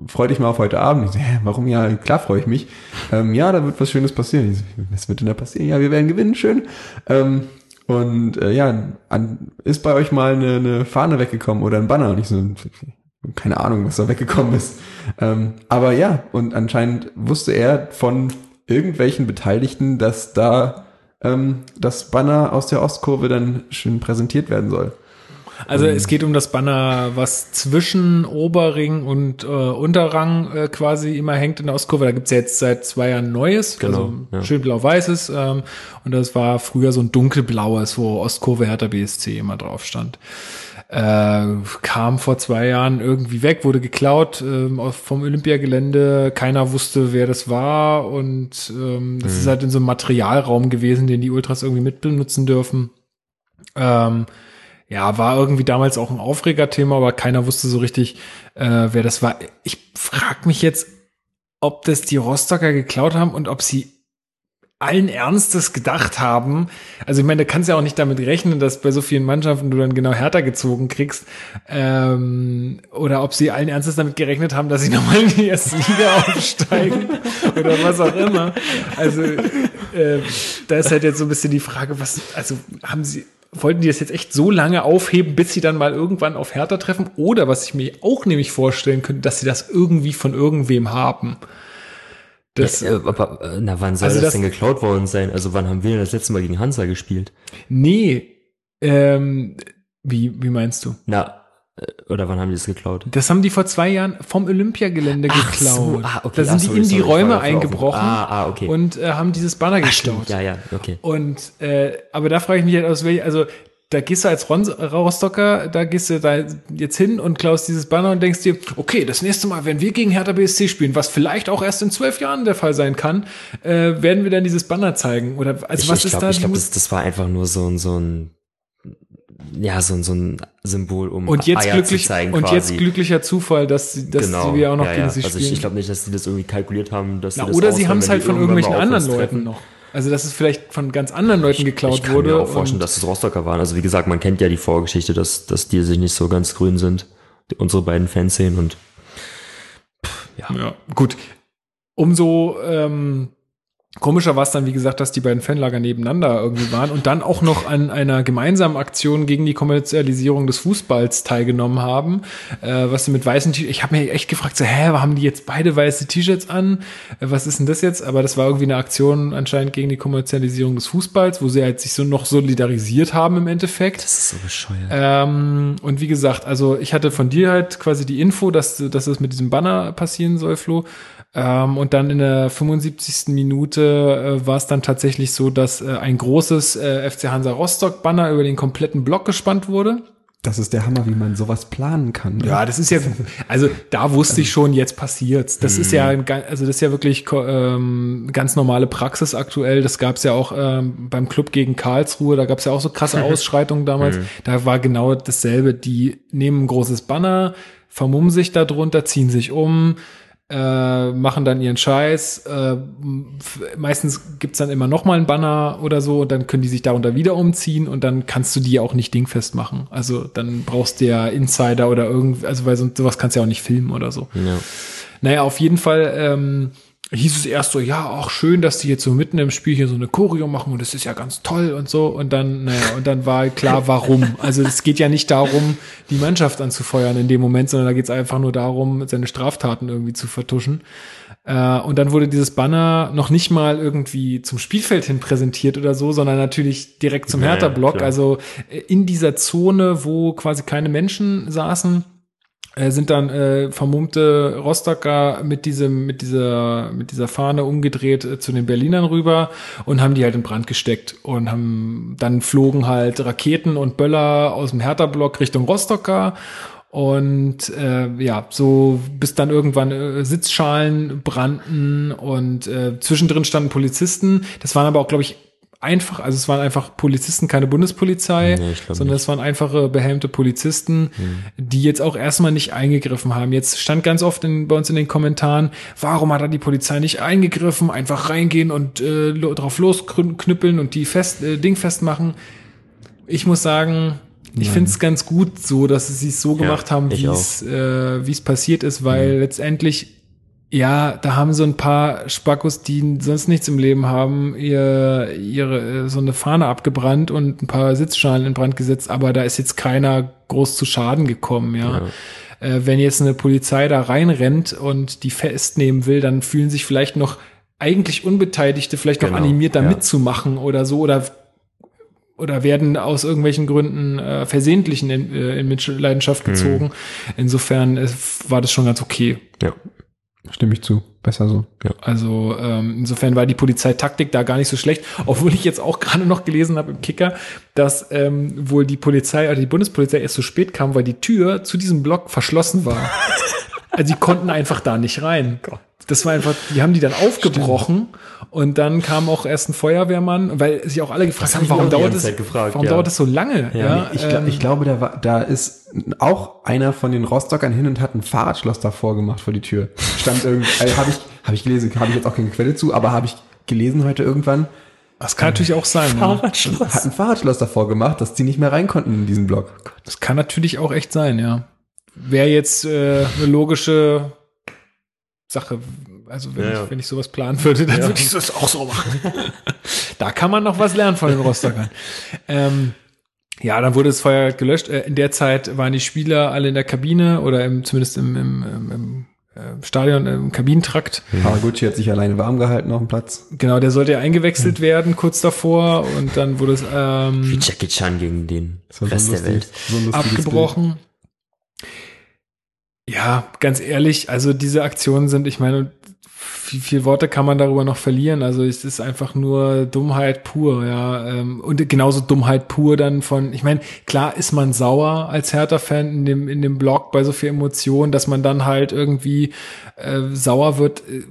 freu dich mal auf heute Abend. Ich so, hä, warum? Ja, klar freue ich mich. Ähm, ja, da wird was Schönes passieren. Ich so, was wird denn da passieren? Ja, wir werden gewinnen, schön. Ähm, und äh, ja, an, ist bei euch mal eine, eine Fahne weggekommen oder ein Banner? Und ich so, keine Ahnung, was da weggekommen ist. Ähm, aber ja, und anscheinend wusste er von irgendwelchen Beteiligten, dass da ähm, das Banner aus der Ostkurve dann schön präsentiert werden soll.
Also es geht um das Banner, was zwischen Oberring und äh, Unterrang äh, quasi immer hängt in der Ostkurve. Da gibt's ja jetzt seit zwei Jahren Neues,
Genau,
also
ja.
schön blau-weißes. Ähm, und das war früher so ein dunkelblaues, wo Ostkurve Hertha BSC immer drauf stand. Äh, kam vor zwei Jahren irgendwie weg, wurde geklaut auf- vom Olympiagelände. Keiner wusste, wer das war. Und ähm, das ist halt in so einem Materialraum gewesen, den die Ultras irgendwie mitbenutzen dürfen. Ähm, ja, war irgendwie damals auch ein Aufregerthema, aber keiner wusste so richtig, äh, wer das war. Ich frage mich jetzt, ob das die Rostocker geklaut haben und ob sie allen Ernstes gedacht haben. Also ich meine, da kannst ja auch nicht damit rechnen, dass bei so vielen Mannschaften du dann genau härter gezogen kriegst. Ähm, oder ob sie allen Ernstes damit gerechnet haben, dass sie <laughs> nochmal in die erste Liga aufsteigen oder was auch immer. Also äh, da ist halt jetzt so ein bisschen die Frage, was, also haben sie, wollten die das jetzt echt so lange aufheben, bis sie dann mal irgendwann auf Hertha treffen? Oder was ich mir auch nämlich vorstellen könnte, dass sie das irgendwie von irgendwem haben. Das,
ja, äh, aber, äh, na, wann soll
Also
das,
das-
denn geklaut worden sein? Also wann haben wir denn das letzte Mal gegen Hansa gespielt?
Nee, ähm, wie, wie meinst du?
Na, äh, oder wann haben die das geklaut?
Das haben die vor zwei Jahren vom Olympiagelände
Ach
geklaut.
so, ah, okay,
da sind
ah,
die
sorry,
in die
sorry,
Räume eingebrochen
Ah, ah, okay.
und äh, haben dieses Banner geklaut.
Ja, ja, okay.
Und äh, aber da frage ich mich halt aus welch, also da gehst du als Ron Rostocker, da gehst du da jetzt hin und klaust dieses Banner und denkst dir, okay, das nächste Mal, wenn wir gegen Hertha BSC spielen, was vielleicht auch erst in zwölf Jahren der Fall sein kann, äh, werden wir dann dieses Banner zeigen. Oder also
ich
was
ich
ist
glaube,
da
ich glaub,
die-
das, das war einfach nur so ein, so ein, ja, so ein, so ein Symbol, um
und jetzt
Eier
glücklich
zu zeigen
und
quasi.
jetzt glücklicher Zufall, dass sie, dass wir auch noch
ja,
gegen
ja.
sie
Also
spielen.
ich, ich glaube nicht, dass die das irgendwie kalkuliert haben, dass
Na,
sie das
oder sie haben es halt von irgendwelchen anderen Leuten noch. Also dass es vielleicht von ganz anderen Leuten geklaut
ich kann
wurde.
mir auch vorstellen, dass es Rostocker waren. Also wie gesagt, man kennt ja die Vorgeschichte, dass, dass die sich nicht so ganz grün sind, unsere beiden Fanszenen und
Ja, gut. Umso ähm, Komischer war es dann, wie gesagt, dass die beiden Fanlager nebeneinander irgendwie waren und dann auch noch an einer gemeinsamen Aktion gegen die Kommerzialisierung des Fußballs teilgenommen haben, äh, was sie mit weißen T-Shirts, ich habe mir echt gefragt, so, hä, haben die jetzt beide weiße T-Shirts an? Äh, was ist denn das jetzt? Aber das war irgendwie eine Aktion anscheinend gegen die Kommerzialisierung des Fußballs, wo sie halt sich so noch solidarisiert haben im Endeffekt.
Das ist so bescheuert.
Ähm, und wie gesagt, also ich hatte von dir halt quasi die Info, dass, dass es mit diesem Banner passieren soll, Flo. Ähm, und dann in der 75. Minute äh, war es dann tatsächlich so, dass äh, ein großes äh, FC Hansa Rostock Banner über den kompletten Block gespannt wurde.
Das ist der Hammer, wie man sowas planen kann. ne?
Ja, das ist ja, also da wusste ich schon, jetzt passiert's. Das ist ja, also das ist ja wirklich ähm, ganz normale Praxis aktuell. Das gab's ja auch ähm, beim Club gegen Karlsruhe, da gab's ja auch so krasse <laughs> Ausschreitungen damals. Da war genau dasselbe. Die nehmen ein großes Banner, vermummen sich da drunter, ziehen sich um, äh, machen dann ihren Scheiß. Äh, meistens gibt's dann immer noch mal ein Banner oder so und dann können die sich darunter wieder umziehen und dann kannst du die ja auch nicht dingfest machen. Also dann brauchst du ja Insider oder irgendwie, also weil sonst sowas kannst du ja auch nicht filmen oder so.
Ja.
Naja, auf jeden Fall ähm, hieß es erst so, ja, auch schön, dass die jetzt so mitten im Spiel hier so eine Choreo machen und das ist ja ganz toll und so. Und dann, naja, und dann war klar, warum. Also es geht ja nicht darum, die Mannschaft anzufeuern in dem Moment, sondern da geht es einfach nur darum, seine Straftaten irgendwie zu vertuschen. Äh, und dann wurde dieses Banner noch nicht mal irgendwie zum Spielfeld hin präsentiert oder so, sondern natürlich direkt zum
Ja, ja,
Hertha-Block. also äh, in dieser Zone, wo quasi keine Menschen saßen, sind dann äh, vermummte Rostocker mit diesem mit dieser mit dieser Fahne umgedreht äh, zu den Berlinern rüber und haben die halt in Brand gesteckt und haben dann flogen halt Raketen und Böller aus dem Hertha-Block Richtung Rostocker und äh, ja, so bis dann irgendwann äh, Sitzschalen brannten und äh, zwischendrin standen Polizisten. Das waren aber auch, glaube ich, einfach, also es waren einfach Polizisten, keine Bundespolizei,
Nee,
sondern
nicht.
es waren einfache behelmte Polizisten, die jetzt auch erstmal nicht eingegriffen haben. Jetzt stand ganz oft in, bei uns in den Kommentaren, warum hat da die Polizei nicht eingegriffen, einfach reingehen und äh, drauf losknüppeln und die fest, äh, Ding festmachen. Ich muss sagen, ich finde es ganz gut so, dass sie es so gemacht haben,
ich
wie es äh, wie es passiert ist, weil letztendlich ja, da haben so ein paar Spackos, die sonst nichts im Leben haben, ihr, ihre, äh, so eine Fahne abgebrannt und ein paar Sitzschalen in Brand gesetzt, aber da ist jetzt keiner groß zu Schaden gekommen, ja. Äh, wenn jetzt eine Polizei da reinrennt und die festnehmen will, dann fühlen sich vielleicht noch eigentlich Unbeteiligte vielleicht noch
Genau,
animiert, da
ja.
mitzumachen oder so oder oder werden aus irgendwelchen Gründen äh, versehentlich in, äh, in Mitleidenschaft
Mhm.
gezogen. Insofern äh, war das schon ganz okay.
Ja.
Stimme ich zu. Besser so.
Also ähm, insofern war die Polizeitaktik da gar nicht so schlecht, obwohl ich jetzt auch <laughs> gerade noch gelesen habe im Kicker, dass ähm, wohl die Polizei oder die Bundespolizei erst so spät kam, weil die Tür zu diesem Block verschlossen war. <laughs> also die konnten einfach da nicht rein. Das war einfach, die haben die dann aufgebrochen und dann kam auch erst ein Feuerwehrmann, weil sich auch alle gefragt
hab
haben,
ich
warum dauert es,
Zeit gefragt,
warum
ja.
dauert es so lange? Ja,
ich, gla-
ähm,
ich glaube, da, war, da ist auch einer von den Rostockern hin und hat ein Fahrradschloss davor gemacht vor die Tür. Stand irgendwie, also habe ich, hab ich gelesen, habe ich jetzt auch keine Quelle zu, aber habe ich gelesen heute irgendwann,
das kann natürlich auch sein. Ja.
hat ein Fahrradschloss davor gemacht, dass die nicht mehr rein konnten in diesen Block.
Das kann natürlich auch echt sein, ja. Wäre jetzt äh, eine logische Sache. Also wenn,
Ja, ja.
ich, wenn ich sowas planen würde, dann
Ja.
würde ich das auch so machen. <laughs> da kann man noch was lernen von den Rostockern. ähm, ja, dann wurde das Feuer halt gelöscht. Äh, in der Zeit waren die Spieler alle in der Kabine oder im, zumindest im, im, im, im äh, Stadion, im Kabinentrakt.
Haraguchi hat sich alleine warm gehalten auf dem Platz.
Genau, der sollte ja eingewechselt werden kurz davor und dann wurde es ähm,
Wie Jackie Chan gegen den Rest
so
der Welt.
so
abgebrochen. Ja, ganz ehrlich, also diese Aktionen sind, ich meine, wie viele Worte kann man darüber noch verlieren? Also es ist einfach nur Dummheit pur, ja. ähm, Und genauso Dummheit pur dann von, ich meine, klar ist man sauer als Hertha-Fan in dem, in dem Blog bei so viel Emotion, dass man dann halt irgendwie äh, sauer wird, äh,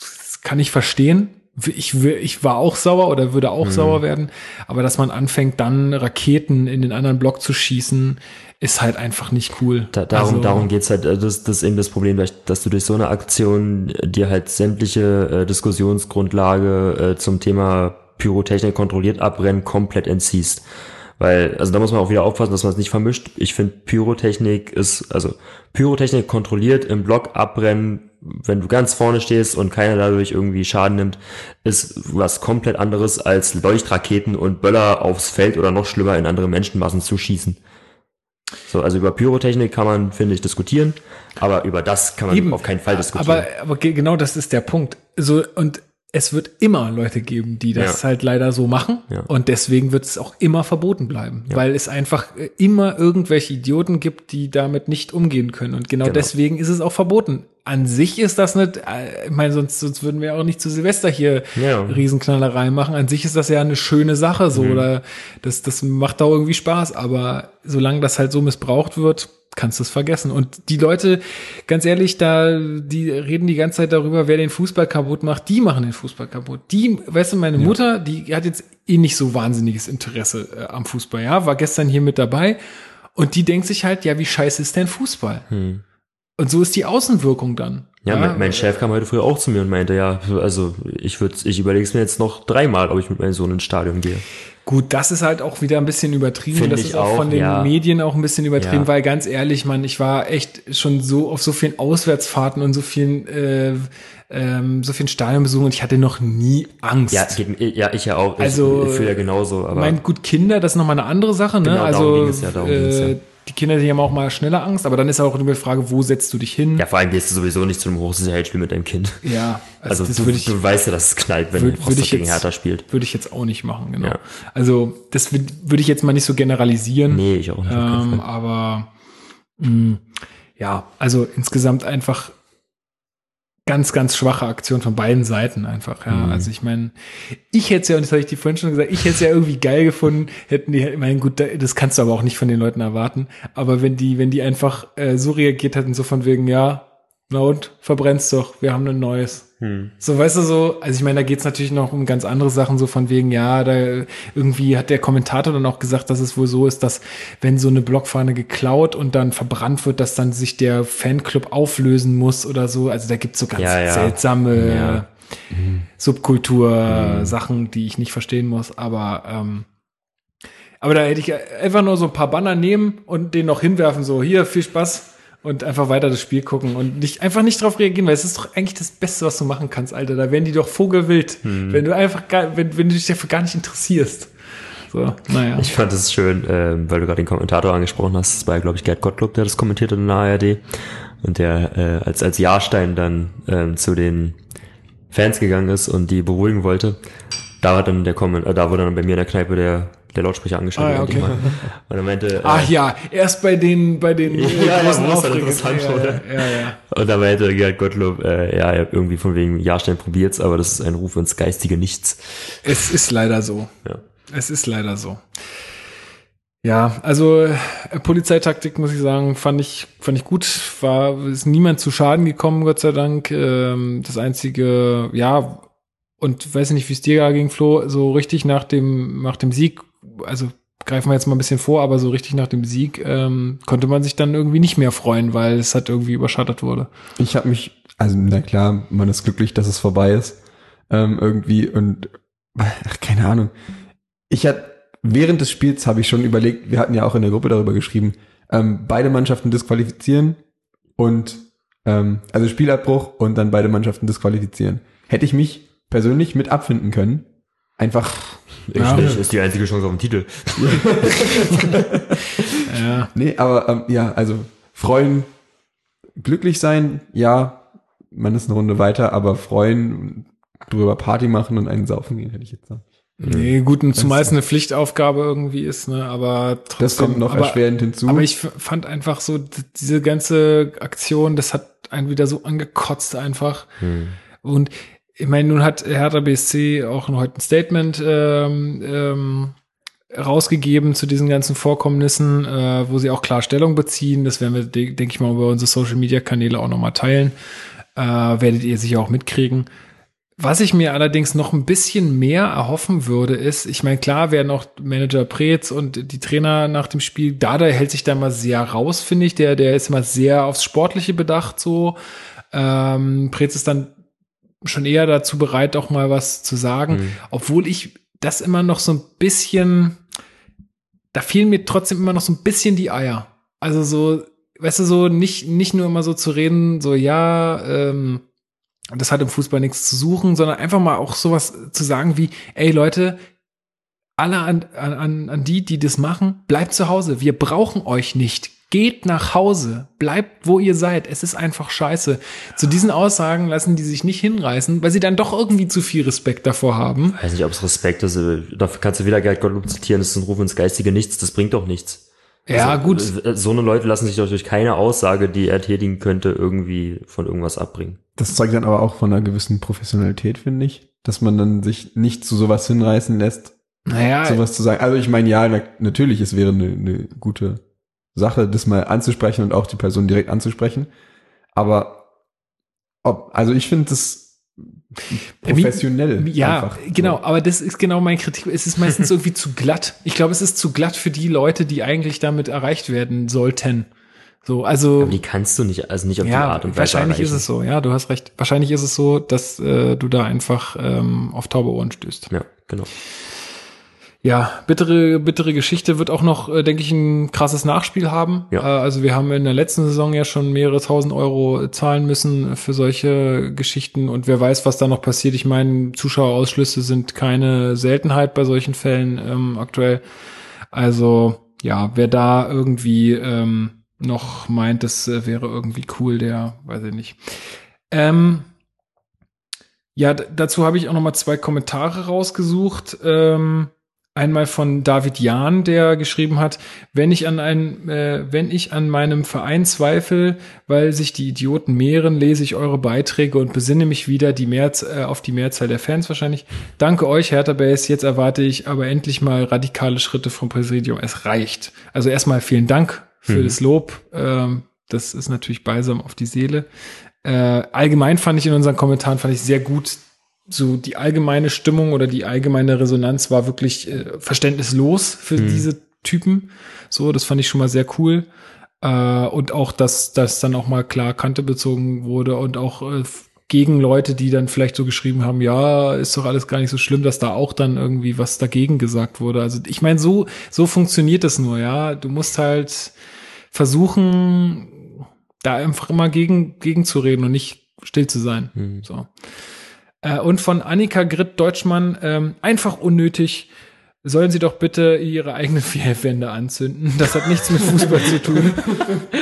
das kann ich verstehen. Ich, ich war auch sauer oder würde auch sauer werden, aber dass man anfängt, dann Raketen in den anderen Block zu schießen, ist halt einfach nicht cool.
Da, darum,
Also-
darum geht's halt, äh, das, das ist eben das Problem, dass- du durch so eine Aktion äh, dir halt sämtliche äh, Diskussionsgrundlage äh, zum Thema Pyrotechnik kontrolliert abbrennen komplett entziehst. Weil, also da muss man auch wieder aufpassen, dass man es nicht vermischt. Ich finde, Pyrotechnik ist, also Pyrotechnik kontrolliert im Block abbrennen wenn du ganz vorne stehst und keiner dadurch irgendwie Schaden nimmt, ist was komplett anderes als Leuchtraketen und Böller aufs Feld oder noch schlimmer in andere Menschenmassen zu schießen. So, also über Pyrotechnik kann man, finde ich, diskutieren, aber über das kann man
Eben.
auf keinen Fall diskutieren.
Aber, aber ge- genau das ist der Punkt. So, und es wird immer Leute geben, die das
Ja.
halt leider so machen.
Ja.
Und deswegen wird es auch immer verboten bleiben, weil es einfach äh, immer irgendwelche Idioten gibt, die damit nicht umgehen können. Und genau,
Genau.
deswegen ist es auch verboten. An sich ist das nicht, äh, ich meine, sonst, sonst würden wir auch nicht zu Silvester hier
Ja.
Riesenknallerei machen. An sich ist das ja eine schöne Sache,
Mhm.
so, oder das, das macht auch irgendwie Spaß. Aber solange das halt so missbraucht wird, kannst du es vergessen. Und die Leute, ganz ehrlich, da, die reden die ganze Zeit darüber, wer den Fußball kaputt macht. Die machen den Fußball kaputt. Die, weißt du, meine Mutter, die hat jetzt eh nicht so wahnsinniges Interesse äh, am Fußball, ja, war gestern hier mit dabei. Und die denkt sich halt, ja, wie scheiße ist denn Fußball? Und so ist die Außenwirkung dann.
Ja, mein, mein Chef kam heute früh auch zu mir und meinte, ja, also ich würde, ich überlege es mir jetzt noch dreimal, ob ich mit meinem Sohn ins Stadion gehe.
Gut, das ist halt auch wieder ein bisschen übertrieben.
Finde
das
ich
ist auch
auch,
von den
ja.
Medien auch ein bisschen übertrieben,
Ja.
weil ganz ehrlich, man, ich war echt schon so auf so vielen Auswärtsfahrten und so vielen, äh, ähm, so vielen Stadionbesuchen und ich hatte noch nie Angst.
Ja, ja ich ja auch. Ich,
Also,
ich fühle ja genauso, aber
mein gut Kinder, das ist nochmal eine andere Sache, ne?
Genau,
also
ja.
äh, die Kinder, die haben auch mal schneller Angst, aber dann ist auch die Frage, wo setzt du dich hin?
ja, vor allem gehst du sowieso nicht zu einem Hochsicherheitsspiel mit deinem Kind.
Ja, <laughs>
Also,
das
du,
würde ich,
du weißt ja, dass es knallt, wenn
würd-
Rostock
würd
gegen
jetzt-
Hertha spielt.
würde ich jetzt auch nicht machen, genau.
Ja.
Also das würd- würde ich jetzt mal nicht so generalisieren.
Nee, ich auch nicht.
Ähm, aber mh, ja, also insgesamt einfach ganz, ganz schwache Aktion von beiden Seiten einfach. Ja,
Mhm.
also ich meine, ich hätte es ja, und das habe ich die vorhin schon gesagt, ich hätte es ja irgendwie geil gefunden, hätten die, ich meine, gut, da- das kannst du aber auch nicht von den Leuten erwarten. Aber wenn die, wenn die einfach äh, so reagiert hätten, so von wegen, ja, na und, verbrennst doch, wir haben ein neues.
Hm.
So, weißt du, so, also ich meine, da geht's natürlich noch um ganz andere Sachen, so von wegen, ja, da irgendwie hat der Kommentator dann auch gesagt, dass es wohl so ist, dass wenn so eine Blockfahne geklaut und dann verbrannt wird, dass dann sich der Fanclub auflösen muss oder so. Also da gibt's so ganz
Ja, ja.
seltsame
Ja.
Subkultur-Sachen, die ich nicht verstehen muss, aber ähm, aber da hätte ich einfach nur so ein paar Banner nehmen und den noch hinwerfen, so hier, viel Spaß und einfach weiter das Spiel gucken und nicht einfach nicht drauf reagieren, weil es ist doch eigentlich das Beste, was du machen kannst, Alter. Da werden die doch vogelwild,
Hm.
wenn du einfach gar, wenn, wenn du dich dafür gar nicht interessierst. So, naja.
Ich fand es schön, ähm, weil du gerade den Kommentator angesprochen hast. Das war, glaube ich, Gerd Gottlob, der das kommentiert in der ARD. Und der äh, als, als Jahrstein dann ähm, zu den Fans gegangen ist und die beruhigen wollte. Da hat dann der Komment, äh, da wurde dann bei mir in der Kneipe der, der Lautsprecher angeschaltet.
Ah, ja, okay.
Und er meinte, äh,
Ach ja, erst bei den, bei den <laughs>
Ja, ja,
großen
interessant
ja,
wurde.
ja, ja, ja.
Und da meinte Gerd Gottlob, äh, ja, irgendwie von wegen Jahrstein probiert's, aber das ist ein Ruf ins geistige Nichts.
Es ist leider so.
Ja.
Es ist leider so. Ja, also äh, Polizeitaktik muss ich sagen, fand ich fand ich gut. War ist niemand zu Schaden gekommen, Gott sei Dank. Ähm, das einzige, ja, und weiß nicht, wie es dir ging, Flo, so richtig nach dem nach dem Sieg, also greifen wir jetzt mal ein bisschen vor, aber so richtig nach dem Sieg ähm, konnte man sich dann irgendwie nicht mehr freuen, weil es halt irgendwie überschattet wurde.
Ich habe mich, also na klar, man ist glücklich, dass es vorbei ist. Ähm, irgendwie und ach, keine Ahnung. Ich hatte während des Spiels habe ich schon überlegt, wir hatten ja auch in der Gruppe darüber geschrieben, ähm, beide Mannschaften disqualifizieren und ähm, also Spielabbruch und dann beide Mannschaften disqualifizieren. Hätte ich mich persönlich mit abfinden können. Einfach
Ja.
Ich, ist die einzige Chance auf den Titel. <laughs>
Ja,
Nee, aber ähm, ja, also freuen, glücklich sein, ja, man ist eine Runde weiter, aber freuen, drüber Party machen und einen saufen gehen, hätte ich jetzt gesagt.
nee, gut, und zumal es eine Pflichtaufgabe irgendwie ist, ne, aber trotzdem.
Das kommt noch
aber,
erschwerend hinzu.
Aber ich fand einfach so, diese ganze Aktion, das hat einen wieder so angekotzt einfach. Und ich meine, nun hat Hertha BSC auch heute ein Statement ähm, ähm, rausgegeben zu diesen ganzen Vorkommnissen, äh, wo sie auch klar Stellung beziehen. Das werden wir, de denke ich mal, über unsere Social Media Kanäle auch nochmal teilen. Äh, werdet ihr sicher auch mitkriegen. Was ich mir allerdings noch ein bisschen mehr erhoffen würde, ist, ich meine, klar werden auch Manager Preetz und die Trainer nach dem Spiel, Dada hält sich da mal sehr raus, finde ich. Der, der ist immer sehr aufs Sportliche bedacht, so. Ähm, Preetz ist dann schon eher dazu bereit, auch mal was zu sagen, obwohl ich das immer noch so ein bisschen, da fehlen mir trotzdem immer noch so ein bisschen die Eier. Also so, weißt du, so nicht, nicht nur immer so zu reden, so ja, ähm, das hat im Fußball nichts zu suchen, sondern einfach mal auch sowas zu sagen wie, ey Leute, alle an, an, an die, die das machen, bleibt zu Hause. Wir brauchen euch nicht. Geht nach Hause, bleibt wo ihr seid. Es ist einfach scheiße. Zu diesen Aussagen lassen die sich nicht hinreißen, weil sie dann doch irgendwie zu viel Respekt davor haben.
Ich weiß nicht, ob es Respekt ist. Dafür kannst du wieder Gerd Gottlob zitieren. Das ist ein Ruf ins geistige Nichts. Das bringt doch nichts.
Ja,
Also,
gut.
äh, So eine Leute lassen sich doch durch keine Aussage, die er tätigen könnte, irgendwie von irgendwas abbringen.
Das zeugt dann aber auch von einer gewissen Professionalität, finde ich. Dass man dann sich nicht zu sowas hinreißen lässt,
Naja,
sowas zu sagen. Also ich meine, ja, na, natürlich, es wäre eine, eine gute Sache, das mal anzusprechen und auch die Person direkt anzusprechen. Aber ob, also ich finde das professionell.
Ja,
einfach.
genau, aber das ist genau mein Kritik. Es ist meistens irgendwie zu glatt. Ich glaube, es ist zu glatt für die Leute, die eigentlich damit erreicht werden sollten. So, also
Aber die kannst du nicht, also nicht auf die
ja,
Art und Weise
wahrscheinlich
erreichen.
ist es so. Ja, du hast recht. Wahrscheinlich ist es so, dass äh, du da einfach ähm, auf taube Ohren stößt.
Ja, genau.
Ja, bittere, bittere Geschichte wird auch noch, äh, denke ich, ein krasses Nachspiel haben.
Ja.
Äh, also wir haben in der letzten Saison ja schon mehrere tausend Euro zahlen müssen für solche Geschichten und wer weiß, was da noch passiert. Ich meine, Zuschauerausschlüsse sind keine Seltenheit bei solchen Fällen ähm, aktuell. Also ja, wer da irgendwie ähm, noch meint, das äh, wäre irgendwie cool, der weiß ich nicht. Ähm, ja, dazu habe ich auch noch mal zwei Kommentare rausgesucht. Ähm, einmal von David Jahn, der geschrieben hat, wenn ich an ein, äh, wenn ich an meinem Verein zweifle, weil sich die Idioten mehren, lese ich eure Beiträge und besinne mich wieder die Mehrz äh, auf die Mehrzahl der Fans wahrscheinlich. Danke euch, Hertha Base. Jetzt erwarte ich aber endlich mal radikale Schritte vom Präsidium. Es reicht. Also erstmal vielen Dank für das Lob. Ähm, das ist natürlich balsam auf die Seele. Äh, allgemein fand ich in unseren Kommentaren fand ich sehr gut, so die allgemeine Stimmung oder die allgemeine Resonanz war wirklich äh, verständnislos für diese Typen. So, das fand ich schon mal sehr cool. Äh, und auch, dass das dann auch mal klar Kante bezogen wurde und auch äh, gegen Leute, die dann vielleicht so geschrieben haben, ja, ist doch alles gar nicht so schlimm, dass da auch dann irgendwie was dagegen gesagt wurde. Also ich meine, so, so funktioniert das nur, ja. Du musst halt versuchen, da einfach immer gegen, gegen zu reden und nicht still zu sein. So. Äh, und von Annika Gritt Deutschmann, ähm, einfach unnötig. Sollen Sie doch bitte Ihre eigenen Vierwände <laughs> anzünden. Das hat nichts mit Fußball zu tun.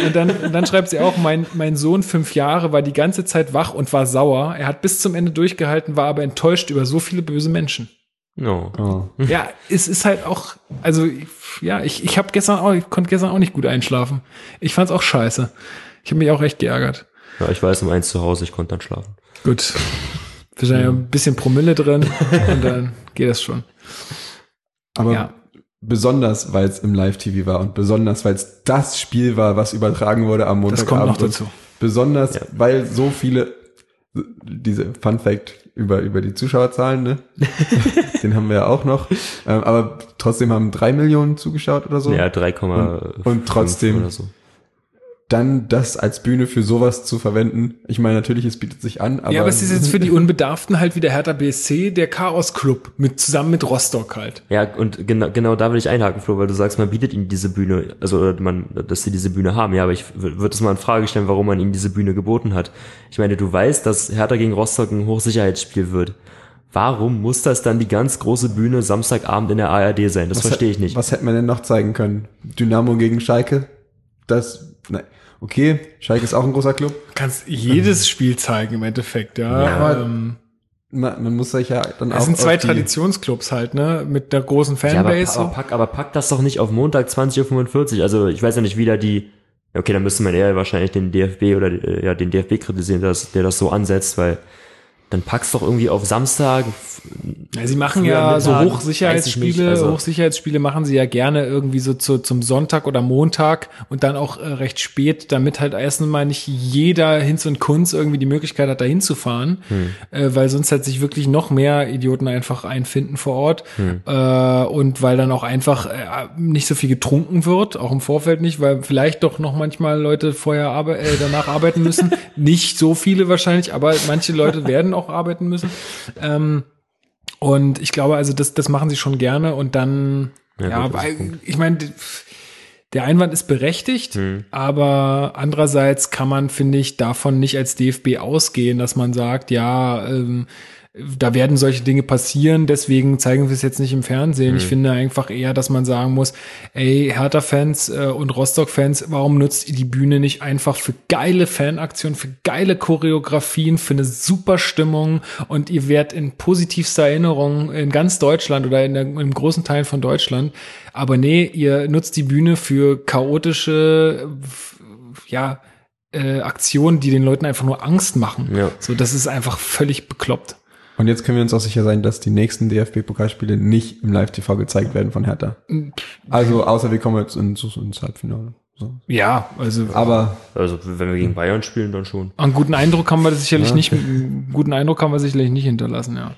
Und dann, und dann schreibt sie auch, mein, mein Sohn, fünf Jahre, war die ganze Zeit wach und war sauer. Er hat bis zum Ende durchgehalten, war aber enttäuscht über so viele böse Menschen.
No.
Oh.
Ja, es ist halt auch, also ja, ich, ich habe gestern auch, ich konnte gestern auch nicht gut einschlafen. Ich fand's auch scheiße. Ich habe mich auch echt geärgert.
Ja, ich weiß um eins zu Hause, ich konnte dann schlafen.
Gut. Wahrscheinlich ein bisschen Promille drin und dann geht das schon.
Aber
Ja.
besonders, weil es im Live-TV war und besonders, weil es das Spiel war, was übertragen wurde am
Das
Montagabend.
kommt noch dazu.
Besonders,
Ja.
weil so viele, diese Fun Fact über, über die Zuschauerzahlen, ne? <laughs> Den haben wir ja auch noch. Ähm, aber trotzdem haben drei Millionen zugeschaut oder so.
Ja, 3,5
Und- und trotzdem-
oder so.
Dann das als Bühne für sowas zu verwenden. Ich meine, natürlich, es bietet sich an, aber.
ja, aber es ist jetzt für die Unbedarften halt wieder Hertha BSC, der Chaos Club, mit, zusammen mit Rostock halt.
Ja, und genau, genau da will ich einhaken, Flo, weil du sagst, man bietet ihnen diese Bühne, also oder man, dass sie diese Bühne haben. Ja, aber ich würde es mal in Frage stellen, warum man ihnen diese Bühne geboten hat. Ich meine, du weißt, dass Hertha gegen Rostock ein Hochsicherheitsspiel wird. Warum muss das dann die ganz große Bühne Samstagabend in der ARD sein? Das
Was
verstehe ich nicht.
Was hätte man denn noch zeigen können? Dynamo gegen Schalke? Das, nein. Okay, Schalke ist auch ein großer Club.
Du kannst jedes Spiel zeigen im Endeffekt, ja.
Ja.
ähm,
Man, man muss sich ja dann auch.
es sind zwei Traditionsclubs halt, ne, mit der großen
Ja, aber,
Fanbase.
aber, pack, aber pack das doch nicht auf Montag 20.45 Uhr. Also ich weiß ja nicht, wie da die. Okay, dann müsste man eher wahrscheinlich den DFB oder äh, ja den DFB kritisieren, dass, der das so ansetzt, weil dann pack's doch irgendwie auf Samstag.
Ja, sie machen ja so Hochsicherheitsspiele,
also-
Hochsicherheitsspiele machen sie ja gerne irgendwie so zu, zum Sonntag oder Montag und dann auch äh, recht spät, damit halt erstens mal nicht jeder Hinz und Kunz irgendwie die Möglichkeit hat, da hinzufahren,
Hm.
äh, weil sonst halt sich wirklich noch mehr Idioten einfach einfinden vor Ort
Hm.
äh, und weil dann auch einfach äh, nicht so viel getrunken wird, auch im Vorfeld nicht, weil vielleicht doch noch manchmal Leute vorher arbe äh, danach arbeiten müssen, <laughs> nicht so viele wahrscheinlich, aber manche Leute werden auch arbeiten müssen. Ähm, und ich glaube, also das, das machen sie schon gerne und dann,
Ja,
ja, weil, ich meine, der Einwand ist berechtigt,
Hm.
aber andererseits kann man, finde ich, davon nicht als DFB ausgehen, dass man sagt, ja, ähm, da werden solche Dinge passieren, deswegen zeigen wir es jetzt nicht im Fernsehen. Ich finde einfach eher, dass man sagen muss, ey, Hertha-Fans äh, und Rostock-Fans, warum nutzt ihr die Bühne nicht einfach für geile Fanaktionen, für geile Choreografien, für eine super Stimmung und ihr werdet in positivster Erinnerung in ganz Deutschland oder in, der, in großen Teilen von Deutschland. Aber nee, ihr nutzt die Bühne für chaotische, ja, äh, Aktionen, die den Leuten einfach nur Angst machen.
Ja.
So, das ist einfach völlig bekloppt.
Und jetzt können wir uns auch sicher sein, dass die nächsten DFB-Pokalspiele nicht im Live-TV gezeigt werden von Hertha. Also, außer wir kommen jetzt ins, ins Halbfinale. So.
Ja, also
Aber
Also wenn wir gegen Bayern spielen, dann schon.
einen guten Eindruck haben wir das sicherlich nicht, einen guten Eindruck haben wir sicherlich nicht hinterlassen, ja.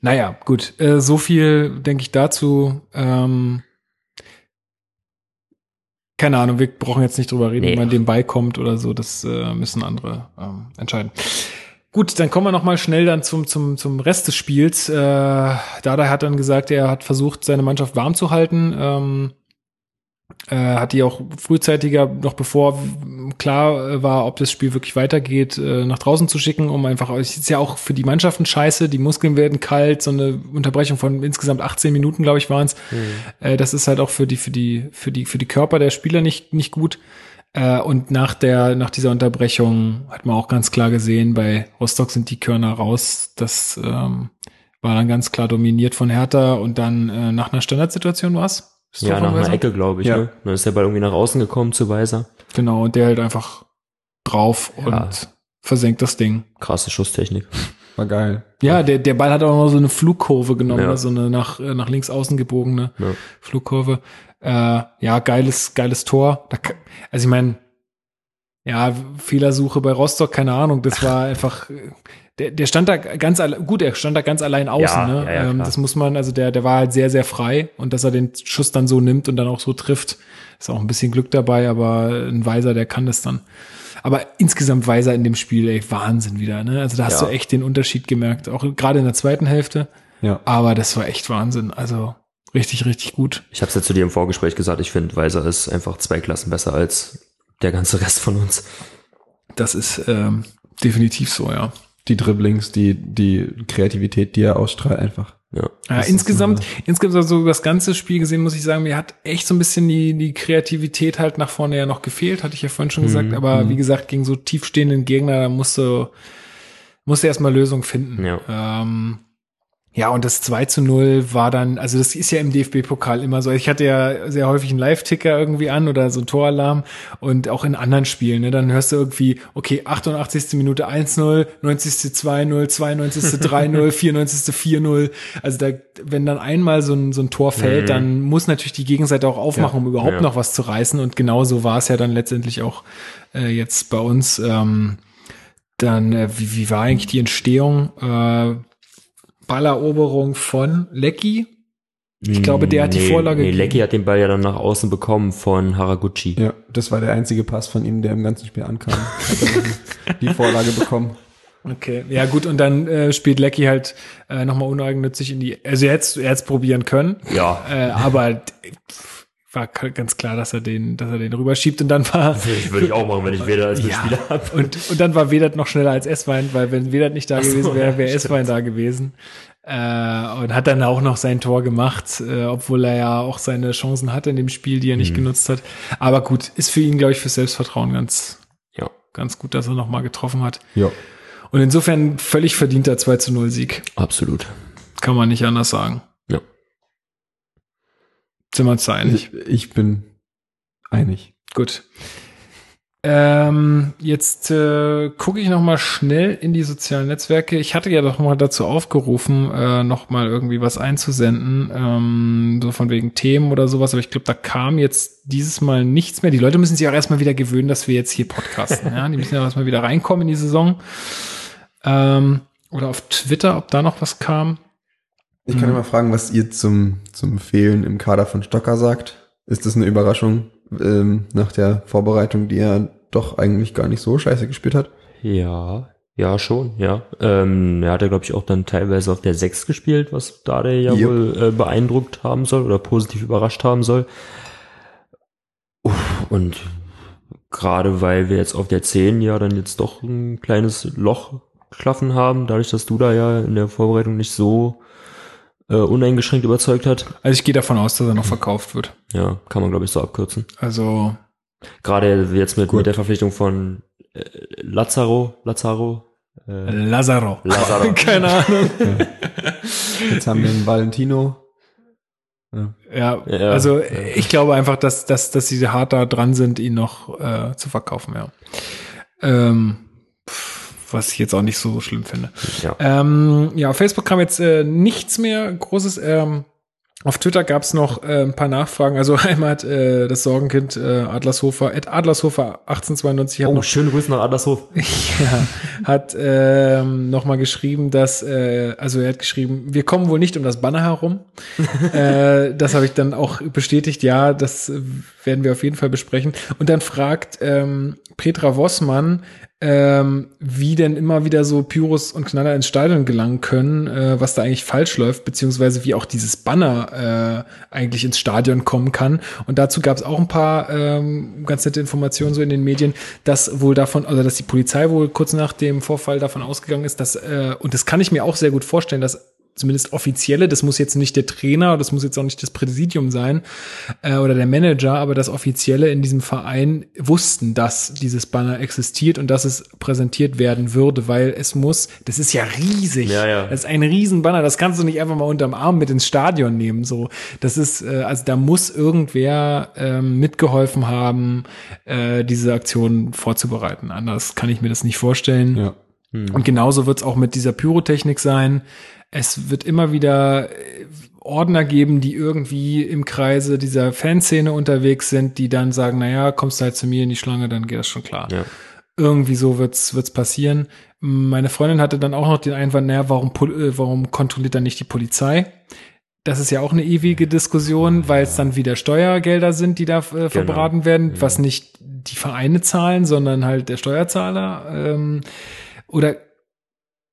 Naja, gut. Äh, so viel denke ich dazu. Ähm, keine Ahnung, wir brauchen jetzt nicht drüber reden,
Nee.
wie man dem beikommt oder so. Das äh, müssen andere ähm, entscheiden. Gut, dann kommen wir noch mal schnell dann zum, zum, zum Rest des Spiels. Äh, Dada hat dann gesagt, er hat versucht, seine Mannschaft warm zu halten. Ähm, äh, hat die auch frühzeitiger, noch bevor klar äh, war, ob das Spiel wirklich weitergeht, äh, nach draußen zu schicken, um einfach, es ist ja auch für die Mannschaften scheiße, die Muskeln werden kalt, so eine Unterbrechung von insgesamt 18 Minuten, glaube ich, waren es. Äh, das ist halt auch für die, für die, für die, für die Körper der Spieler nicht, nicht gut. Äh, und nach der, nach dieser Unterbrechung hat man auch ganz klar gesehen, bei Rostock sind die Körner raus. Das ähm, war dann ganz klar dominiert von Hertha und dann äh, nach einer Standardsituation war's. Das Tor
Ja, nach einer
Weiser?
Ecke, glaube ich.
Ja.
Ne? Dann ist der Ball irgendwie nach außen gekommen zu Weiser.
Genau, und der halt einfach drauf
Ja.
und versenkt das Ding.
Krasse Schusstechnik.
war geil.
Ja, der, der Ball hat auch noch so eine Flugkurve genommen,
Ja.
ne? so eine nach, äh, nach links außen gebogene
Ja.
Flugkurve. Äh, ja, geiles, geiles Tor. Da, also ich meine, ja, Fehlersuche bei Rostock, keine Ahnung, das war <laughs> einfach, der, der stand da ganz gut, er stand da ganz allein außen,
Ja,
ne?
ja, ja,
ähm, das muss man, also der, der war halt sehr, sehr frei und dass er den Schuss dann so nimmt und dann auch so trifft, ist auch ein bisschen Glück dabei, aber ein Weiser, der kann das dann. Aber insgesamt Weiser in dem Spiel, ey, Wahnsinn wieder, ne? Also da hast du echt den Unterschied gemerkt, auch gerade in der zweiten Hälfte.
Ja.
Aber das war echt Wahnsinn. Also richtig, richtig gut.
Ich habe es ja zu dir im Vorgespräch gesagt, ich finde, Weiser ist einfach zwei Klassen besser als der ganze <laughs> Rest von uns.
Das ist ähm, definitiv so, ja.
Die Dribblings, die, die Kreativität, die er ausstrahlt, einfach.
Ja.
ja insgesamt,
so-
insgesamt so das ganze Spiel gesehen, muss ich sagen, mir hat echt so ein bisschen die, die Kreativität halt nach vorne ja noch gefehlt, hatte ich ja vorhin schon gesagt. Aber wie gesagt, gegen so tiefstehenden Gegner, da musst du, musst du erstmal Lösung finden.
Ja.
Ähm, ja, und das 2 zu 0 war dann, also das ist ja im DFB-Pokal immer so. Ich hatte ja sehr häufig einen Live-Ticker irgendwie an oder so einen Toralarm und auch in anderen Spielen, ne, dann hörst du irgendwie, okay, 88. Minute 1-0, 90. 2-0, 92. 3-0, 94. 4-0. Also da, wenn dann einmal so ein, so ein Tor fällt, dann muss natürlich die Gegenseite auch aufmachen, um überhaupt
Ja.
noch was zu reißen. Und genauso war es ja dann letztendlich auch äh, jetzt bei uns. Ähm, dann, äh, wie, wie war eigentlich die Entstehung? Äh, Balleroberung von Lecky. Ich glaube, der hat die Vorlage
Nee. Lecky hat den Ball ja dann nach außen bekommen von Haraguchi.
Ja, das war der einzige Pass von ihm, der im ganzen Spiel ankam. <laughs> Hat er die Vorlage bekommen.
Okay, ja gut, und dann äh, spielt Lecky halt äh, nochmal uneigennützig in die, also hätte hätte es probieren können,
Ja.
äh, aber war ganz klar, dass er den, dass er den rüberschiebt und dann war
Ich würde ich auch machen, wenn ich Weder als Mitspieler
ja,
habe.
und, und dann war Vedat noch schneller als Esswein, weil wenn Vedat nicht da
so,
gewesen wäre,
ja,
wäre
stimmt.
Esswein da gewesen. Äh, und hat dann auch noch sein Tor gemacht, äh, obwohl er ja auch seine Chancen hatte in dem Spiel, die er
Mhm.
nicht genutzt hat. Aber gut, ist für ihn, glaube ich, für Selbstvertrauen ganz,
Ja.
ganz gut, dass er nochmal getroffen hat.
Ja.
Und insofern völlig verdienter 2 zu 0 Sieg.
Absolut.
Kann man nicht anders sagen. Sind wir uns da einig?
Ich, ich bin einig.
Gut. Ähm, jetzt äh, gucke ich noch mal schnell in die sozialen Netzwerke. Ich hatte ja doch mal dazu aufgerufen, äh, noch mal irgendwie was einzusenden, ähm, so von wegen Themen oder sowas. Aber ich glaube, da kam jetzt dieses Mal nichts mehr. Die Leute müssen sich auch erstmal wieder gewöhnen, dass wir jetzt hier podcasten. ja, die müssen ja erstmal wieder reinkommen in die Saison. Ähm, oder auf Twitter, ob da noch was kam.
Ich
Mhm.
kann immer fragen, was ihr zum, zum Fehlen im Kader von Stocker sagt. Ist das eine Überraschung ähm, nach der Vorbereitung, die er doch eigentlich gar nicht so scheiße gespielt hat?
Ja, ja, schon, ja. Ähm, er hat ja, glaube ich, auch dann teilweise auf der 6 gespielt, was Dade ja
Jupp.
wohl äh, beeindruckt haben soll oder positiv überrascht haben soll. und gerade weil wir jetzt auf der 10 ja dann jetzt doch ein kleines Loch klaffen haben, dadurch, dass du da ja in der Vorbereitung nicht so äh, uneingeschränkt überzeugt hat.
Also ich gehe davon aus, dass er noch verkauft wird.
Ja, kann man glaube ich so abkürzen.
Also
Gerade jetzt mit, mit der Verpflichtung von äh, Lazaro, Lazaro, äh,
Lazaro.
Lazaro. <laughs>
Keine Ahnung.
Jetzt haben wir einen Valentino.
Ja,
Ja.
also ich glaube einfach, dass, dass, dass sie hart da dran sind, ihn noch äh, zu verkaufen, ja. Ähm, pff, was ich jetzt auch nicht so schlimm finde.
ja.
Ähm, ja, auf Facebook kam jetzt äh, nichts mehr Großes. Ähm, auf Twitter gab es noch äh, ein paar Nachfragen. Also <laughs> einmal hat äh, das Sorgenkind äh, Adlershofer, Ed Adlershofer 1892 hat
Oh,
noch
schönen Grüße nach Adlershof. <laughs>
ja, hat ähm, nochmal geschrieben, dass, äh, also er hat geschrieben, wir kommen wohl nicht um das Banner herum. <laughs> äh, das habe ich dann auch bestätigt, ja, das äh, werden wir auf jeden Fall besprechen. Und dann fragt ähm, Petra Wossmann, ähm, wie denn immer wieder so Pyros und Knaller ins Stadion gelangen können, äh, was da eigentlich falsch läuft, beziehungsweise wie auch dieses Banner äh, eigentlich ins Stadion kommen kann. Und dazu gab es auch ein paar ähm, ganz nette Informationen so in den Medien, dass wohl davon, also dass die Polizei wohl kurz nach dem Vorfall davon ausgegangen ist, dass, äh, und das kann ich mir auch sehr gut vorstellen, dass zumindest offizielle, das muss jetzt nicht der Trainer, das muss jetzt auch nicht das Präsidium sein äh, oder der Manager, aber das offizielle in diesem Verein wussten, dass dieses Banner existiert und dass es präsentiert werden würde, weil es muss, das ist ja riesig.
Ja, ja.
Das ist ein Riesenbanner, das kannst du nicht einfach mal unterm Arm mit ins Stadion nehmen. So, das ist, äh, also da muss irgendwer ähm, mitgeholfen haben, äh, diese Aktion vorzubereiten. Anders kann ich mir das nicht vorstellen.
Ja.
Und genauso wird es auch mit dieser Pyrotechnik sein. Es wird immer wieder äh, Ordner geben, die irgendwie im Kreise dieser Fanszene unterwegs sind, die dann sagen, naja, kommst du halt zu mir in die Schlange, dann geht das schon klar.
Ja.
Irgendwie so wird's wird's passieren. Meine Freundin hatte dann auch noch den Einwand, naja, warum, äh, warum kontrolliert dann nicht die Polizei? Das ist ja auch eine ewige Diskussion, weil es dann wieder Steuergelder sind, die da äh, verbraten werden, was nicht die Vereine zahlen, sondern halt der Steuerzahler. Ähm, oder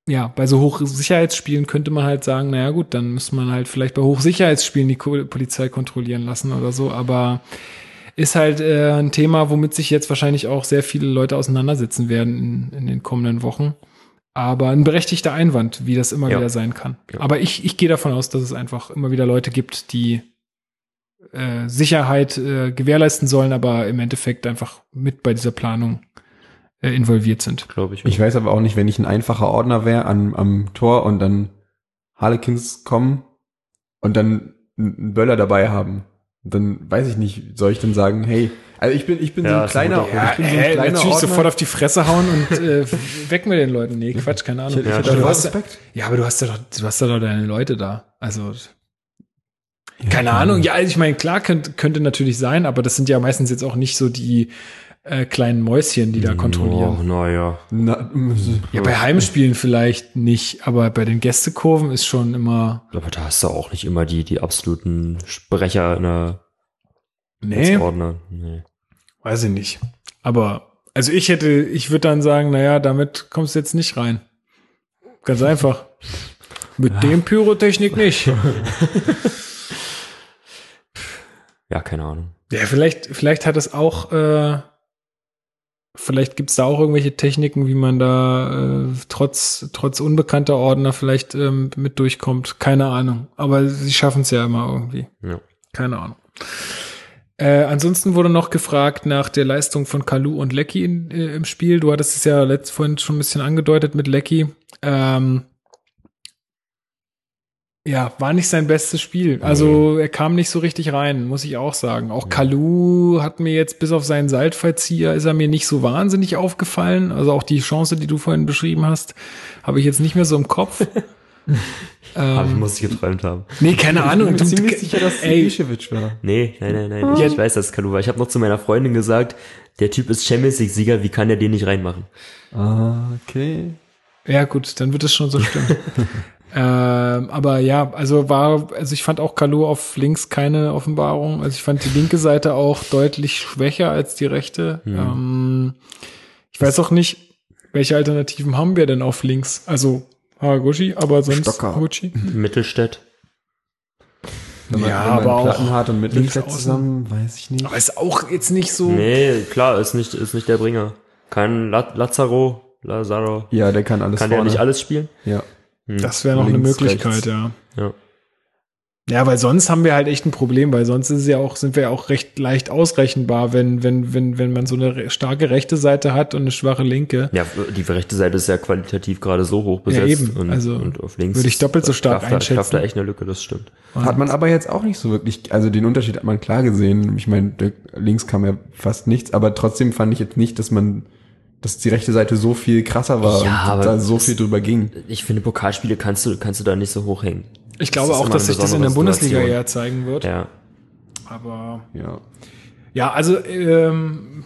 ja, bei so Hochsicherheitsspielen könnte man halt sagen, naja gut, dann müsste man halt vielleicht bei Hochsicherheitsspielen die Polizei kontrollieren lassen oder so, aber ist halt äh, ein Thema, womit sich jetzt wahrscheinlich auch sehr viele Leute auseinandersetzen werden in, in den kommenden Wochen. Aber ein berechtigter Einwand, wie das immer
Ja.
wieder sein kann.
Ja.
Aber ich, ich gehe davon aus, dass es einfach immer wieder Leute gibt, die äh, Sicherheit äh, gewährleisten sollen, aber im Endeffekt einfach mit bei dieser Planung äh, involviert sind.
glaube ich.
Ich weiß aber auch nicht, wenn ich ein einfacher Ordner wäre am, am Tor und dann Harlequins kommen und dann einen Böller dabei haben. Dann weiß ich nicht, soll ich dann sagen, hey, also ich bin, ich bin so
Ja,
ein
ist ein
kleiner,
Punkt.
ich bin so ein
Hä,
kleiner
natürlich
Ordner.
sofort auf die Fresse hauen und äh, <laughs> weg mit den Leuten. Nee, Quatsch, keine Ahnung.
Ich, ich
Ja,
aber du hast,
Respekt.
ja, aber du hast ja doch, du hast ja doch deine Leute da. Also keine Ahnung. Ja, also ich meine, klar könnte, könnte natürlich sein, aber das sind ja meistens jetzt auch nicht so die äh, kleinen Mäuschen, die da kontrollieren.
Oh, naja.
Na,
Ja, bei Heimspielen vielleicht nicht, aber bei den Gästekurven ist schon immer.
Aber da hast du auch nicht immer die, die absoluten Sprecher in der
Nee,
Ordner. Nee.
weiß ich nicht. Aber also ich hätte, ich würde dann sagen, naja, damit kommst du jetzt nicht rein. Ganz einfach. Mit dem Pyrotechnik nicht. <laughs>
Ja, keine Ahnung.
Ja, vielleicht, vielleicht hat es auch, äh, vielleicht gibt's da auch irgendwelche Techniken, wie man da äh, trotz, trotz unbekannter Ordner vielleicht ähm, mit durchkommt. Keine Ahnung. Aber sie schaffen es ja immer irgendwie.
Ja.
Keine Ahnung. Äh, ansonsten wurde noch gefragt nach der Leistung von Kalu und Lecky in, äh, im Spiel. Du hattest es ja letzt vorhin schon ein bisschen angedeutet mit Lecky. Ähm, ja, war nicht sein bestes Spiel. Also er kam nicht so richtig rein, muss ich auch sagen. Auch Kalu hat mir jetzt bis auf seinen Seitfallzieher ist er mir nicht so wahnsinnig aufgefallen. Also auch die Chance, die du vorhin beschrieben hast, habe ich jetzt nicht mehr so im Kopf. <laughs>
Aber ich
ähm,
muss ich geträumt haben.
nee, keine Ahnung.
ich bin
Du-
ziemlich sicher, dass es war.
Nee, nein, nein, nein. Ich, ich weiß, dass es Kalu war. Ich habe noch zu meiner Freundin gesagt, der Typ ist Champions League-Sieger, wie kann der den nicht reinmachen?
Ah, okay.
Ja, gut, dann wird es schon so stimmen. <laughs> ähm, aber ja, also war, also ich fand auch Kalu auf links keine Offenbarung. Also ich fand die linke Seite auch deutlich schwächer als die rechte. Ähm, ich weiß auch nicht, welche Alternativen haben wir denn auf links? Also Haraguchi, aber sonst
Stocker.
Haraguchi. <laughs>
Mittelstädt.
Wenn man,
Ja,
wenn man
aber auch
Plattenhardt und Mittelstädt zusammen, weiß ich nicht.
Aber ist auch jetzt nicht so.
Nee, klar, ist nicht, ist nicht der Bringer. Kein La Lazaro, Lazaro.
Ja, der kann alles
Kann der
vorne.
nicht alles spielen?
Ja.
Das wäre noch eine
Links,
Möglichkeit,
rechts.
ja.
Ja.
Ja, weil sonst haben wir halt echt ein Problem, weil sonst ist es ja auch, sind wir ja auch recht leicht ausrechenbar, wenn, wenn, wenn, wenn man so eine starke rechte Seite hat und eine schwache linke.
Ja, die rechte Seite ist ja qualitativ gerade so hoch besetzt.
eben.
Und,
Also
und auf links
würde ich doppelt so stark
da-
einschätzen.
klafft da echt eine Lücke, das stimmt.
Hat man aber jetzt auch nicht so wirklich, also den Unterschied hat man klar gesehen. Ich meine, links kam ja fast nichts, aber trotzdem fand ich jetzt nicht, dass man, dass die rechte Seite so viel krasser war
Ja,
und
aber
da so viel drüber ging.
Ich finde, Pokalspiele kannst du, kannst du da nicht so hochhängen.
Ich glaube
Das
auch, dass sich das in der Bundesliga
Situation.
eher zeigen wird.
Ja.
Aber
Ja.
ja, also ähm,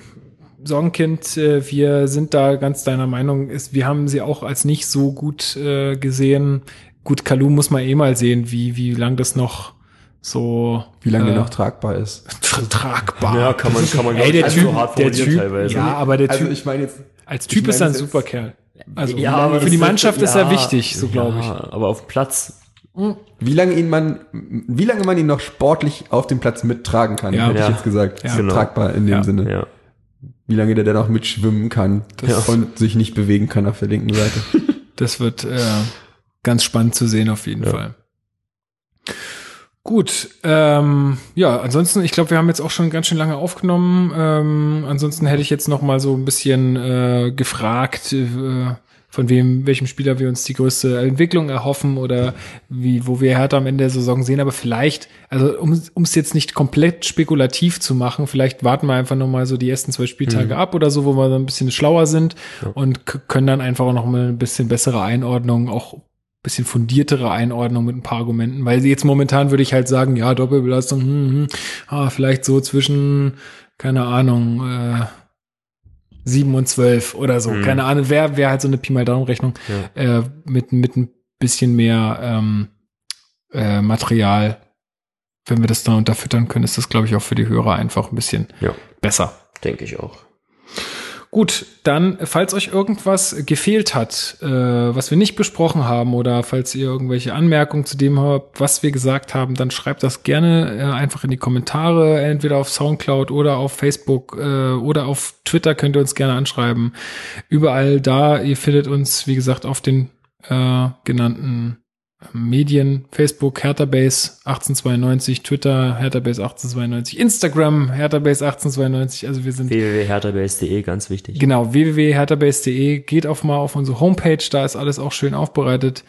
Sorgenkind, äh, wir sind da ganz deiner Meinung. Ist, wir haben sie auch als nicht so gut äh, gesehen. Gut, Kalu muss man eh mal sehen, wie wie lang das noch so
Wie lange
äh,
der noch tragbar ist.
tra- tragbar.
Ja, kann man, kann man
Ey,
ich,
der
nicht
Typ,
so hart
der Typ,
teilweise.
ja, aber der
Also
Typ
ich meine jetzt,
als Typ
ich
ist er ein super Kerl. Also
ja, aber
für die
ist-
Mannschaft ist er
ja,
wichtig, so glaube ich.
Ja, aber auf dem Platz.
wie lange ihn man, wie lange man ihn noch sportlich auf dem Platz mittragen kann,
Ja.
hätte
Ja.
ich jetzt gesagt.
Ja.
Genau. Tragbar in dem
Ja.
Sinne.
Ja.
Wie lange der dann auch mitschwimmen kann
Das-
und sich nicht bewegen kann auf der linken Seite. <laughs>
Das wird äh, ganz spannend zu sehen auf jeden
Ja.
Fall. Gut, ähm, ja, ansonsten, ich glaube, wir haben jetzt auch schon ganz schön lange aufgenommen. Ähm, ansonsten hätte ich jetzt noch mal so ein bisschen äh, gefragt, äh, von wem, welchem Spieler wir uns die größte Entwicklung erhoffen oder wie, wo wir Hertha am Ende der Saison sehen. Aber vielleicht, also um es jetzt nicht komplett spekulativ zu machen, vielleicht warten wir einfach noch mal so die ersten zwei Spieltage ab oder so, wo wir so ein bisschen schlauer sind und k- können dann einfach auch noch mal ein bisschen bessere Einordnung, auch bisschen fundiertere Einordnung mit ein paar Argumenten. Weil jetzt momentan würde ich halt sagen, ja, Doppelbelastung, hm, hm, ah, vielleicht so zwischen, keine Ahnung, äh, sieben und zwölf oder so.
Mhm.
Keine Ahnung, wer wer halt so eine Pi mal Daumen-Rechnung äh, mit, mit ein bisschen mehr ähm, äh, Material, wenn wir das dann unterfüttern können, ist das, glaube ich, auch für die Hörer einfach ein bisschen
Ja.
besser.
Denke ich auch.
Gut, dann, falls euch irgendwas gefehlt hat, äh, was wir nicht besprochen haben, oder falls ihr irgendwelche Anmerkungen zu dem habt, was wir gesagt haben, dann schreibt das gerne äh, einfach in die Kommentare, entweder auf Soundcloud oder auf Facebook äh, oder auf Twitter könnt ihr uns gerne anschreiben. Überall da, ihr findet uns, wie gesagt, auf den äh, genannten Medien, Facebook, HerthaBase 1892, Twitter, HerthaBase 1892, Instagram, HerthaBase 1892, also wir sind
www.herthabase.de, ganz wichtig.
Genau, www.herthabase.de. Geht auf mal auf unsere Homepage, da ist alles auch schön aufbereitet.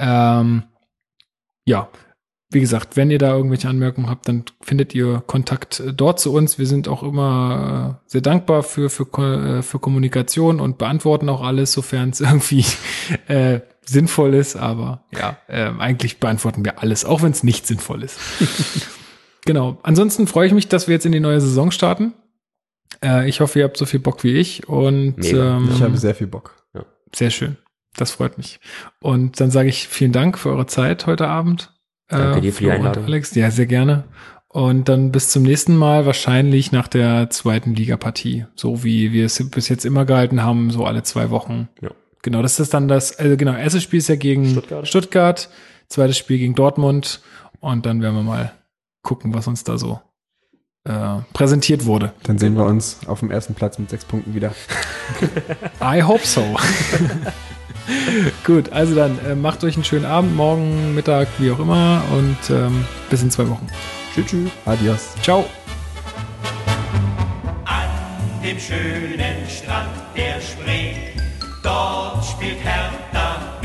Ähm, ja, wie gesagt, wenn ihr da irgendwelche Anmerkungen habt, dann findet ihr Kontakt äh, dort zu uns. Wir sind auch immer äh, sehr dankbar für, für, äh, für Kommunikation und beantworten auch alles, sofern es <laughs> irgendwie äh, sinnvoll ist. Aber ja, äh, eigentlich beantworten wir alles, auch wenn es nicht sinnvoll ist. <laughs> genau. Ansonsten freue ich mich, dass wir jetzt in die neue Saison starten. Äh, ich hoffe, ihr habt so viel Bock wie ich und
Mega.
ähm,
Ich habe sehr viel Bock.
sehr schön. Das freut mich. Und dann sage ich vielen Dank für eure Zeit heute Abend.
Danke dir für die Einladung.
Alex, ja, sehr gerne. Und dann bis zum nächsten Mal, wahrscheinlich nach der zweiten Ligapartie. So wie wir es bis jetzt immer gehalten haben, so alle zwei Wochen.
Ja.
Genau, das ist dann das, also genau, erstes Spiel ist ja gegen
Stuttgart.
Stuttgart, zweites Spiel gegen Dortmund und dann werden wir mal gucken, was uns da so äh, präsentiert wurde.
Dann sehen wir uns auf dem ersten Platz mit sechs Punkten wieder. <laughs>
I hope so. <laughs> Gut, also dann äh, macht euch einen schönen Abend, morgen, Mittag, wie auch immer und ähm, bis in zwei Wochen.
Tschüss, tschüss. Adios.
Ciao.
An dem schönen Strand der Spree, dort spielt Hertha.